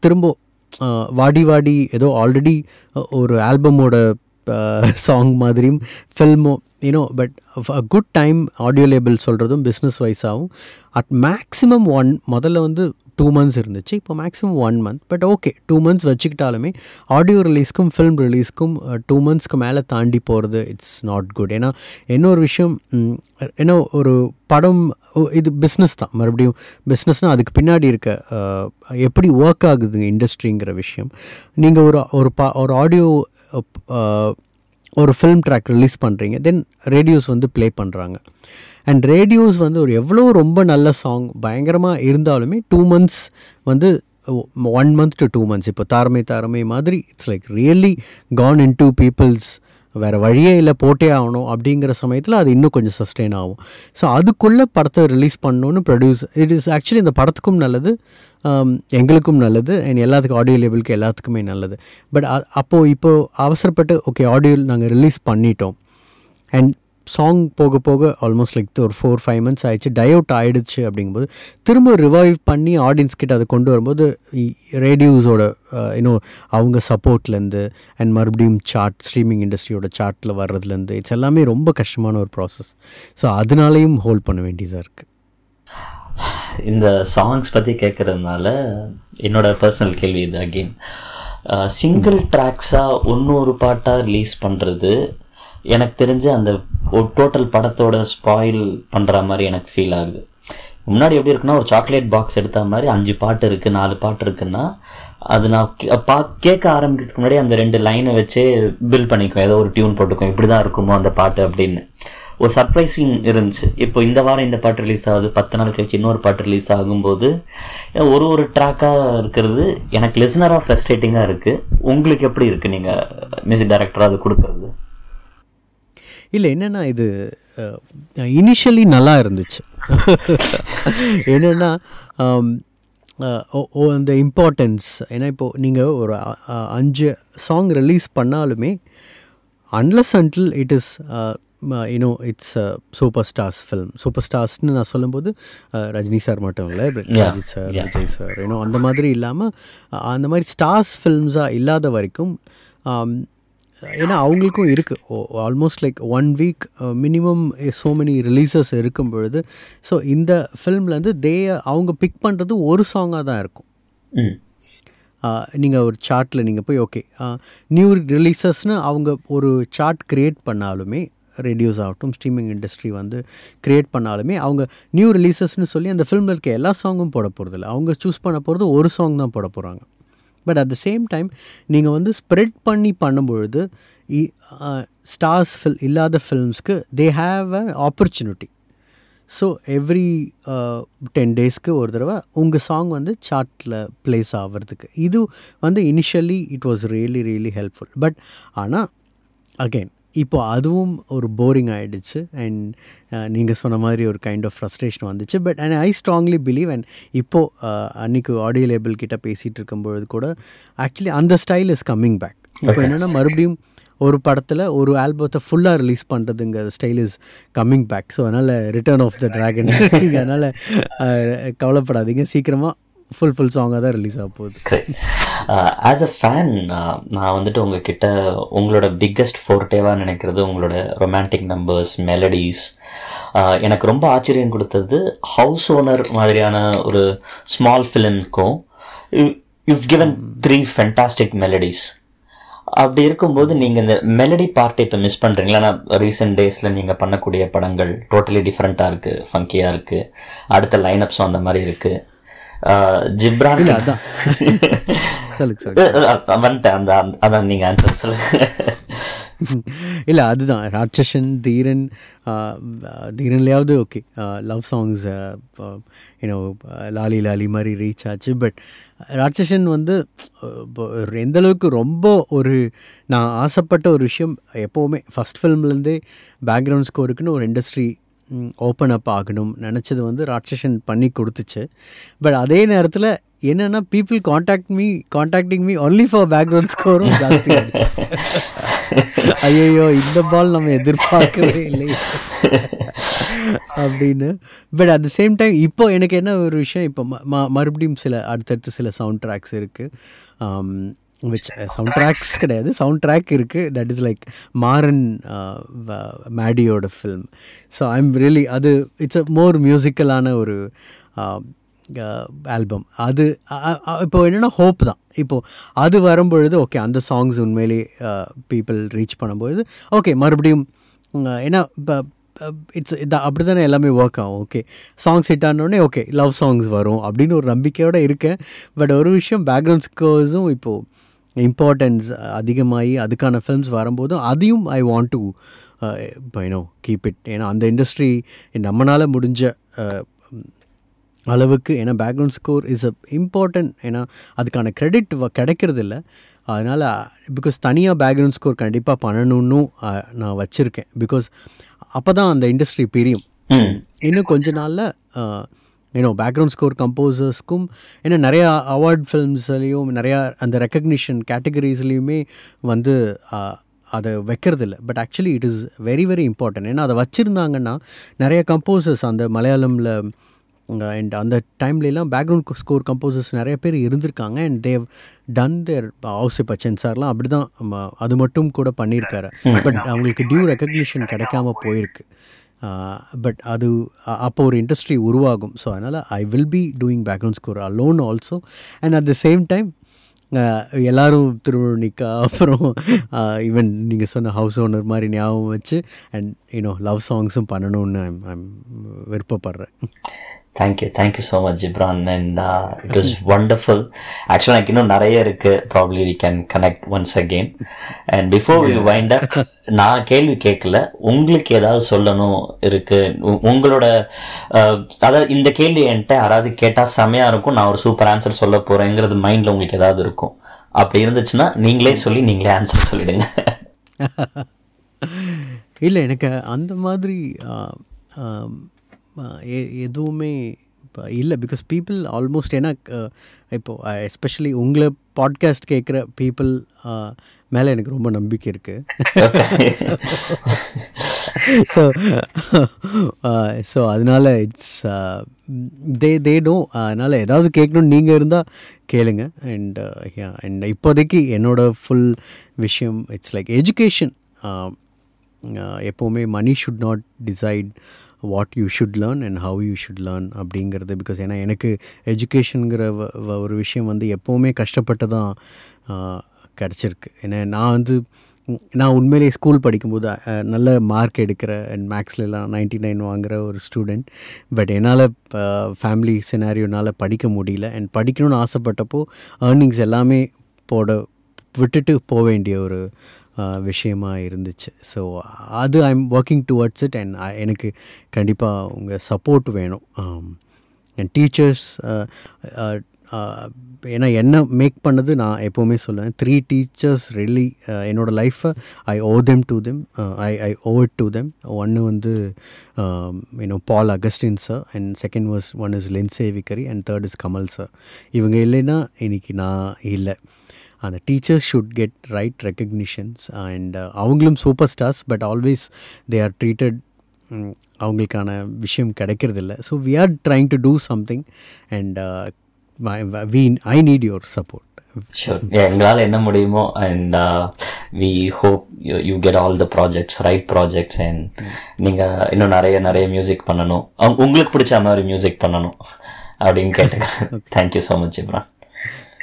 திரும்ப வாடி வாடி ஏதோ ஆல்ரெடி ஒரு ஆல்பமோட Uh, சாங் மாதிரியும் ஃபில்மோ you know but a good time audio label சொல்கிறதும் பிஸ்னஸ் வைஸாகவும் அட் மேக்ஸிமம் ஒன் முதல்ல வந்து டூ மந்த்ஸ் இருந்துச்சு இப்போ maximum one month but okay two months வச்சுக்கிட்டாலுமே audio ரிலீஸ்க்கும் ஃபில்ம் ரிலீஸ்க்கும் டூ மந்த்ஸ்க்கு மேலே தாண்டி போகிறது இட்ஸ் நாட் குட் ஏன்னா இன்னொரு விஷயம் ஏன்னா ஒரு படம் இது பிஸ்னஸ் தான். மறுபடியும் பிஸ்னஸ்னால் அதுக்கு பின்னாடி இருக்க uh, எப்படி ஒர்க் ஆகுது இண்டஸ்ட்ரிங்கிற விஷயம். நீங்கள் ஒரு ஒரு பா ஒரு ஆடியோ ஒரு ஃபிலிம் ட்ராக் ரிலீஸ் பண்ணுறீங்க தென் ரேடியோஸ் வந்து ப்ளே பண்ணுறாங்க அண்ட் ரேடியோஸ் வந்து ஒரு எவ்வளோ ரொம்ப நல்ல சாங் பயங்கரமாக இருந்தாலுமே டூ மந்த்ஸ் வந்து one month to two months இப்போ தாரமை தாரமை மாதிரி it's like really gone into peoples வேறு வழியே இல்லை போட்டே ஆகணும் அப்படிங்கிற சமயத்தில் அது இன்னும் கொஞ்சம் சஸ்டெயின் ஆகும். ஸோ அதுக்குள்ளே படத்தை ரிலீஸ் பண்ணணுன்னு ப்ரொடியூஸ் இட் இஸ் ஆக்சுவலி இந்த படத்துக்கும் நல்லது um, எங்களுக்கும் நல்லது அண்ட் எல்லாத்துக்கும் ஆடியோ லேபிளுக்கு எல்லாத்துக்குமே நல்லது. பட் அப்போது இப்போது அவசரப்பட்டு ஓகே ஆடியோ நாங்கள் ரிலீஸ் பண்ணிட்டோம். அண்ட் சாங் போக போக ஆல்மோஸ்ட் லைக் ஒரு ஃபோர் ஃபைவ் மந்த்ஸ் ஆயிடுச்சு. டயவுட் ஆயிடுச்சு அப்படிங்கும்போது திரும்ப ரிவைவ் பண்ணி ஆடியன்ஸ் கிட்ட அதை கொண்டு வரும்போது ரேடியோஸோட இன்னும் அவங்க சப்போர்ட்லேருந்து அண்ட் மறுபடியும் சார்ட் ஸ்ட்ரீமிங் இண்டஸ்ட்ரியோட சார்ட்டில் வர்றதுலேருந்து இட்ஸ் எல்லாமே ரொம்ப கஷ்டமான ஒரு ப்ராசஸ் ஸோ அதனாலையும் ஹோல்ட் பண்ண வேண்டியதாக இருக்குது இந்த சாங்ஸ் பற்றி கேட்குறதுனால என்னோட பர்சனல் கேள்வி இது அகெயின் சிங்கிள் ட்ராக்ஸாக ஒன்னொரு பாட்டாக ரிலீஸ் பண்ணுறது எனக்கு தெரிஞ்சு அந்த டோட்டல் படத்தோட ஸ்பாயில் பண்ணுற மாதிரி எனக்கு ஃபீல் ஆகுது. முன்னாடி எப்படி இருக்குன்னா ஒரு சாக்லேட் பாக்ஸ் எடுத்த மாதிரி அஞ்சு பாட்டு இருக்குது நாலு பாட்டு இருக்குன்னா அது நான் கே- பா கேட்க ஆரம்பிக்கிறதுக்கு முன்னாடி அந்த ரெண்டு லைனை வச்சே பில் பண்ணிக்குவேன். ஏதோ ஒரு டியூன் போட்டுக்குவேன். இப்படி தான் இருக்குமோ அந்த பாட்டு அப்படின்னு. ஒரு சர்ப்ரைசிங் இருந்துச்சு. இப்போ இந்த வாரம் இந்த பாட்டு ரிலீஸ் ஆகுது. பத்து நாள் கழிச்சு இன்னொரு பாட்டு ரிலீஸ் ஆகும்போது ஒரு ஒரு ட்ராக்காக இருக்கிறது. எனக்கு லிசனராக ஃப்ரெஸ்ட்ரேட்டிங்காக இருக்குது உங்களுக்கு எப்படி இருக்குது நீங்கள் மியூசிக் டைரக்டராக அது கொடுக்குறது. இல்லை என்னென்னா இது இனிஷியலி நல்லா இருந்துச்சு. என்னென்னா அந்த இம்பார்ட்டன்ஸ் ஏன்னா இப்போது நீங்கள் ஒரு அஞ்சு சாங் ரிலீஸ் பண்ணாலுமே unless until it is you know it's super stars film super ஸ்டார்ஸ்னு நான் சொல்லும்போது ரஜினி சார் மட்டும் இல்லை Ajith sir. Vijay sir you know அந்த மாதிரி இல்லாமல் அந்த மாதிரி ஸ்டார்ஸ் ஃபில்ம்ஸாக இல்லாத வரைக்கும் ஏன்னா அவங்களுக்கும் இருக்குது almost like one week minimum so many releases இருக்கும் பொழுது ஸோ இந்த ஃபில்ம்லேருந்து தே அவங்க பிக் பண்ணுறது ஒரு சாங்காக தான் இருக்கும். நீங்கள் ஒரு சார்ட்டில் நீங்கள் போய் ஓகே நியூ ரிலீசஸ்னு அவங்க ஒரு சார்ட் க்ரியேட் பண்ணாலுமே ரேடியோஸ் ஆகட்டும் ஸ்ட்ரீமிங் இண்டஸ்ட்ரி வந்து க்ரியேட் பண்ணாலுமே அவங்க நியூ ரிலீசஸ்னு சொல்லி அந்த ஃபிலிமில் இருக்க எல்லா சாங்கும் போட போகிறதில்ல அவங்க சூஸ் பண்ண போகிறது ஒரு சாங் தான் போட போகிறாங்க but at the same time நீங்கள் வந்து ஸ்ப்ரெட் பண்ணி பண்ணும்பொழுது ஸ்டார்ஸ் ஃபில் இல்லாத ஃபில்ம்ஸ்க்கு they have a opportunity so every ten டேஸ்க்கு ஒரு தடவை உங்கள் சாங் வந்து சார்ட்டில் ப்ளேஸ் ஆகிறதுக்கு இது வந்து initially it was really really helpful but ஆனால் அகெயின் இப்போ அதுவும் ஒரு போரிங் ஆகிடுச்சு அண்ட் நீங்கள் சொன்ன மாதிரி ஒரு கைண்ட் ஆஃப் ஃப்ரஸ்ட்ரேஷன் வந்துச்சு. But and I strongly believe and இப்போது அன்றைக்கி ஆடியோ லேபிள் கிட்ட பேசிகிட்டு இருக்கும்பொழுது கூட ஆக்சுவலி அந்த ஸ்டைல் இஸ் கம்மிங் பேக் இப்போ என்னென்னா மறுபடியும் ஒரு படத்தில் ஒரு ஆல்பத்தை ஃபுல்லாக ரிலீஸ் பண்ணுறதுங்க style is coming back so அதனால் ரிட்டர்ன் ஆஃப் த ட்ராகன் அதனால் கவலைப்படாதீங்க. சீக்கிரமாக ஃபுல் ஃபுல் சாங்காக தான் ரிலீஸ் ஆக போகுது. ஆஸ் அ ஃபேன் நான் வந்துட்டு உங்ககிட்ட உங்களோட பிக்கஸ்ட் ஃபோர்டேவாக நினைக்கிறது உங்களோட ரொமான்டிக் நம்பர்ஸ் மெலடிஸ் எனக்கு ரொம்ப ஆச்சரியம் கொடுத்தது ஹவுஸ் ஓனர் மாதிரியான ஒரு small ஃபிலிம்க்கும் you've given three fantastic melodies அப்படி இருக்கும்போது நீங்கள் இந்த மெலடி பார்ட்டை இப்போ மிஸ் பண்ணுறீங்களா நான் ரீசெண்ட் டேஸில் நீங்கள் பண்ணக்கூடிய படங்கள் டோட்டலி டிஃப்ரெண்ட்டாக இருக்குது ஃபங்கியாக இருக்குது அடுத்த லைனப்ஸும் அந்த மாதிரி இருக்குது ஜிப்ரான் இல்லை அதான். வந்துட்டேன். அந்த அதான் நீங்கள் ஆன்சர் சொல்லுங்க இல்லை அதுதான். Ratsasan Theeran தீரன்லையாவது okay. Love songs you know Laali Laali மாதிரி ரீச் ஆச்சு. பட் ராட்சசன் வந்து எந்த அளவுக்கு ரொம்ப ஒரு நான் ஆசைப்பட்ட ஒரு விஷயம் எப்போவுமே ஃபஸ்ட் ஃபிலிம்லேருந்தே பேக்ரவுண்ட் ஸ்கோருக்குன்னு ஒரு இண்டஸ்ட்ரி ஓப்பன் அப் ஆகணும். நினச்சது வந்து ராட்சசன் பண்ணி கொடுத்துச்சு. பட் அதே நேரத்தில் என்னென்னா people contact me contacting me only for background ஸ்கோரும் ஜாஸ்தி ஐயோ இந்த பால் நம்ம எதிர்பார்க்கவே இல்லை. அப்படின்னு. But at the same time இப்போ எனக்கு என்ன ஒரு விஷயம் இப்போ ம- ம- மறுபடியும் சில அடுத்தடுத்து சில சவுண்ட் ட்ராக்ஸ் இருக்குது விச் சவுண்ட் ட்ராக்ஸ் கிடையாது. சவுண்ட் ட்ராக் இருக்குது தட் இஸ் லைக் மாரன் மேடியோட ஃபில்ம் ஸோ ஐம் ரியலி அது it's uh, uh, a more மியூசிக்கலான ஒரு ஆல்பம் அது இப்போ என்னென்னா ஹோப் தான். இப்போது அது வரும்பொழுது ஓகே அந்த சாங்ஸ் உண்மையிலே uh, பீப்புள் ரீச் பண்ணும்பொழுது ஓகே மறுபடியும் ஏன்னா இப்போ இட்ஸ் இது அப்படி தானே எல்லாமே ஒர்க் ஆகும். ஓகே சாங்ஸ் ஹிட் ஆனோடனே ஓகே லவ் சாங்ஸ் வரும் அப்படின்னு ஒரு நம்பிக்கையோடு இருக்கேன். பட் ஒரு விஷயம் பேக்ரவுண்ட் ஸ்கோர்ஸும் இப்போது இம்பார்ட்டன்ஸ் அதிகமாகி அதுக்கான ஃபில்ம்ஸ் வரும்போதும் அதையும் I want to you know keep it ஏன்னா அந்த இண்டஸ்ட்ரி நம்மளால் முடிஞ்ச அளவுக்கு ஏன்னா background score is a important ஏன்னா அதுக்கான க்ரெடிட் கிடைக்கிறது இல்லை அதனால் பிகாஸ் தனியாக பேக்ரவுண்ட் ஸ்கோர் கண்டிப்பாக பண்ணணுன்னு நான் வச்சுருக்கேன். பிகாஸ் அப்போ தான் அந்த இண்டஸ்ட்ரி பிரியும். இன்னும் கொஞ்ச நாளில் ஏன்னோ பேக்ரவுண்ட் ஸ்கோர் கம்போசர்ஸ்க்கும் ஏன்னா நிறையா அவார்ட் ஃபில்ம்ஸ்லேயும் நிறையா அந்த ரெக்கக்னிஷன் கேட்டகரிஸ்லேயுமே வந்து அதை வைக்கிறது இல்லை but actually it is very very important ஏன்னா அதை வச்சுருந்தாங்கன்னா நிறைய கம்போசர்ஸ் அந்த மலையாளமில் அண்ட் அந்த டைம்லலாம் பேக்ரவுண்ட் ஸ்கோர் கம்போசர்ஸ் நிறைய பேர் இருந்திருக்காங்க. அண்ட் தேவ் டன் தேர் ஹவுசி பச்சன் சார்லாம் அப்படி தான் அது மட்டும் கூட பண்ணியிருக்காரு. பட் அவங்களுக்கு டியூ ரெக்கக்னிஷன் கிடைக்காம போயிருக்கு. பட் அது அப்போ ஒரு இண்டஸ்ட்ரி உருவாகும். ஸோ அதனால் I will be doing background score alone also and at the same time எல்லோரும் திருவள்ளிக்கா அப்புறம் ஈவன் நீங்கள் சொன்ன ஹவுஸ் ஓனர் மாதிரி ஞாபகம் வச்சு அண்ட் யூனோ லவ் சாங்ஸும் பண்ணணும்னு I'm I'm விருப்பப்படுறேன். Thank you thank you so much Ghibran and it was wonderful ஆக்சுவலாக எனக்கு இன்னும் நிறைய இருக்கு. Probably we can connect once again and before we wind up நான் கேள்வி கேட்கல. உங்களுக்கு ஏதாவது சொல்லணும் இருக்கு? உங்களோட அதாவது இந்த கேள்வி என்கிட்ட யாராவது கேட்டால் செமையா இருக்கும். நான் ஒரு சூப்பர் ஆன்சர் சொல்ல போறேங்கிறது மைண்ட்ல உங்களுக்கு ஏதாவது இருக்கும். அப்படி இருந்துச்சுன்னா நீங்களே சொல்லி நீங்களே ஆன்சர் சொல்லிடுங்க. இல்லை எனக்கு அந்த மாதிரி எதுவுமே இப்போ இல்லை. பிகாஸ் பீப்புள் ஆல்மோஸ்ட் ஏன்னா இப்போது எஸ்பெஷலி உங்களை பாட்காஸ்ட் கேட்குற பீப்புள் மேலே எனக்கு ரொம்ப நம்பிக்கை இருக்குது ஸோ ஸோ அதனால் இட்ஸ் தே தே டோ அதனால் ஏதாவது கேட்கணும்னு நீங்கள் இருந்தால் கேளுங்க. அண்ட் அண்ட் இப்போதைக்கு என்னோடய ஃபுல் விஷயம் இட்ஸ் லைக் எஜுகேஷன் எப்போவுமே money should not decide what you should learn and how you should learn அப்படிங்கிறது பிகாஸ் ஏன்னா எனக்கு எஜுகேஷனுங்கிற ஒரு விஷயம் வந்து எப்போவுமே கஷ்டப்பட்டு தான் கிடச்சிருக்கு. ஏன்னா நான் வந்து நான் உண்மையிலேயே ஸ்கூல் படிக்கும்போது நல்ல மார்க் எடுக்கிற அண்ட் மேக்ஸ்லலாம் நைன்டி நைன் வாங்குகிற ஒரு ஸ்டூடெண்ட் பட் என்னால் ஃபேமிலி சினாரியோனால் படிக்க முடியல. அண்ட் படிக்கணும்னு ஆசைப்பட்டப்போ ஏர்னிங்ஸ் எல்லாமே போட விட்டுட்டு போக வேண்டிய ஒரு விஷயமா இருந்துச்சு. ஸோ அது I am working towards it and எனக்கு கண்டிப்பாக உங்கள் சப்போர்ட் வேணும். அண்ட் டீச்சர்ஸ் ஏன்னா என்ன மேக் பண்ணது நான் எப்போவுமே சொல்லுவேன். த்ரீ டீச்சர்ஸ் ரியலி என்னோடய லைஃப்பை I owe them to them I I owe it to them ஒன்று வந்து you know Paul Augustine sir and second was one is லென்சே விக்கரி and third is Kamal sir இவங்க இல்லைன்னா இன்றைக்கி நான் இல்லை. அந்த teachers should get right recognitions and அவங்களும் super stars but always they are treated அவங்களுக்கான விஷயம் கிடைக்கிறதில்ல. So we are trying to do something and we I need your support sure எங்களால் என்ன முடியுமோ and we hope you get all the projects right projects and நீங்கள் இன்னும் நிறைய நிறைய மியூசிக் பண்ணணும். உங்களுக்கு பிடிச்ச மாதிரி மியூசிக் பண்ணணும். அப்படின்னு கேட்டுக்கிறேன். Thank you so much Ghibran